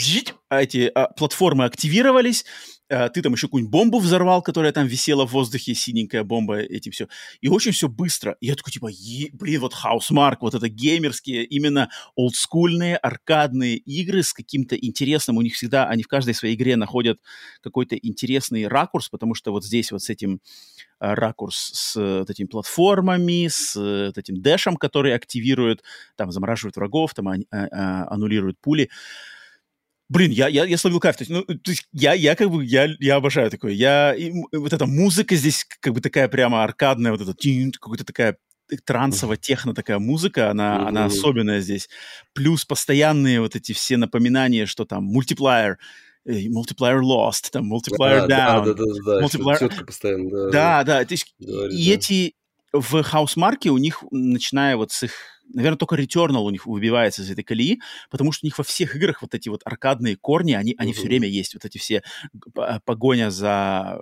а эти а, платформы активировались, а, ты там еще какую-нибудь бомбу взорвал, которая там висела в воздухе, синенькая бомба, эти все. И очень все быстро. И я такой, типа, блин, вот Housemark, вот это геймерские, именно олдскульные, аркадные игры с каким-то интересным. У них всегда, они в каждой своей игре находят какой-то интересный ракурс, потому что вот здесь вот с этим а, ракурс с вот этими платформами, с вот этим дэшем, который активирует, там, замораживает врагов, там, а, а, аннулирует пули. Блин, я, я, я словил кайф. То есть, ну, то есть я, я как бы, я, я обожаю такое. Я, и, вот эта музыка здесь как бы такая прямо аркадная, вот эта какая-то такая трансово техно такая музыка, она, mm-hmm. она особенная здесь. Плюс постоянные вот эти все напоминания, что там мультиплеер, multiplier lost, там multiplier да, down, да, да, да, да, multiplier... постоянно, да, да, да, то есть говорит, и да. эти в Housemark у них, начиная вот с их наверное, только Returnal у них выбивается из этой колеи, потому что у них во всех играх вот эти вот аркадные корни, они, они все время есть. Вот эти все погоня за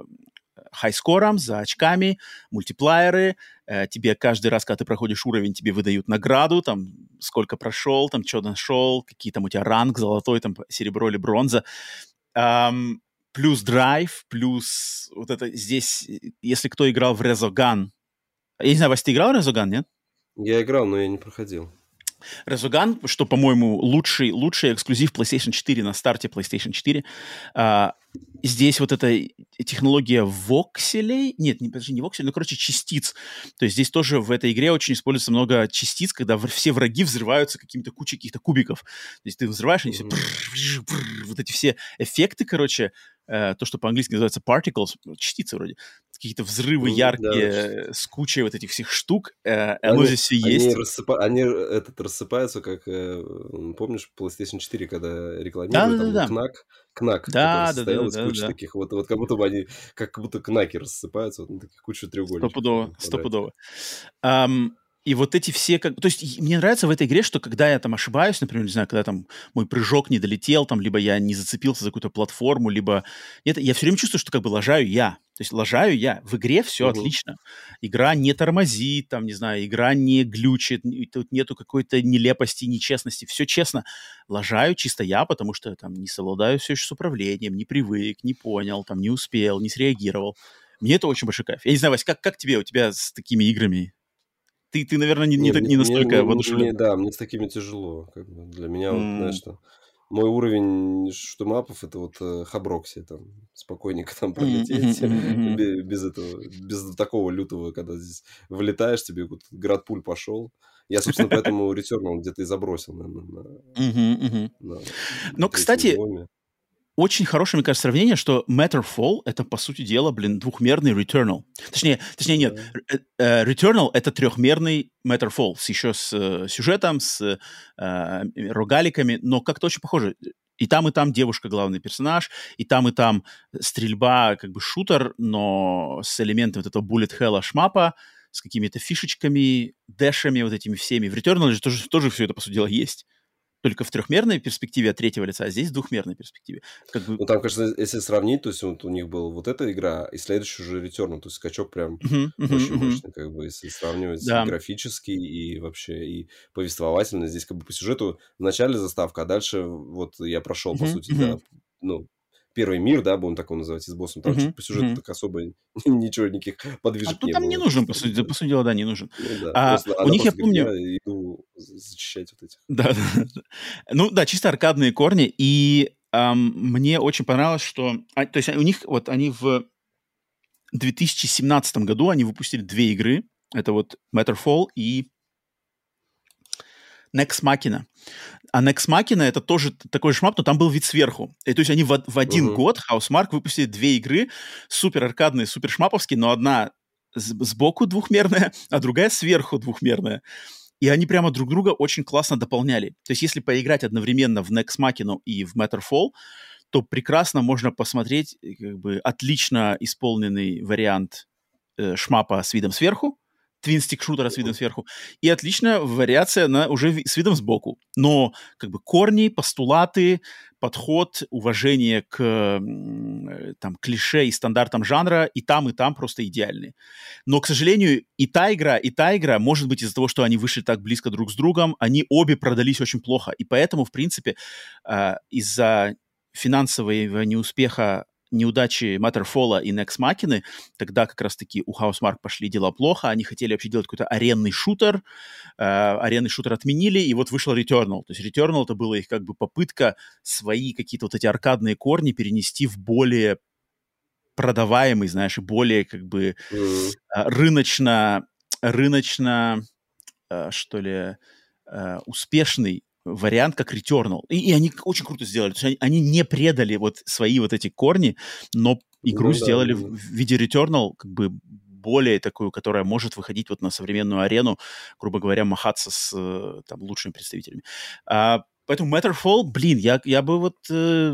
хайскором, за очками, мультиплееры. Э, тебе каждый раз, когда ты проходишь уровень, тебе выдают награду, там, сколько прошел, там, что нашел, какие там у тебя ранг, золотой, там, серебро или бронза. Um, плюс драйв, плюс вот это здесь, если кто играл в Резоган, я не знаю, Вась, ты играл в Резоган, нет? Я играл, но я не проходил. Резоган, что, по-моему, лучший, лучший эксклюзив PlayStation 4 на старте PlayStation 4. А, здесь вот эта технология вокселей, нет, не, подожди, не вокселей, но, короче, частиц. То есть здесь тоже в этой игре очень используется много частиц, когда все враги взрываются какими-то кучей каких-то кубиков. То есть ты взрываешь, они все... Вот эти все эффекты, короче, э, то, что по-английски называется particles, частицы вроде, какие-то взрывы mm, яркие да. с кучей вот этих всех штук. Э, оно здесь все они есть. Рассыпа... Они этот, рассыпаются, как, э, помнишь, PlayStation 4, когда рекламировали, да, там да, да. Кнак, Кнак, да, да, да, из да, кучи да. таких, вот, вот как будто бы они, как будто кнаки рассыпаются, вот на таких кучу треугольников. Стопудово, стопудово. Um, и вот эти все, как, то есть мне нравится в этой игре, что когда я там ошибаюсь, например, не знаю, когда там мой прыжок не долетел, там, либо я не зацепился за какую-то платформу, либо нет, я все время чувствую, что как бы лажаю я. То есть лажаю я. В игре все угу. отлично. Игра не тормозит, там, не знаю, игра не глючит, тут нету какой-то нелепости, нечестности. Все честно. Лажаю чисто я, потому что там не совладаю все еще с управлением, не привык, не понял, там, не успел, не среагировал Мне это очень большой кайф. Я не знаю, Вась, как, как тебе, у тебя с такими играми? Ты, ты наверное, не, не, не настолько мне, воодушевлен. Мне, да, мне с такими тяжело. Как бы. Для меня, mm. вот, знаешь, что мой уровень штумапов это вот э, Хаброкси, там спокойненько там пролететь, без этого, без такого лютого, когда здесь вылетаешь, тебе вот град пуль пошел. Я, собственно, поэтому Returnal где-то и забросил, наверное, на, на Но, кстати, очень хорошее, мне кажется, сравнение, что Matterfall — это, по сути дела, блин, двухмерный Returnal. Точнее, точнее нет, mm-hmm. Returnal — это трехмерный Matterfall, с еще с uh, сюжетом, с uh, рогаликами, но как-то очень похоже. И там, и там девушка главный персонаж, и там, и там стрельба, как бы шутер, но с элементами вот этого bullet hell шмапа, с какими-то фишечками, дэшами вот этими всеми. В Returnal же тоже, тоже все это, по сути дела, есть только в трехмерной перспективе от третьего лица, а здесь в двухмерной перспективе. Как бы... Ну, там, конечно, если сравнить, то есть вот у них был вот эта игра, и следующий уже Return, то есть скачок прям uh-huh, uh-huh, очень uh-huh. мощный, как бы, если сравнивать да. графически и вообще, и повествовательно. Здесь как бы по сюжету в начале заставка, а дальше вот я прошел, uh-huh, по сути, uh-huh. да, ну, первый мир, да, будем так его называть, с боссом, там uh-huh, по сюжету uh-huh. так особо ничего, никаких подвижек а не там было. не нужен, по сути, по сути дела, да, не нужен. Ну, да, а, просто, у них, я помню... Я иду зачищать вот этих. Да, да, да. Ну, да, чисто аркадные корни, и эм, мне очень понравилось, что... А, то есть у них, вот они в 2017 году, они выпустили две игры, это вот Matterfall и Next Machina. А Next Machina это тоже такой шмап, но там был вид сверху. И, то есть они в, в один uh-huh. год Housemark выпустили две игры, супер аркадные, супер шмаповские, но одна сбоку двухмерная, а другая сверху двухмерная. И они прямо друг друга очень классно дополняли. То есть если поиграть одновременно в Next Machina и в Matterfall, то прекрасно можно посмотреть э, как бы отлично исполненный вариант э, шмапа с видом сверху, твинстик шутера с видом сверху, и отличная вариация на уже с видом сбоку. Но как бы корни, постулаты, подход, уважение к э, там, клише и стандартам жанра и там, и там просто идеальны. Но, к сожалению, и та игра, и та игра, может быть, из-за того, что они вышли так близко друг с другом, они обе продались очень плохо. И поэтому, в принципе, э, из-за финансового неуспеха неудачи Matterfall и Next Machina, тогда как раз-таки у Housemark пошли дела плохо, они хотели вообще делать какой-то аренный шутер, э, аренный шутер отменили, и вот вышел Returnal. То есть Returnal это была их как бы попытка свои какие-то вот эти аркадные корни перенести в более продаваемый, знаешь, и более как бы mm. рыночно, рыночно, э, что ли, э, успешный вариант как Returnal. И, и они очень круто сделали. То есть они, они не предали вот свои вот эти корни, но игру ну, сделали да, в, в виде Returnal как бы более такую, которая может выходить вот на современную арену, грубо говоря, махаться с э, там, лучшими представителями. А, Поэтому Matterfall, блин, я, я бы вот... Э,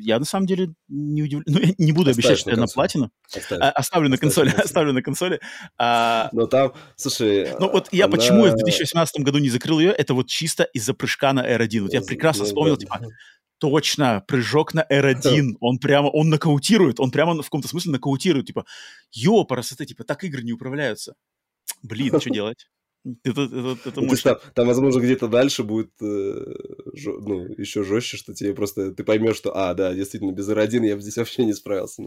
я на самом деле не удивлен. Ну, я не буду Оставишь обещать, что я на платину. А, оставлю на консоли. Оставлю на консоли. А, Но там, слушай... Ну вот я она... почему в 2018 году не закрыл ее, это вот чисто из-за прыжка на R1. Вот я прекрасно вспомнил, типа, точно, прыжок на R1, он прямо, он нокаутирует, он прямо в каком-то смысле нокаутирует, типа, ёпарасоте, типа, так игры не управляются. Блин, что делать? Это, это, это ну, там, там, возможно, где-то дальше будет э, жё, ну, еще жестче, что тебе просто ты поймешь, что, а, да, действительно, без R1 я бы здесь вообще не справился.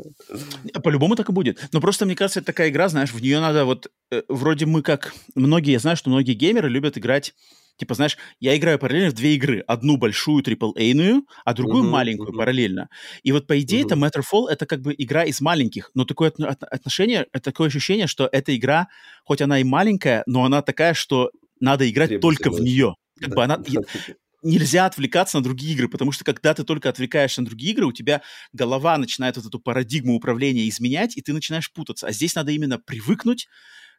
По-любому так и будет. Но просто, мне кажется, это такая игра, знаешь, в нее надо вот, э, вроде мы как, многие, я знаю, что многие геймеры любят играть Типа, знаешь, я играю параллельно в две игры. Одну большую AAA-ную, а другую uh-huh, маленькую uh-huh. параллельно. И вот, по идее, uh-huh. это Matterfall — это как бы игра из маленьких. Но такое отношение, такое ощущение, что эта игра, хоть она и маленькая, но она такая, что надо играть только в нее. Как да. бы она... Нельзя отвлекаться на другие игры, потому что когда ты только отвлекаешься на другие игры, у тебя голова начинает вот эту парадигму управления изменять, и ты начинаешь путаться. А здесь надо именно привыкнуть,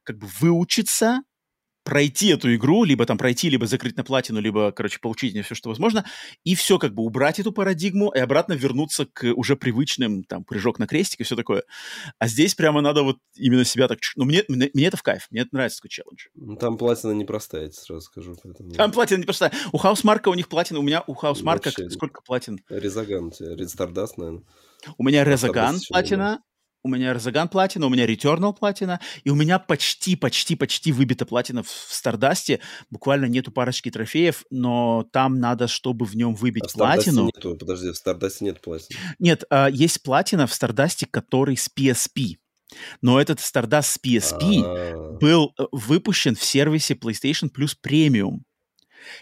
как бы выучиться, пройти эту игру, либо там пройти, либо закрыть на платину, либо, короче, получить не все, что возможно, и все как бы убрать эту парадигму и обратно вернуться к уже привычным, там, прыжок на крестик и все такое. А здесь прямо надо вот именно себя так... Ну, мне, мне, мне это в кайф, мне это нравится такой челлендж. Ну, там платина непростая, я сразу скажу. Поэтому... Там платина непростая. У Хаусмарка у них платина, у меня у Хаусмарка сколько платин? Резаган, Ред Стардаст, наверное. У меня Резаган платина, у меня Резаган платина, у меня Returnal платина, и у меня почти-почти-почти выбита платина в Стардасте. Буквально нету парочки трофеев, но там надо, чтобы в нем выбить а платину. Нету, подожди, в Стардасте нет платины. Нет, а, есть платина в Стардасте, который с PSP. Но этот Stardust с PSP А-а-а. был э, выпущен в сервисе PlayStation Plus Premium.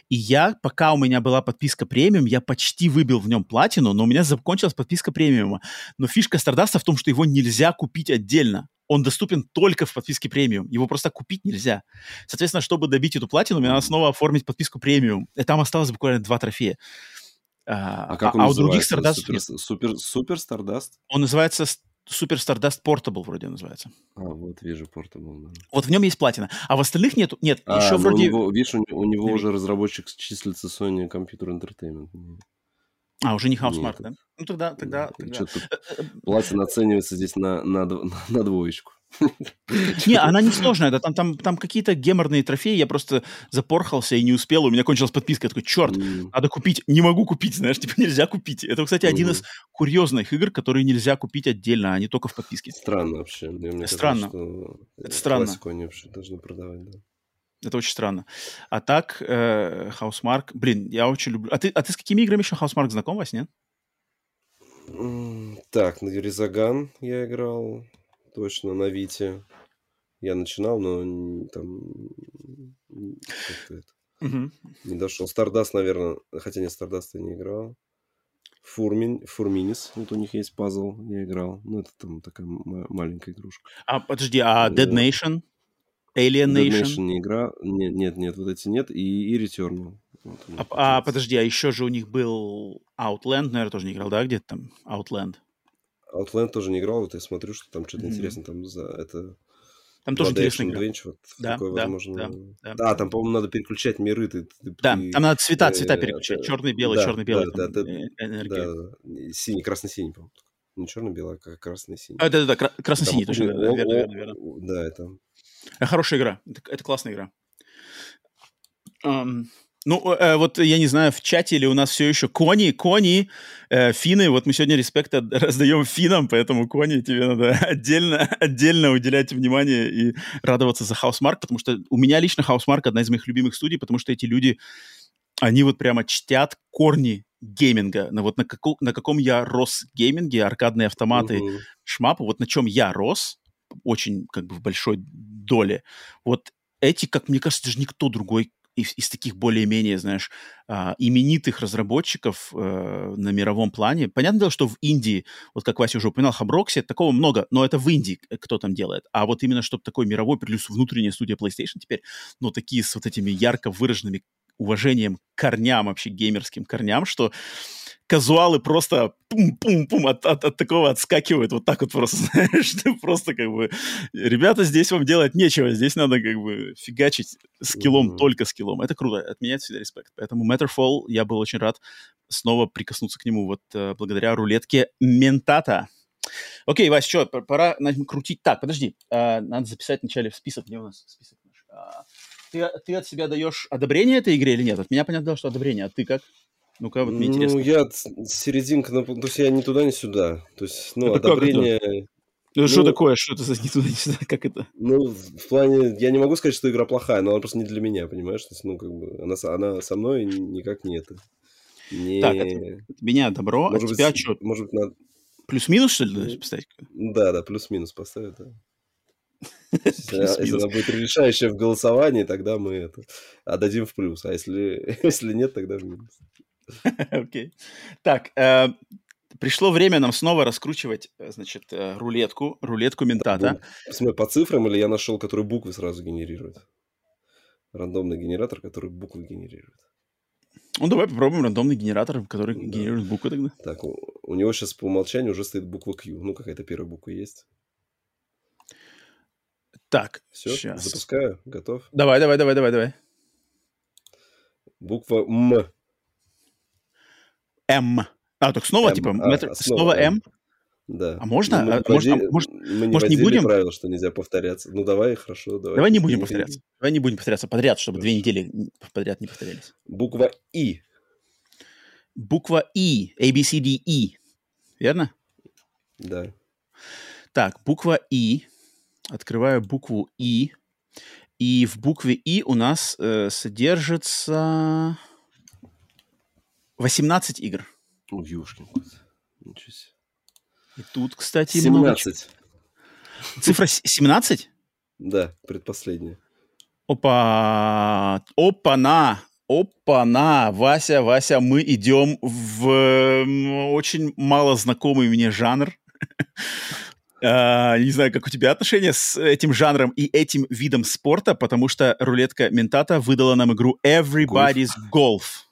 И я, пока у меня была подписка премиум, я почти выбил в нем платину, но у меня закончилась подписка премиума. Но фишка Стардаста в том, что его нельзя купить отдельно. Он доступен только в подписке премиум. Его просто купить нельзя. Соответственно, чтобы добить эту платину, мне надо снова оформить подписку премиум. И там осталось буквально два трофея. А, а как он а, а у других Stardust супер, супер, супер Stardust? Он называется Super Stardust Portable вроде называется. А, вот вижу Portable. Да. Вот в нем есть платина. А в остальных нет. Нет, а, еще вроде... У него, видишь, у, у него уже разработчик числится Sony Computer Entertainment. А, уже не Housemark, да? Ну тогда, тогда... тогда... Э, э, платина оценивается здесь на, на, на двоечку. Не, она не сложная, да, там, там, там какие-то геморные трофеи, я просто запорхался и не успел, у меня кончилась подписка, я такой, черт, надо купить, не могу купить, знаешь, типа нельзя купить. Это, кстати, один из курьезных игр, которые нельзя купить отдельно, а не только в подписке. Странно вообще. Мне странно. Кажется, Это странно. они вообще должны продавать, да. Это очень странно. А так, э, Housemark, блин, я очень люблю. А ты, а ты с какими играми еще Housemark знаком, Вась, нет? Так, на Юризаган я играл точно на Вите. Я начинал, но там угу. не дошел. Стардаст, наверное, хотя нет, Стардаст я не играл. Фурмин, Фурминис, вот у них есть пазл, я играл. Ну, это там такая маленькая игрушка. А, подожди, а Dead Nation? Alien Nation? Dead Nation не игра. Нет, нет, нет, вот эти нет. И, и Returnal. Вот а, а, подожди, а еще же у них был Outland, наверное, тоже не играл, да, где-то там? Outland. Outland тоже не играл, вот я смотрю, что там что-то mm-hmm. интересно там за это... Там тоже интересно. Adventure, да, такое, да, возможно... да, да. Да, там, по-моему, надо переключать миры. Ты, ты, да, ты, там надо цвета, цвета э, переключать. Черный, белый, да, черный, белый. Да, да, да, энергия. Да, синий, красный-синий, по-моему. Не черный-белый, а красный-синий. А, да-да-да, красно-синий, точно, верно, верно, верно. Да, это... Хорошая игра, это, это классная игра. Um, ну, э, вот я не знаю, в чате или у нас все еще кони, кони, э, финны. Вот мы сегодня респект раздаем финам, поэтому кони тебе надо отдельно, отдельно уделять внимание и радоваться за Housemark, потому что у меня лично Housemark одна из моих любимых студий, потому что эти люди, они вот прямо чтят корни гейминга, на вот на, како, на каком я рос гейминге, аркадные автоматы, uh-huh. шмапы, вот на чем я рос, очень как бы в большой доле. Вот эти, как мне кажется, даже никто другой из, из таких более-менее, знаешь, а, именитых разработчиков э, на мировом плане. Понятное дело, что в Индии, вот как Вася уже упоминал, Хаброкси, такого много, но это в Индии кто там делает. А вот именно, чтобы такой мировой, плюс внутренняя студия PlayStation теперь, ну, такие с вот этими ярко выраженными уважением к корням, вообще геймерским корням, что казуалы просто пум-пум-пум от, от, от такого отскакивают вот так вот просто, знаешь, просто как бы, ребята, здесь вам делать нечего, здесь надо как бы фигачить скиллом, mm-hmm. только скиллом. Это круто, от меня всегда респект. Поэтому Matterfall, я был очень рад снова прикоснуться к нему вот uh, благодаря рулетке Ментата. Окей, Вась, что, пора крутить. Так, подожди, uh, надо записать вначале в список, где у нас список наш? Uh, ты, ты от себя даешь одобрение этой игре или нет? От меня понятно, что одобрение, а ты как? Ну-ка, вот мне интересно. Ну, я серединка, то есть я ни туда, ни сюда. То есть, ну, это одобрение... Это? Ну, ну, что такое? Что это за ни туда, ни сюда? Как это? Ну, в плане... Я не могу сказать, что игра плохая, но она просто не для меня, понимаешь? То есть, ну, как бы, она, она со мной никак не это. Не... Так, это, от меня добро, может от тебя быть, что? Может быть, надо... Плюс-минус, что ли, поставить? Да, да, плюс-минус поставить, да. Если она будет решающая в голосовании, тогда мы это отдадим в плюс. А если, если нет, тогда в минус. Окей. Так, э, пришло время нам снова раскручивать, э, значит, э, рулетку, рулетку ментата. Смотри, по цифрам или я нашел, который буквы сразу генерирует? Рандомный генератор, который буквы генерирует. Ну, давай попробуем рандомный генератор, который да. генерирует буквы тогда. Так, у, у него сейчас по умолчанию уже стоит буква Q. Ну, какая-то первая буква есть. Так, все, сейчас. запускаю, готов? Давай, давай, давай, давай, давай. Буква М. М. А, так снова, М. типа, а, снова, снова М? Да. А можно? Мы, а, может, а, может, мы не может не будем? правило, что нельзя повторяться. Ну, давай, хорошо, давай. Давай не будем повторяться. Давай не будем повторяться подряд, чтобы хорошо. две недели подряд не повторялись. Буква И. Буква И. A, B, C, D, E. Верно? Да. Так, буква И. Открываю букву И. И в букве И у нас э, содержится 18 игр. О, ёшкин кот. Ничего себе. И тут, кстати, 17. Много... Цифра 17? Да, предпоследняя. Опа! Опа-на! Опа-на! Вася, Вася, мы идем в очень мало знакомый мне жанр. Uh, не знаю, как у тебя отношения с этим жанром и этим видом спорта, потому что рулетка Ментата выдала нам игру Everybody's Golf.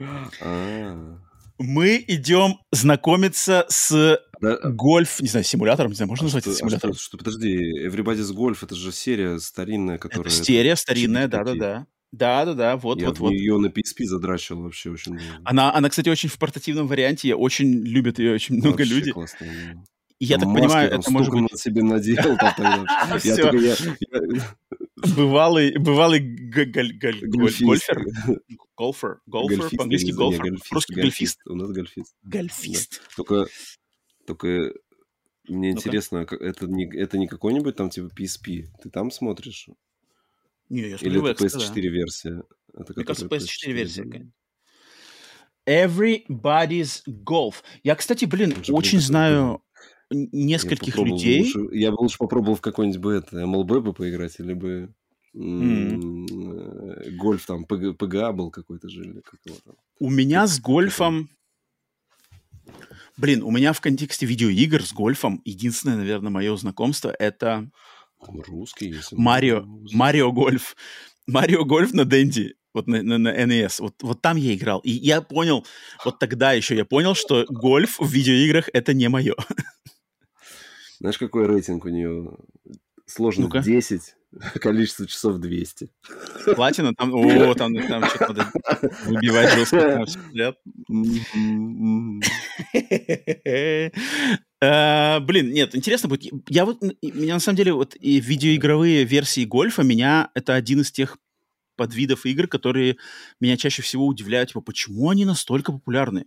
Ah мы идем знакомиться с да. гольф, не знаю, симулятором, не знаю, можно а назвать это симулятором? А что, что, подожди, Everybody's Golf, это же серия старинная, которая... Серия старинная, да-да-да. Да-да-да, вот, я вот, вот. ее на PSP задрачивал вообще очень Она, она, кстати, очень в портативном варианте, очень любят ее очень много вообще людей. Классно. Я там так маски, понимаю, это может быть... себе надел Бывалый, бывалый гольфер. Голфер. Голфер. По-английски голфер. Русский гольфист. У нас гольфист. Гольфист. Только, только мне интересно, это не, это не какой-нибудь там типа PSP? Ты там смотришь? Не, я смотрю Или это PS4 версия? Мне кажется, PS4 версия. Everybody's Golf. Я, кстати, блин, очень знаю нескольких я людей. Лучше, я бы лучше попробовал в какой-нибудь бы это MLB бы поиграть, или бы mm. гольф там, ПГА был какой-то же, или там. У меня с гольфом... Блин, у меня в контексте видеоигр с гольфом единственное, наверное, мое знакомство это... Там русский, если... Марио, Марио Гольф. Марио Гольф на Дэнди вот на, на, на NES, вот, вот там я играл. И я понял, вот тогда еще я понял, что гольф в видеоиграх это не мое. Знаешь, какой рейтинг у нее? Сложно ну 10, количество часов 200. Платина? Там, о, там, там что-то надо выбивать жестко. Uh, блин, нет, интересно будет. Я вот, меня на самом деле вот и видеоигровые версии гольфа, меня это один из тех подвидов игр, которые меня чаще всего удивляют, типа, почему они настолько популярны?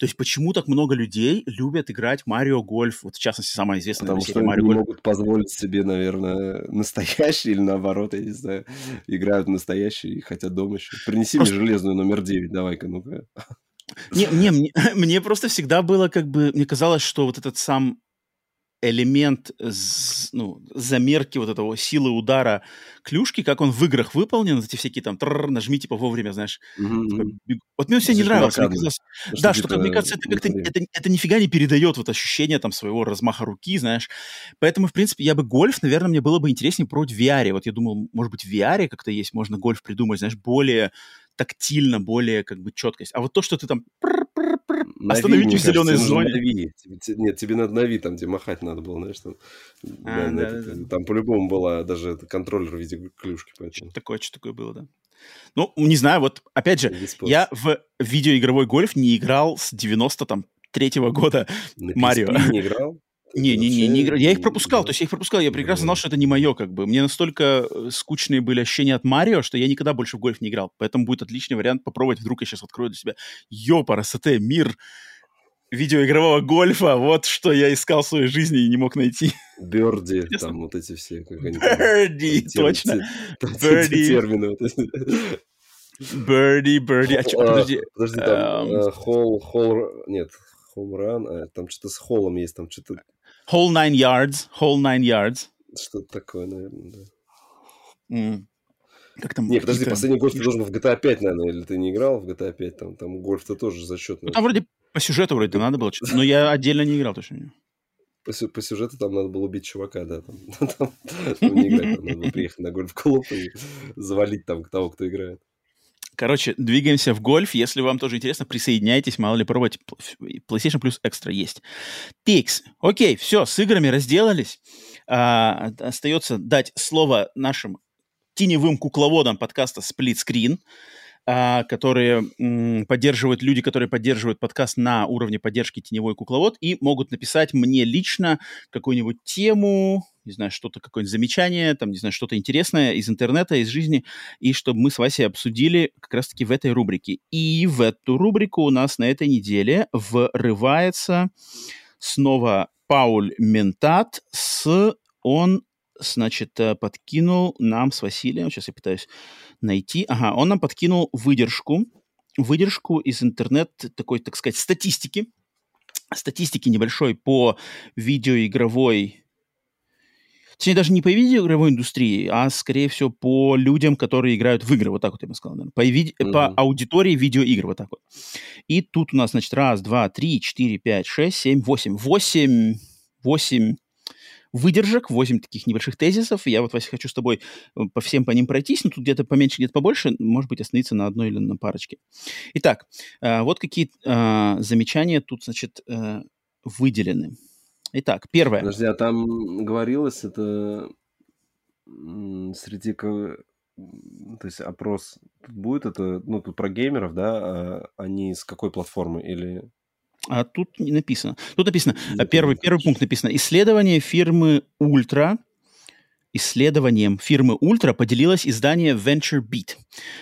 То есть почему так много людей любят играть Марио Гольф, вот в частности самая известная Потому что Марио Гольф. могут позволить себе, наверное, настоящий или наоборот, я не знаю, играют настоящий и хотят дома еще. Принеси просто... мне железную номер 9, давай-ка, ну-ка. Не, не, мне, мне просто всегда было как бы, мне казалось, что вот этот сам элемент ну, замерки вот этого силы удара клюшки, как он в играх выполнен, эти всякие там нажми типа вовремя, знаешь. Mm-hmm. Вот мне все не нравилось. Мне казалось, да, что, как, мне кажется, это как-то это, это нифига не передает вот ощущение там своего размаха руки, знаешь. Поэтому, в принципе, я бы гольф, наверное, мне было бы интереснее пробовать в VR. Вот я думал, может быть, в VR как-то есть, можно гольф придумать, знаешь, более тактильно, более как бы четкость. А вот то, что ты там Остановите в зеленой зоне. Нет, тебе надо на Ви, там, где махать надо было, знаешь, там. А. Там по-любому была даже контроллер в виде клюшки. Что-то такое, что такое было, да. Ну, не знаю, вот, опять же, я в видеоигровой гольф не играл с 93-го года на Марио. не играл? Не, не, не, не. Я их пропускал, то есть я их пропускал, я прекрасно знал, что это не мое, как бы. Мне настолько э, скучные были ощущения от Марио, что я никогда больше в гольф не играл. Поэтому будет отличный вариант попробовать. Вдруг я сейчас открою для себя. Ёпа, СТ, мир видеоигрового гольфа. Вот что я искал в своей жизни и не мог найти. Берди, там вот эти все. Берди, точно. Берди. Термины. Берди, Берди. А, подожди. Подожди, там холл, холл, нет, хоумран, а там что-то с холлом есть, там что-то... Whole nine yards, whole nine yards. Что-то такое, наверное, да. Mm. Как там? Не, подожди, последний гольф ты должен в GTA 5, наверное, или ты не играл в GTA 5? Там, там гольф-то тоже зачетный. Ну, там вроде по сюжету вроде надо было что-то, но я отдельно не играл точно. По, по сюжету там надо было убить чувака, да, там, там, там не играть, там надо было приехать на гольф-клуб и завалить там того, кто играет. Короче, двигаемся в гольф. Если вам тоже интересно, присоединяйтесь, мало ли пробовать. PlayStation Plus Extra есть. Тикс. Окей, все, с играми разделались. А, остается дать слово нашим теневым кукловодам подкаста Split Screen, а, которые поддерживают, люди, которые поддерживают подкаст на уровне поддержки теневой кукловод и могут написать мне лично какую-нибудь тему, не знаю, что-то, какое-нибудь замечание, там, не знаю, что-то интересное из интернета, из жизни, и чтобы мы с Васей обсудили как раз-таки в этой рубрике. И в эту рубрику у нас на этой неделе врывается снова Пауль Ментат с... Он, значит, э, подкинул нам с Василием, сейчас я пытаюсь найти. Ага, он нам подкинул выдержку, выдержку из интернет, такой, так сказать, статистики, статистики небольшой по видеоигровой точнее, даже не по видеоигровой индустрии, а, скорее всего, по людям, которые играют в игры, вот так вот я бы сказал, наверное. По, ви- mm-hmm. по аудитории видеоигр, вот так вот. И тут у нас, значит, раз, два, три, четыре, пять, шесть, семь, восемь. Восемь, восемь выдержек, 8 таких небольших тезисов. Я вот, Вася, хочу с тобой э, по всем по ним пройтись, но тут где-то поменьше, где-то побольше, может быть, остановиться на одной или на парочке. Итак, э, вот какие э, замечания тут, значит, выделены. Итак, первое. Подожди, а там говорилось это среди то есть опрос тут будет это, ну, тут про геймеров, да, а они с какой платформы или а тут не написано. Тут написано, не первый, первый пункт написано, исследование фирмы Ультра, исследованием фирмы Ультра поделилось издание VentureBeat.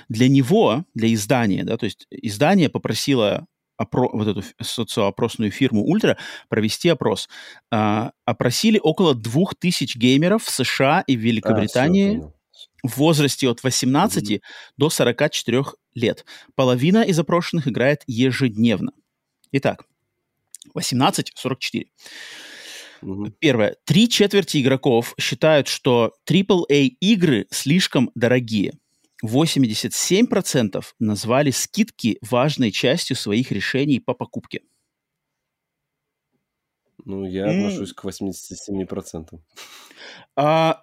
Для него, для издания, да, то есть издание попросило опро- вот эту социоопросную фирму Ультра провести опрос. А, опросили около 2000 геймеров в США и в Великобритании а, в возрасте от 18 mm-hmm. до 44 лет. Половина из опрошенных играет ежедневно. Итак, 18-44. Угу. Первое. Три четверти игроков считают, что AAA-игры слишком дорогие. 87% назвали скидки важной частью своих решений по покупке. Ну, я отношусь к 87%. А,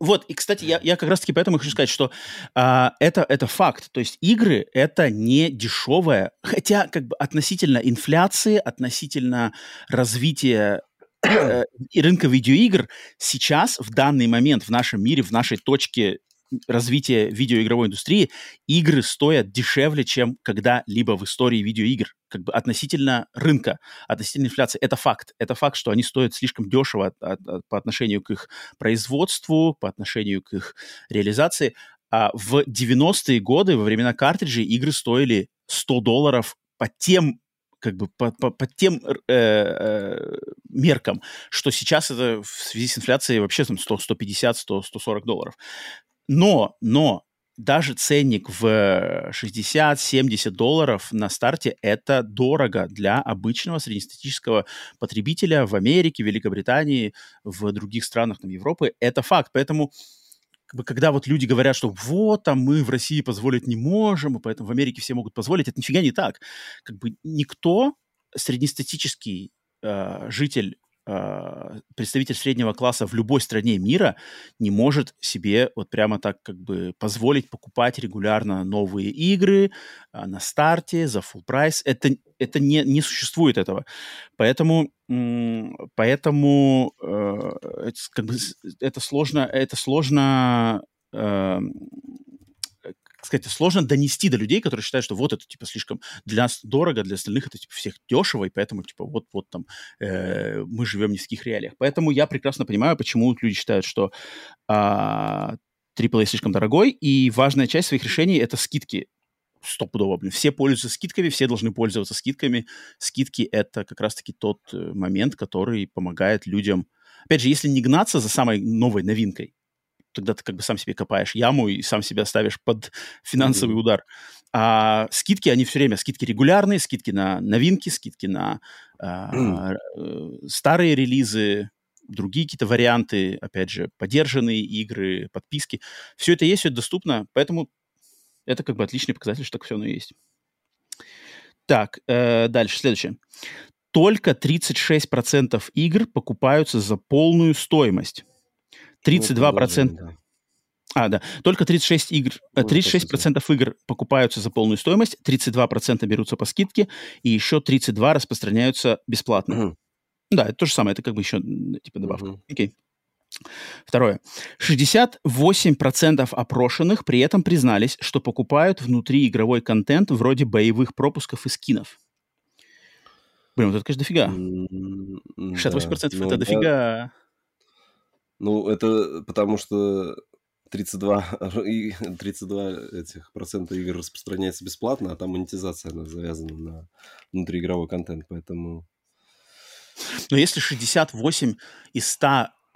вот, и, кстати, я, я как раз-таки поэтому хочу сказать, что а, это, это факт. То есть игры — это не дешевое, хотя как бы относительно инфляции, относительно развития э, рынка видеоигр сейчас, в данный момент, в нашем мире, в нашей точке развития видеоигровой индустрии игры стоят дешевле, чем когда-либо в истории видеоигр. Как бы относительно рынка, относительно инфляции. Это факт. Это факт, что они стоят слишком дешево от, от, от, по отношению к их производству, по отношению к их реализации. А в 90-е годы, во времена картриджей, игры стоили 100 долларов по тем как бы по, по, по тем э, э, меркам, что сейчас это в связи с инфляцией вообще там 100, 150, 100, 140 долларов. Но, но даже ценник в 60-70 долларов на старте – это дорого для обычного среднестатистического потребителя в Америке, Великобритании, в других странах там, Европы. Это факт. Поэтому когда вот люди говорят, что вот, там мы в России позволить не можем, и поэтому в Америке все могут позволить, это нифига не так. Как бы никто среднестатический э, житель представитель среднего класса в любой стране мира не может себе вот прямо так как бы позволить покупать регулярно новые игры а, на старте за full прайс. Это, это не, не существует этого. Поэтому, поэтому э, как бы, это сложно, это сложно э, сказать, сложно донести до людей, которые считают, что вот это, типа, слишком для нас дорого, для остальных это, типа, всех дешево, и поэтому, типа, вот-вот там э, мы живем не в таких реалиях. Поэтому я прекрасно понимаю, почему люди считают, что а, AAA слишком дорогой, и важная часть своих решений — это скидки стопудово, блин. Все пользуются скидками, все должны пользоваться скидками. Скидки — это как раз-таки тот э, момент, который помогает людям... Опять же, если не гнаться за самой новой новинкой, тогда ты как бы сам себе копаешь яму и сам себя ставишь под финансовый mm-hmm. удар. А скидки, они все время, скидки регулярные, скидки на новинки, скидки на а, mm. старые релизы, другие какие-то варианты, опять же, поддержанные игры, подписки. Все это есть, все это доступно, поэтому это как бы отличный показатель, что так все оно есть. Так, э, дальше, следующее. Только 36% игр покупаются за полную стоимость. 32%... Ну, А, да. Только 36 игр, 36% процентов игр покупаются за полную стоимость, 32% берутся по скидке, и еще 32 распространяются бесплатно. Угу. Да, это то же самое, это как бы еще типа добавка. Угу. Окей. Второе. 68% опрошенных при этом признались, что покупают внутри игровой контент вроде боевых пропусков и скинов. Блин, вот это, конечно, дофига. 68% да, это дофига. Ну, это потому что 32, 32 этих процента игр распространяется бесплатно, а там монетизация она завязана на внутриигровой контент, поэтому... Но если 68 из 100...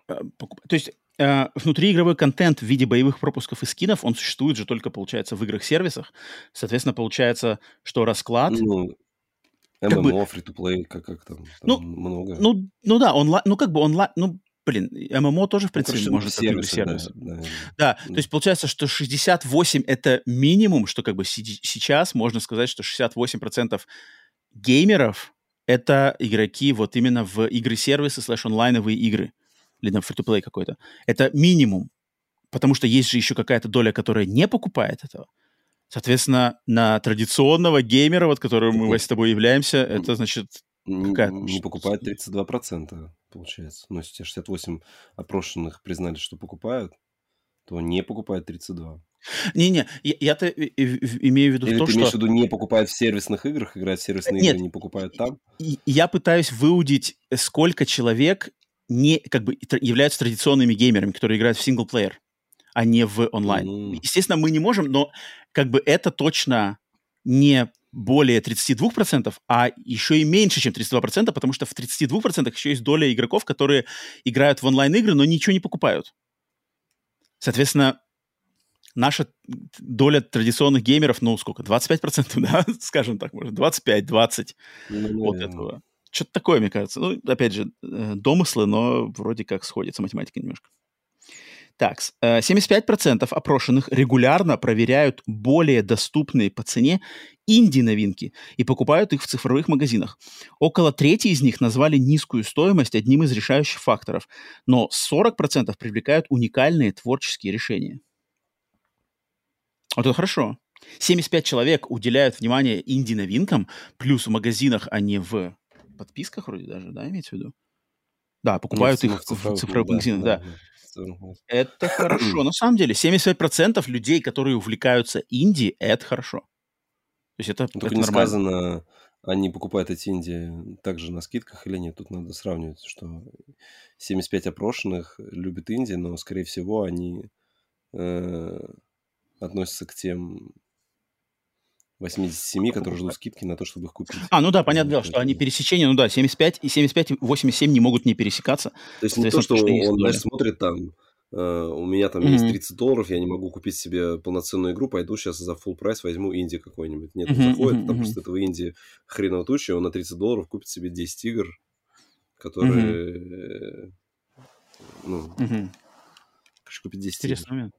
Э, то есть э, внутриигровой контент в виде боевых пропусков и скинов, он существует же только, получается, в играх-сервисах. Соответственно, получается, что расклад... Ну, ММО, как бы, free-to-play, как, как там, там ну, много. Ну, ну да, онлайн, ну как бы онлайн, ну блин, ММО тоже, в ну, принципе, ну, может быть игры сервисы. Да, да. да, то есть получается, что 68 — это минимум, что как бы сейчас можно сказать, что 68% геймеров — это игроки вот именно в игры-сервисы слэш-онлайновые игры или там free-to-play какой-то. Это минимум, потому что есть же еще какая-то доля, которая не покупает этого. Соответственно, на традиционного геймера, вот которым мы с тобой являемся, это значит какая Не покупает 32%, получается. Но если 68 опрошенных признали, что покупают, то не покупает 32. Не-не, я-то имею в виду Или то, ты имеешь в виду не покупает в сервисных играх, играет в сервисные Нет, игры, не покупают там? Я пытаюсь выудить, сколько человек не, как бы, являются традиционными геймерами, которые играют в синглплеер, а не в онлайн. Mm-hmm. Естественно, мы не можем, но как бы это точно не более 32%, а еще и меньше, чем 32%, потому что в 32% еще есть доля игроков, которые играют в онлайн-игры, но ничего не покупают. Соответственно, наша доля традиционных геймеров, ну, сколько, 25%, да, скажем так, может, 25-20 mm-hmm. вот этого. Что-то такое, мне кажется. Ну, опять же, э, домыслы, но вроде как сходится математика немножко. Так, 75% э, опрошенных регулярно проверяют более доступные по цене инди-новинки и покупают их в цифровых магазинах. Около трети из них назвали низкую стоимость одним из решающих факторов, но 40% привлекают уникальные творческие решения. Вот это хорошо. 75 человек уделяют внимание инди-новинкам, плюс в магазинах, а не в подписках вроде даже, да, имеется в виду? Да, покупают их в цифровых, цифровых магазинах, да. да. Это хорошо. На самом деле, 75% людей, которые увлекаются инди, это хорошо. То есть это, ну, Только это не нормально. сказано, они покупают эти инди также на скидках или нет. Тут надо сравнивать, что 75 опрошенных любят инди, но, скорее всего, они э, относятся к тем 87, которые ждут скидки на то, чтобы их купить. А, ну да, понятное дело, что они пересечения, ну да, 75 и 75 и 87 не могут не пересекаться. То есть не то, что он, знаешь, смотрит там, Uh, у меня там mm-hmm. есть 30 долларов, я не могу купить себе полноценную игру, пойду сейчас за full прайс возьму инди какой-нибудь. Нет, mm-hmm. он заходит, mm-hmm. там просто этого инди хреново тучи, он на 30 долларов купит себе 10 игр, которые... Mm-hmm. Ну, mm-hmm. купить 10 Интересный игр. момент.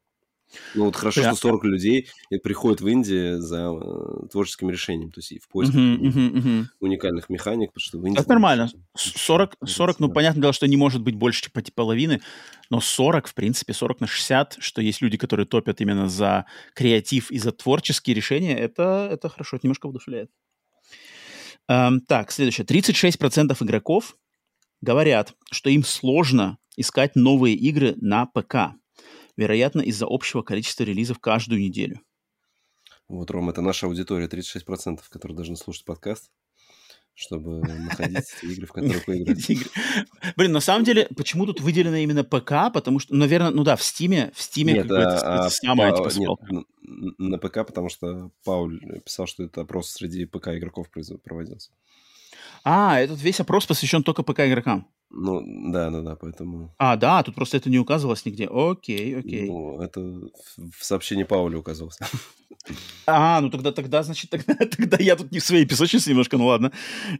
Ну вот хорошо, Прям. что 40 людей приходят в Индию за э, творческим решением, то есть в поисках uh-huh, uh-huh, uh-huh. уникальных механик, потому что в Индии... Это нормально. 40, 40 ну, понятное дело, что не может быть больше типа половины, но 40, в принципе, 40 на 60, что есть люди, которые топят именно за креатив и за творческие решения, это, это хорошо, это немножко вдохновляет. Эм, так, следующее. 36% игроков говорят, что им сложно искать новые игры на ПК вероятно, из-за общего количества релизов каждую неделю. Вот, Ром, это наша аудитория, 36%, которые должны слушать подкаст, чтобы находить игры, в которых вы играете. Блин, на самом деле, почему тут выделено именно ПК? Потому что, наверное, ну да, в Стиме, в Стиме нет, а, а, самое, типа, нет, на ПК, потому что Пауль писал, что это опрос среди ПК игроков проводился. А, этот весь опрос посвящен только ПК игрокам. Ну, да, да, да, поэтому... А, да, тут просто это не указывалось нигде. Окей, окей. Ну, это в сообщении Пауля указывалось. А, ну тогда, тогда, значит, тогда, тогда я тут не в своей песочнице немножко, ну ладно.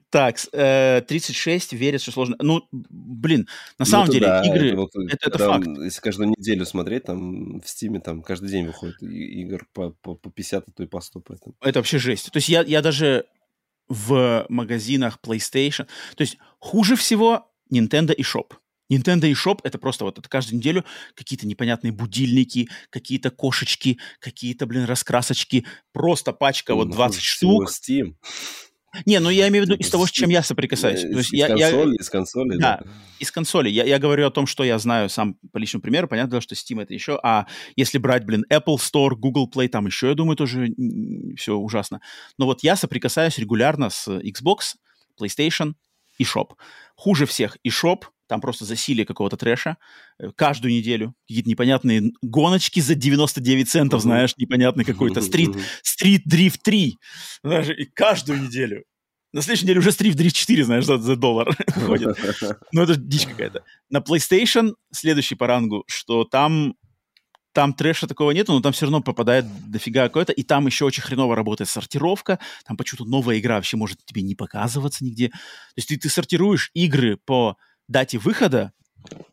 Так, э, 36 верят, что сложно. Ну, блин, на ну, самом ну, деле, да, игры, это, вот, это, это факт. Если каждую неделю смотреть, там в Стиме там каждый день выходит игр по, по, по 50, а то и по 100, поэтому... Это вообще жесть. То есть я, я даже в магазинах PlayStation... То есть хуже всего Nintendo и Shop. Nintendo и Shop это просто вот это каждую неделю какие-то непонятные будильники, какие-то кошечки, какие-то, блин, раскрасочки. Просто пачка вот 20 ну, штук. Steam. Не, ну я имею в виду из того, с чем я соприкасаюсь. Из, из я, консоли, я, из консоли, да. да. Из консоли. Я, я говорю о том, что я знаю сам по личному примеру. Понятно, что Steam это еще. А если брать, блин, Apple Store, Google Play, там еще, я думаю, тоже все ужасно. Но вот я соприкасаюсь регулярно с Xbox, PlayStation, и шоп. Хуже всех и шоп, там просто засилие какого-то трэша э, каждую неделю. Какие-то непонятные гоночки за 99 центов, знаешь, непонятный какой-то стрит, стрит дрифт 3. Знаешь, и каждую неделю. На следующей неделе уже Street Drift 4, знаешь, за, за доллар ходит. Ну, это дичь какая-то. На PlayStation следующий по рангу, что там там трэша такого нету, но там все равно попадает дофига какое-то, и там еще очень хреново работает сортировка, там почему-то новая игра вообще может тебе не показываться нигде. То есть ты, ты сортируешь игры по дате выхода,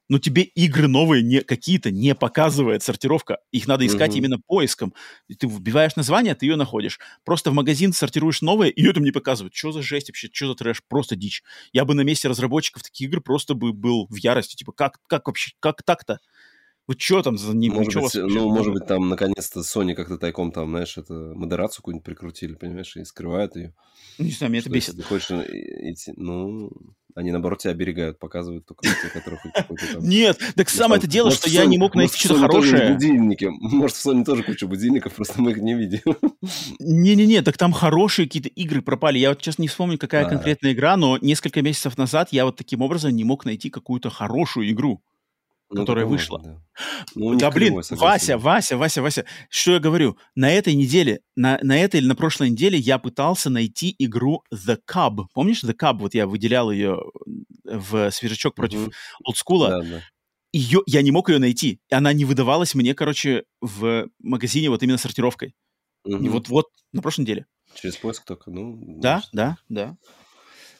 но тебе игры новые не, какие-то не показывает сортировка. Их надо искать mm-hmm. именно поиском. Ты вбиваешь название, ты ее находишь. Просто в магазин сортируешь новые, ее там не показывают. Что за жесть вообще, что за трэш, просто дичь. Я бы на месте разработчиков таких игр просто бы был в ярости. Типа, как, как вообще, как так-то? Вот что там за ним? Может быть, ну, может быть, там наконец-то Sony как-то тайком там, знаешь, это модерацию какую-нибудь прикрутили, понимаешь, и скрывают ее. Не знаю, меня это бесит. Если ты хочешь идти, ну, они, наоборот, тебя оберегают, показывают только те, которых какой-то там... Нет, так самое это дело, что я не мог найти что-то хорошее. будильники. Может, в Sony тоже куча будильников, просто мы их не видим. Не-не-не, так там хорошие какие-то игры пропали. Я вот сейчас не вспомню, какая конкретная игра, но несколько месяцев назад я вот таким образом не мог найти какую-то хорошую игру ну, которая вышла. Да, ну, да блин, кривой, Вася, Вася, Вася, Вася, что я говорю? На этой неделе, на, на этой или на прошлой неделе я пытался найти игру The Cub. Помнишь The Cub? Вот я выделял ее в свежачок против mm-hmm. олдскула. Да, да. Ее, я не мог ее найти. И она не выдавалась мне, короче, в магазине вот именно сортировкой. Mm-hmm. И вот-вот на прошлой неделе. Через поиск только, ну... Да, да, да.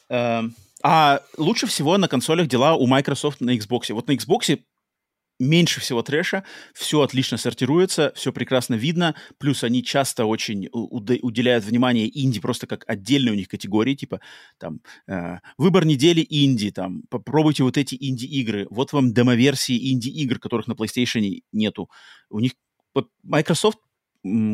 Эм, а лучше всего на консолях дела у Microsoft на Xbox. Вот на Xbox меньше всего трэша, все отлично сортируется, все прекрасно видно, плюс они часто очень уделяют внимание инди просто как отдельной у них категории, типа там э, выбор недели инди, там попробуйте вот эти инди-игры, вот вам демоверсии инди-игр, которых на PlayStation нету. У них вот Microsoft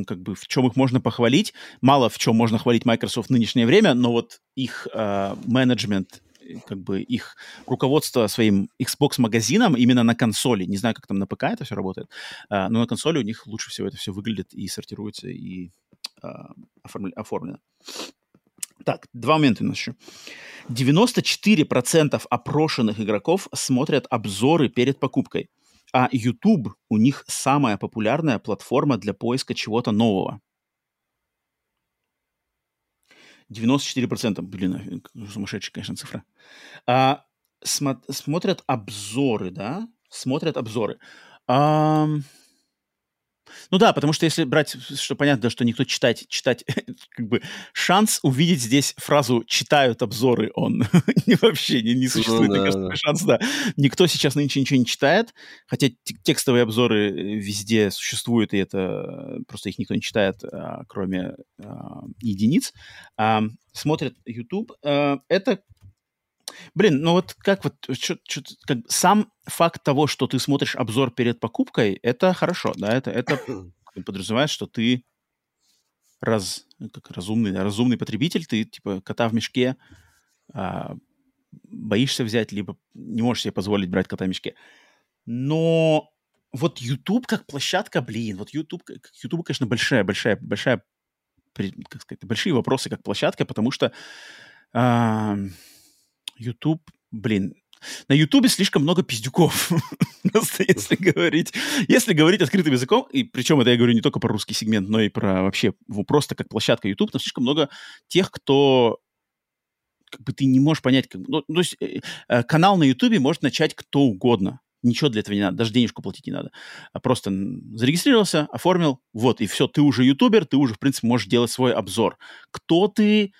как бы в чем их можно похвалить. Мало в чем можно хвалить Microsoft в нынешнее время, но вот их э, менеджмент как бы их руководство своим Xbox-магазином именно на консоли. Не знаю, как там на ПК это все работает, а, но на консоли у них лучше всего это все выглядит и сортируется, и а, оформлено. Так, два момента у нас еще. 94% опрошенных игроков смотрят обзоры перед покупкой, а YouTube у них самая популярная платформа для поиска чего-то нового. 94%, блин, сумасшедшая, конечно, цифра. А, смо- смотрят обзоры, да? Смотрят обзоры. А, ну да, потому что если брать, что понятно, что никто читать, читать, как бы шанс увидеть здесь фразу «читают обзоры», он вообще не, не существует, ну, да, кажется, да. шанс, да. Никто сейчас нынче ничего не читает, хотя текстовые обзоры э, везде существуют, и это просто их никто не читает, а, кроме а, единиц. Смотрят YouTube. А, это Блин, ну вот как вот чё, чё, как, сам факт того, что ты смотришь обзор перед покупкой, это хорошо, да, это, это подразумевает, что ты раз, как разумный, разумный потребитель, ты типа кота в мешке а, боишься взять, либо не можешь себе позволить брать кота в мешке. Но вот YouTube как площадка, блин, вот YouTube, YouTube, конечно, большая, большая, большая, как сказать, большие вопросы как площадка, потому что а, YouTube, блин, на Ютубе слишком много пиздюков, если говорить, если говорить открытым языком, и причем это я говорю не только про русский сегмент, но и про вообще просто как площадка YouTube, там слишком много тех, кто как бы ты не можешь понять, как, ну, то есть э, э, канал на Ютубе может начать кто угодно, ничего для этого не надо, даже денежку платить не надо. А просто зарегистрировался, оформил, вот, и все, ты уже ютубер, ты уже, в принципе, можешь делать свой обзор. Кто ты,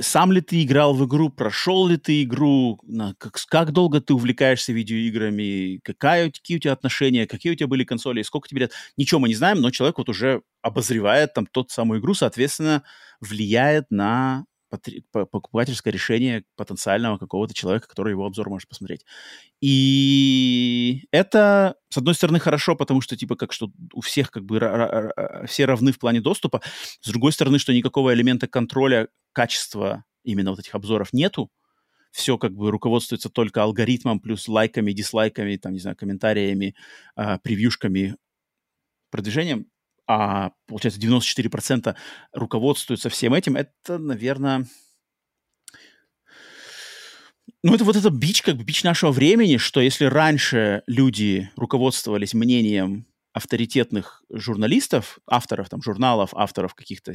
сам ли ты играл в игру, прошел ли ты игру, как, как долго ты увлекаешься видеоиграми, какая, какие у тебя отношения, какие у тебя были консоли, сколько тебе лет, ничего мы не знаем, но человек вот уже обозревает там тот самую игру, соответственно, влияет на покупательское решение потенциального какого-то человека, который его обзор может посмотреть. И это, с одной стороны, хорошо, потому что, типа, как что у всех как бы все равны в плане доступа. С другой стороны, что никакого элемента контроля качества именно вот этих обзоров нету. Все как бы руководствуется только алгоритмом плюс лайками, дизлайками, там, не знаю, комментариями, э, превьюшками, продвижением а, получается, 94% руководствуются всем этим, это, наверное... Ну, это вот это бич, как бы бич нашего времени, что если раньше люди руководствовались мнением авторитетных журналистов, авторов там журналов, авторов каких-то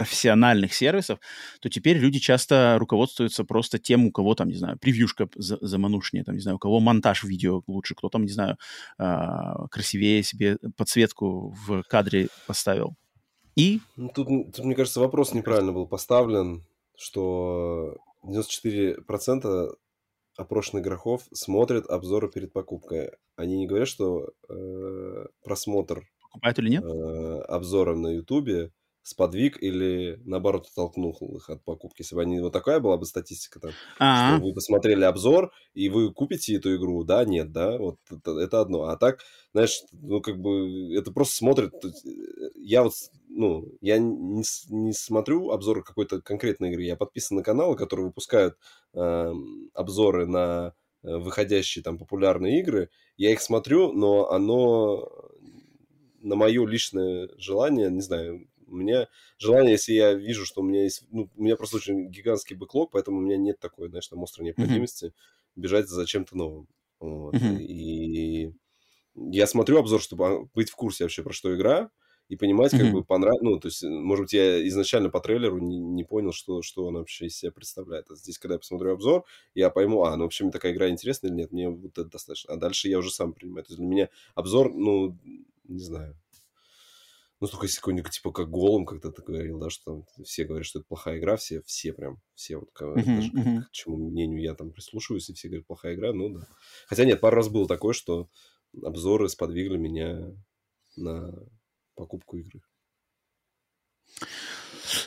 профессиональных сервисов, то теперь люди часто руководствуются просто тем, у кого там, не знаю, превьюшка заманушнее, там, не знаю, у кого монтаж видео лучше, кто там, не знаю, а, красивее себе подсветку в кадре поставил. И... Ну, тут, тут, мне кажется, вопрос неправильно был поставлен, что 94% опрошенных игроков смотрят обзоры перед покупкой. Они не говорят, что э, просмотр Покупают или нет? Э, обзора на Ютубе сподвиг или, наоборот, оттолкнул их от покупки. Если бы они, вот такая была бы статистика там, А-а-а. что вы посмотрели обзор, и вы купите эту игру, да, нет, да, вот это, это одно. А так, знаешь, ну, как бы, это просто смотрит... Я вот, ну, я не, не смотрю обзоры какой-то конкретной игры, я подписан на каналы, которые выпускают э, обзоры на э, выходящие там популярные игры, я их смотрю, но оно на мое личное желание, не знаю, у меня желание, если я вижу, что у меня есть... Ну, у меня просто очень гигантский бэклог, поэтому у меня нет такой, знаешь, там острой необходимости mm-hmm. бежать за чем-то новым. Вот. Mm-hmm. И я смотрю обзор, чтобы быть в курсе вообще, про что игра, и понимать, как mm-hmm. бы понравилось. Ну, то есть, может быть, я изначально по трейлеру не, не понял, что, что она вообще из себя представляет. А здесь, когда я посмотрю обзор, я пойму, а, ну, вообще, мне такая игра интересна или нет, мне вот это достаточно. А дальше я уже сам принимаю. То есть, для меня обзор, ну, не знаю, ну, только если какой-нибудь, типа, как Голом, когда ты говорил, да, что там все говорят, что это плохая игра, все, все прям, все вот, uh-huh, даже uh-huh. к, к чему мнению я там прислушиваюсь, и все говорят, плохая игра, ну да. Хотя нет, пару раз было такое, что обзоры сподвигли меня на покупку игры.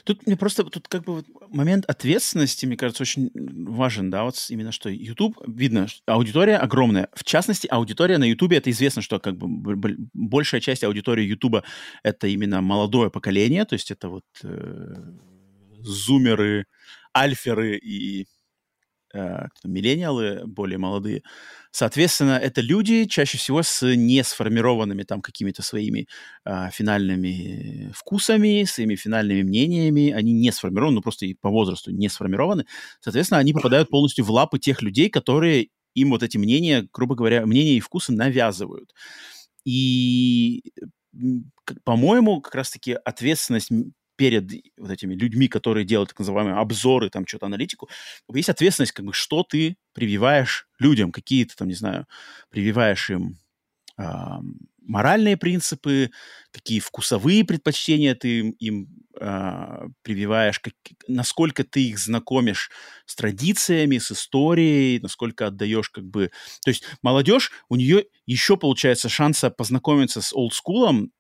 Тут мне просто тут как бы вот момент ответственности, мне кажется, очень важен, да, вот именно что YouTube, видно, аудитория огромная. В частности, аудитория на YouTube, это известно, что как бы большая часть аудитории YouTube это именно молодое поколение, то есть это вот э, зумеры, альферы и миллениалы, более молодые. Соответственно, это люди чаще всего с не сформированными там какими-то своими э, финальными вкусами, своими финальными мнениями. Они не сформированы, ну просто и по возрасту не сформированы. Соответственно, они попадают полностью в лапы тех людей, которые им вот эти мнения, грубо говоря, мнения и вкусы навязывают. И, по-моему, как раз-таки ответственность перед вот этими людьми, которые делают так называемые обзоры, там, что-то аналитику, есть ответственность, как бы, что ты прививаешь людям, какие то там, не знаю, прививаешь им э, моральные принципы, какие вкусовые предпочтения ты им, им э, прививаешь, как, насколько ты их знакомишь с традициями, с историей, насколько отдаешь как бы... То есть молодежь, у нее еще получается шанса познакомиться с олдскулом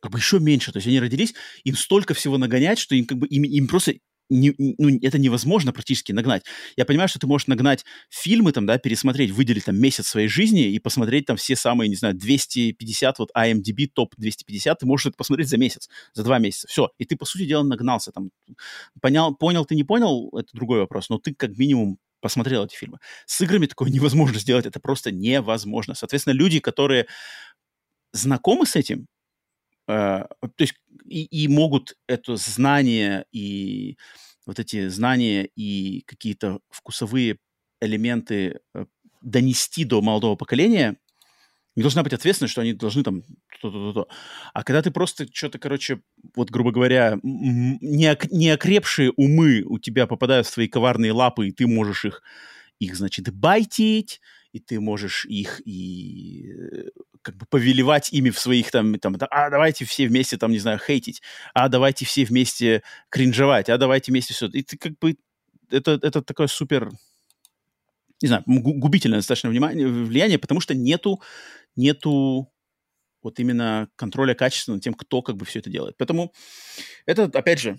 как бы еще меньше. То есть они родились, им столько всего нагонять, что им как бы им, им просто не, ну, это невозможно практически нагнать. Я понимаю, что ты можешь нагнать фильмы, там, да, пересмотреть, выделить там месяц своей жизни и посмотреть там все самые, не знаю, 250, вот IMDb топ 250, ты можешь это посмотреть за месяц, за два месяца. Все. И ты, по сути дела, нагнался там. Понял, понял ты, не понял, это другой вопрос, но ты как минимум посмотрел эти фильмы. С играми такое невозможно сделать, это просто невозможно. Соответственно, люди, которые знакомы с этим, то есть и, и могут это знание и вот эти знания и какие-то вкусовые элементы э, донести до молодого поколения, не должна быть ответственность, что они должны там то-то-то-то. А когда ты просто что-то, короче, вот, грубо говоря, неокрепшие умы у тебя попадают в твои коварные лапы, и ты можешь их, их значит, байтить, и ты можешь их и э, как бы повелевать ими в своих там, там, а давайте все вместе там, не знаю, хейтить, а давайте все вместе кринжевать, а давайте вместе все. И ты как бы, это, это такое супер, не знаю, губительное достаточно внимание, влияние, потому что нету, нету вот именно контроля качества над тем, кто как бы все это делает. Поэтому это, опять же,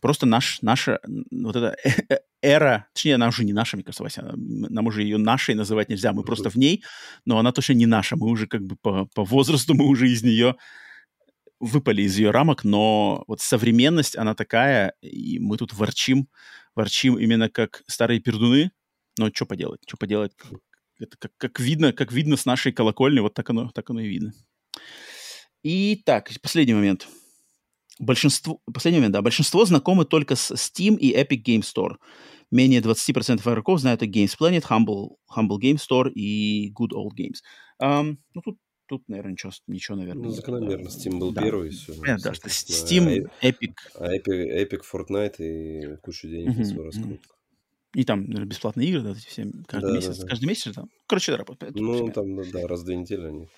просто наш, наша вот эта эра, точнее, она уже не наша, мне кажется, Вася, нам уже ее нашей называть нельзя, мы просто в ней, но она точно не наша, мы уже как бы по, по возрасту, мы уже из нее выпали из ее рамок, но вот современность, она такая, и мы тут ворчим, ворчим именно как старые пердуны, но что поделать, что поделать, это как, как видно, как видно с нашей колокольни, вот так оно, так оно и видно. И так, последний момент – большинство, последний момент, да, большинство знакомы только с Steam и Epic Game Store. Менее 20% игроков знают о Games Planet, Humble, Humble Game Store и Good Old Games. Um, ну, тут, тут, наверное, ничего, ничего наверное. Ну, закономерно. Steam был да. первый. Все, Понятно, да, что Steam, а, Epic. А Epic, Epic Fortnite и кучу денег на свою раскрутку. И там наверное, бесплатные игры, да, эти все каждый да, месяц. Да, да. Каждый месяц там. Короче, да, работает. Ну, там, да, раз в две недели они.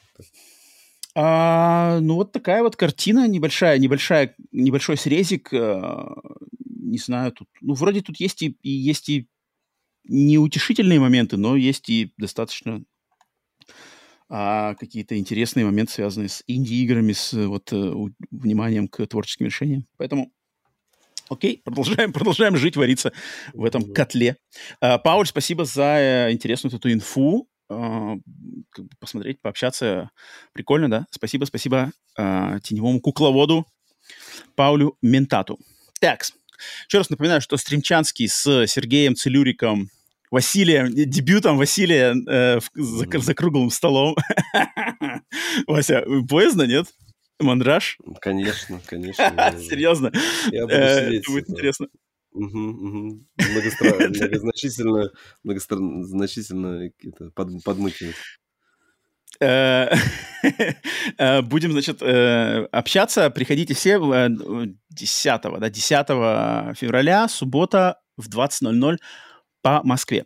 А, ну, вот такая вот картина небольшая, небольшая, небольшой срезик. А, не знаю, тут, ну, вроде тут есть и, и есть и неутешительные моменты, но есть и достаточно а, какие-то интересные моменты, связанные с инди-играми, с вот, э, вниманием к творческим решениям. Поэтому Окей, продолжаем, продолжаем жить, вариться в этом котле. Uh, Пауль, спасибо за uh, интересную эту инфу. Uh, посмотреть, пообщаться. Прикольно, да? Спасибо, спасибо uh, теневому кукловоду Паулю Ментату. Так, еще раз напоминаю, что Стримчанский с Сергеем Целюриком Василием, дебютом Василия э, за, за круглым столом. Вася, поездно, нет? Мандраж? Конечно, конечно. Серьезно? Я буду э, сидеть. Будет интересно. Угу, угу. Многозначительно, многозначительно под, подмыкивать. Э, э, будем, значит, общаться. Приходите все 10, да, 10 февраля, суббота в 20.00 по Москве.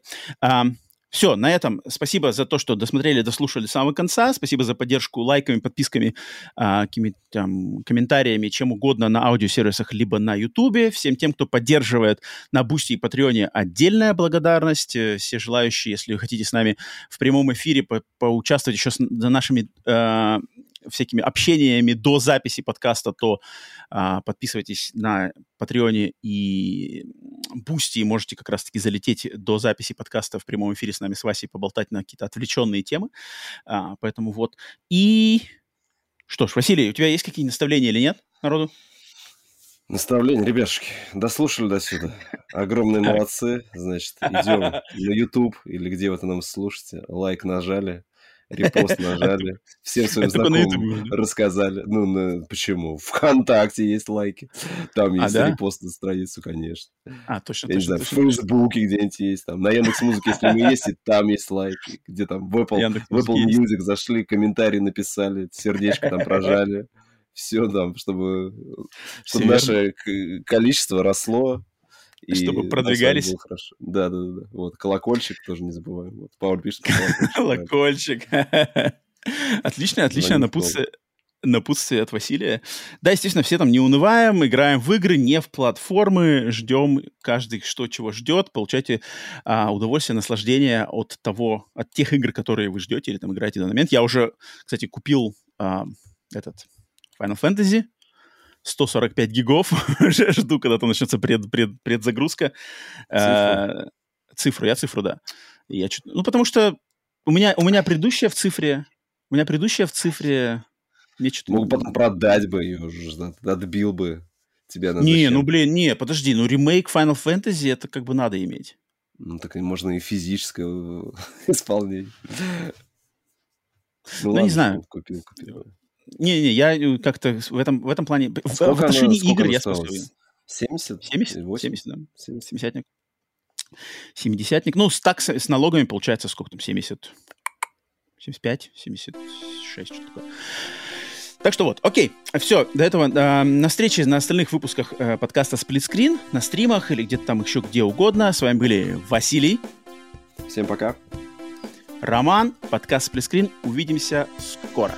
Все, на этом спасибо за то, что досмотрели, дослушали до самого конца. Спасибо за поддержку лайками, подписками, а, там, комментариями, чем угодно на аудиосервисах, либо на Ютубе. Всем тем, кто поддерживает на Boosty и Patreon е, отдельная благодарность. Э, все желающие, если хотите с нами в прямом эфире по поучаствовать еще с, за нашими э, всякими общениями до записи подкаста, то а, подписывайтесь на Patreon е и Boosty, и можете как раз-таки залететь до записи подкаста в прямом эфире с нами с Васей, поболтать на какие-то отвлеченные темы. А, поэтому вот. И что ж, Василий, у тебя есть какие наставления или нет народу? Наставление, ребяшки, дослушали до сюда. Огромные молодцы. Значит, идем на YouTube или где вы там слушаете. Лайк нажали репост нажали, всем своим знакомым рассказали. Ну, почему? Вконтакте есть лайки, там а, есть а, репост на страницу, конечно. А, точно, Я не знаю, в Фейсбуке где-нибудь есть, там, на Яндекс.Музыке, если мы есть, и там есть лайки, где там в Apple, в Apple Music зашли, комментарий написали, сердечко там прожали. Все там, чтобы, чтобы наше количество росло, и Чтобы продвигались. Да, да, да. Вот, колокольчик тоже не забываем. Вот, Пауль пишет колокольчик. Отлично, отлично напутствие напутствие от Василия. Да, естественно, все там не унываем, играем в игры, не в платформы, ждем каждый, что чего ждет, получайте а, удовольствие, наслаждение от того, от тех игр, которые вы ждете или там играете на момент. Я уже, кстати, купил а, этот Final Fantasy 145 гигов. Жду, когда там начнется пред, пред, предзагрузка. Цифру. Э, цифру, я цифру, да. Я чуть... Ну, потому что у меня, у меня предыдущая в цифре... У меня предыдущая в цифре... Мне что-то... Мог потом продать бы ее отбил бы тебя на Не, ну, блин, не, подожди, ну, ремейк Final Fantasy это как бы надо иметь. Ну, так можно и физическое исполнение. Ну, ну ладно, не знаю. Купил, купил. Не-не, я э, как-то в этом, в этом плане... в, в отношении оно, игр я спрашиваю. 70? 70? 70, да. 70 70 Ну, с, так, с налогами получается сколько там? 70... 75, 76, что такое. Так что вот, окей, все, до этого э, на встрече на остальных выпусках э, подкаста Сплитскрин, на стримах или где-то там еще где угодно. С вами были Василий. Всем пока. Роман, подкаст Сплитскрин. Увидимся скоро.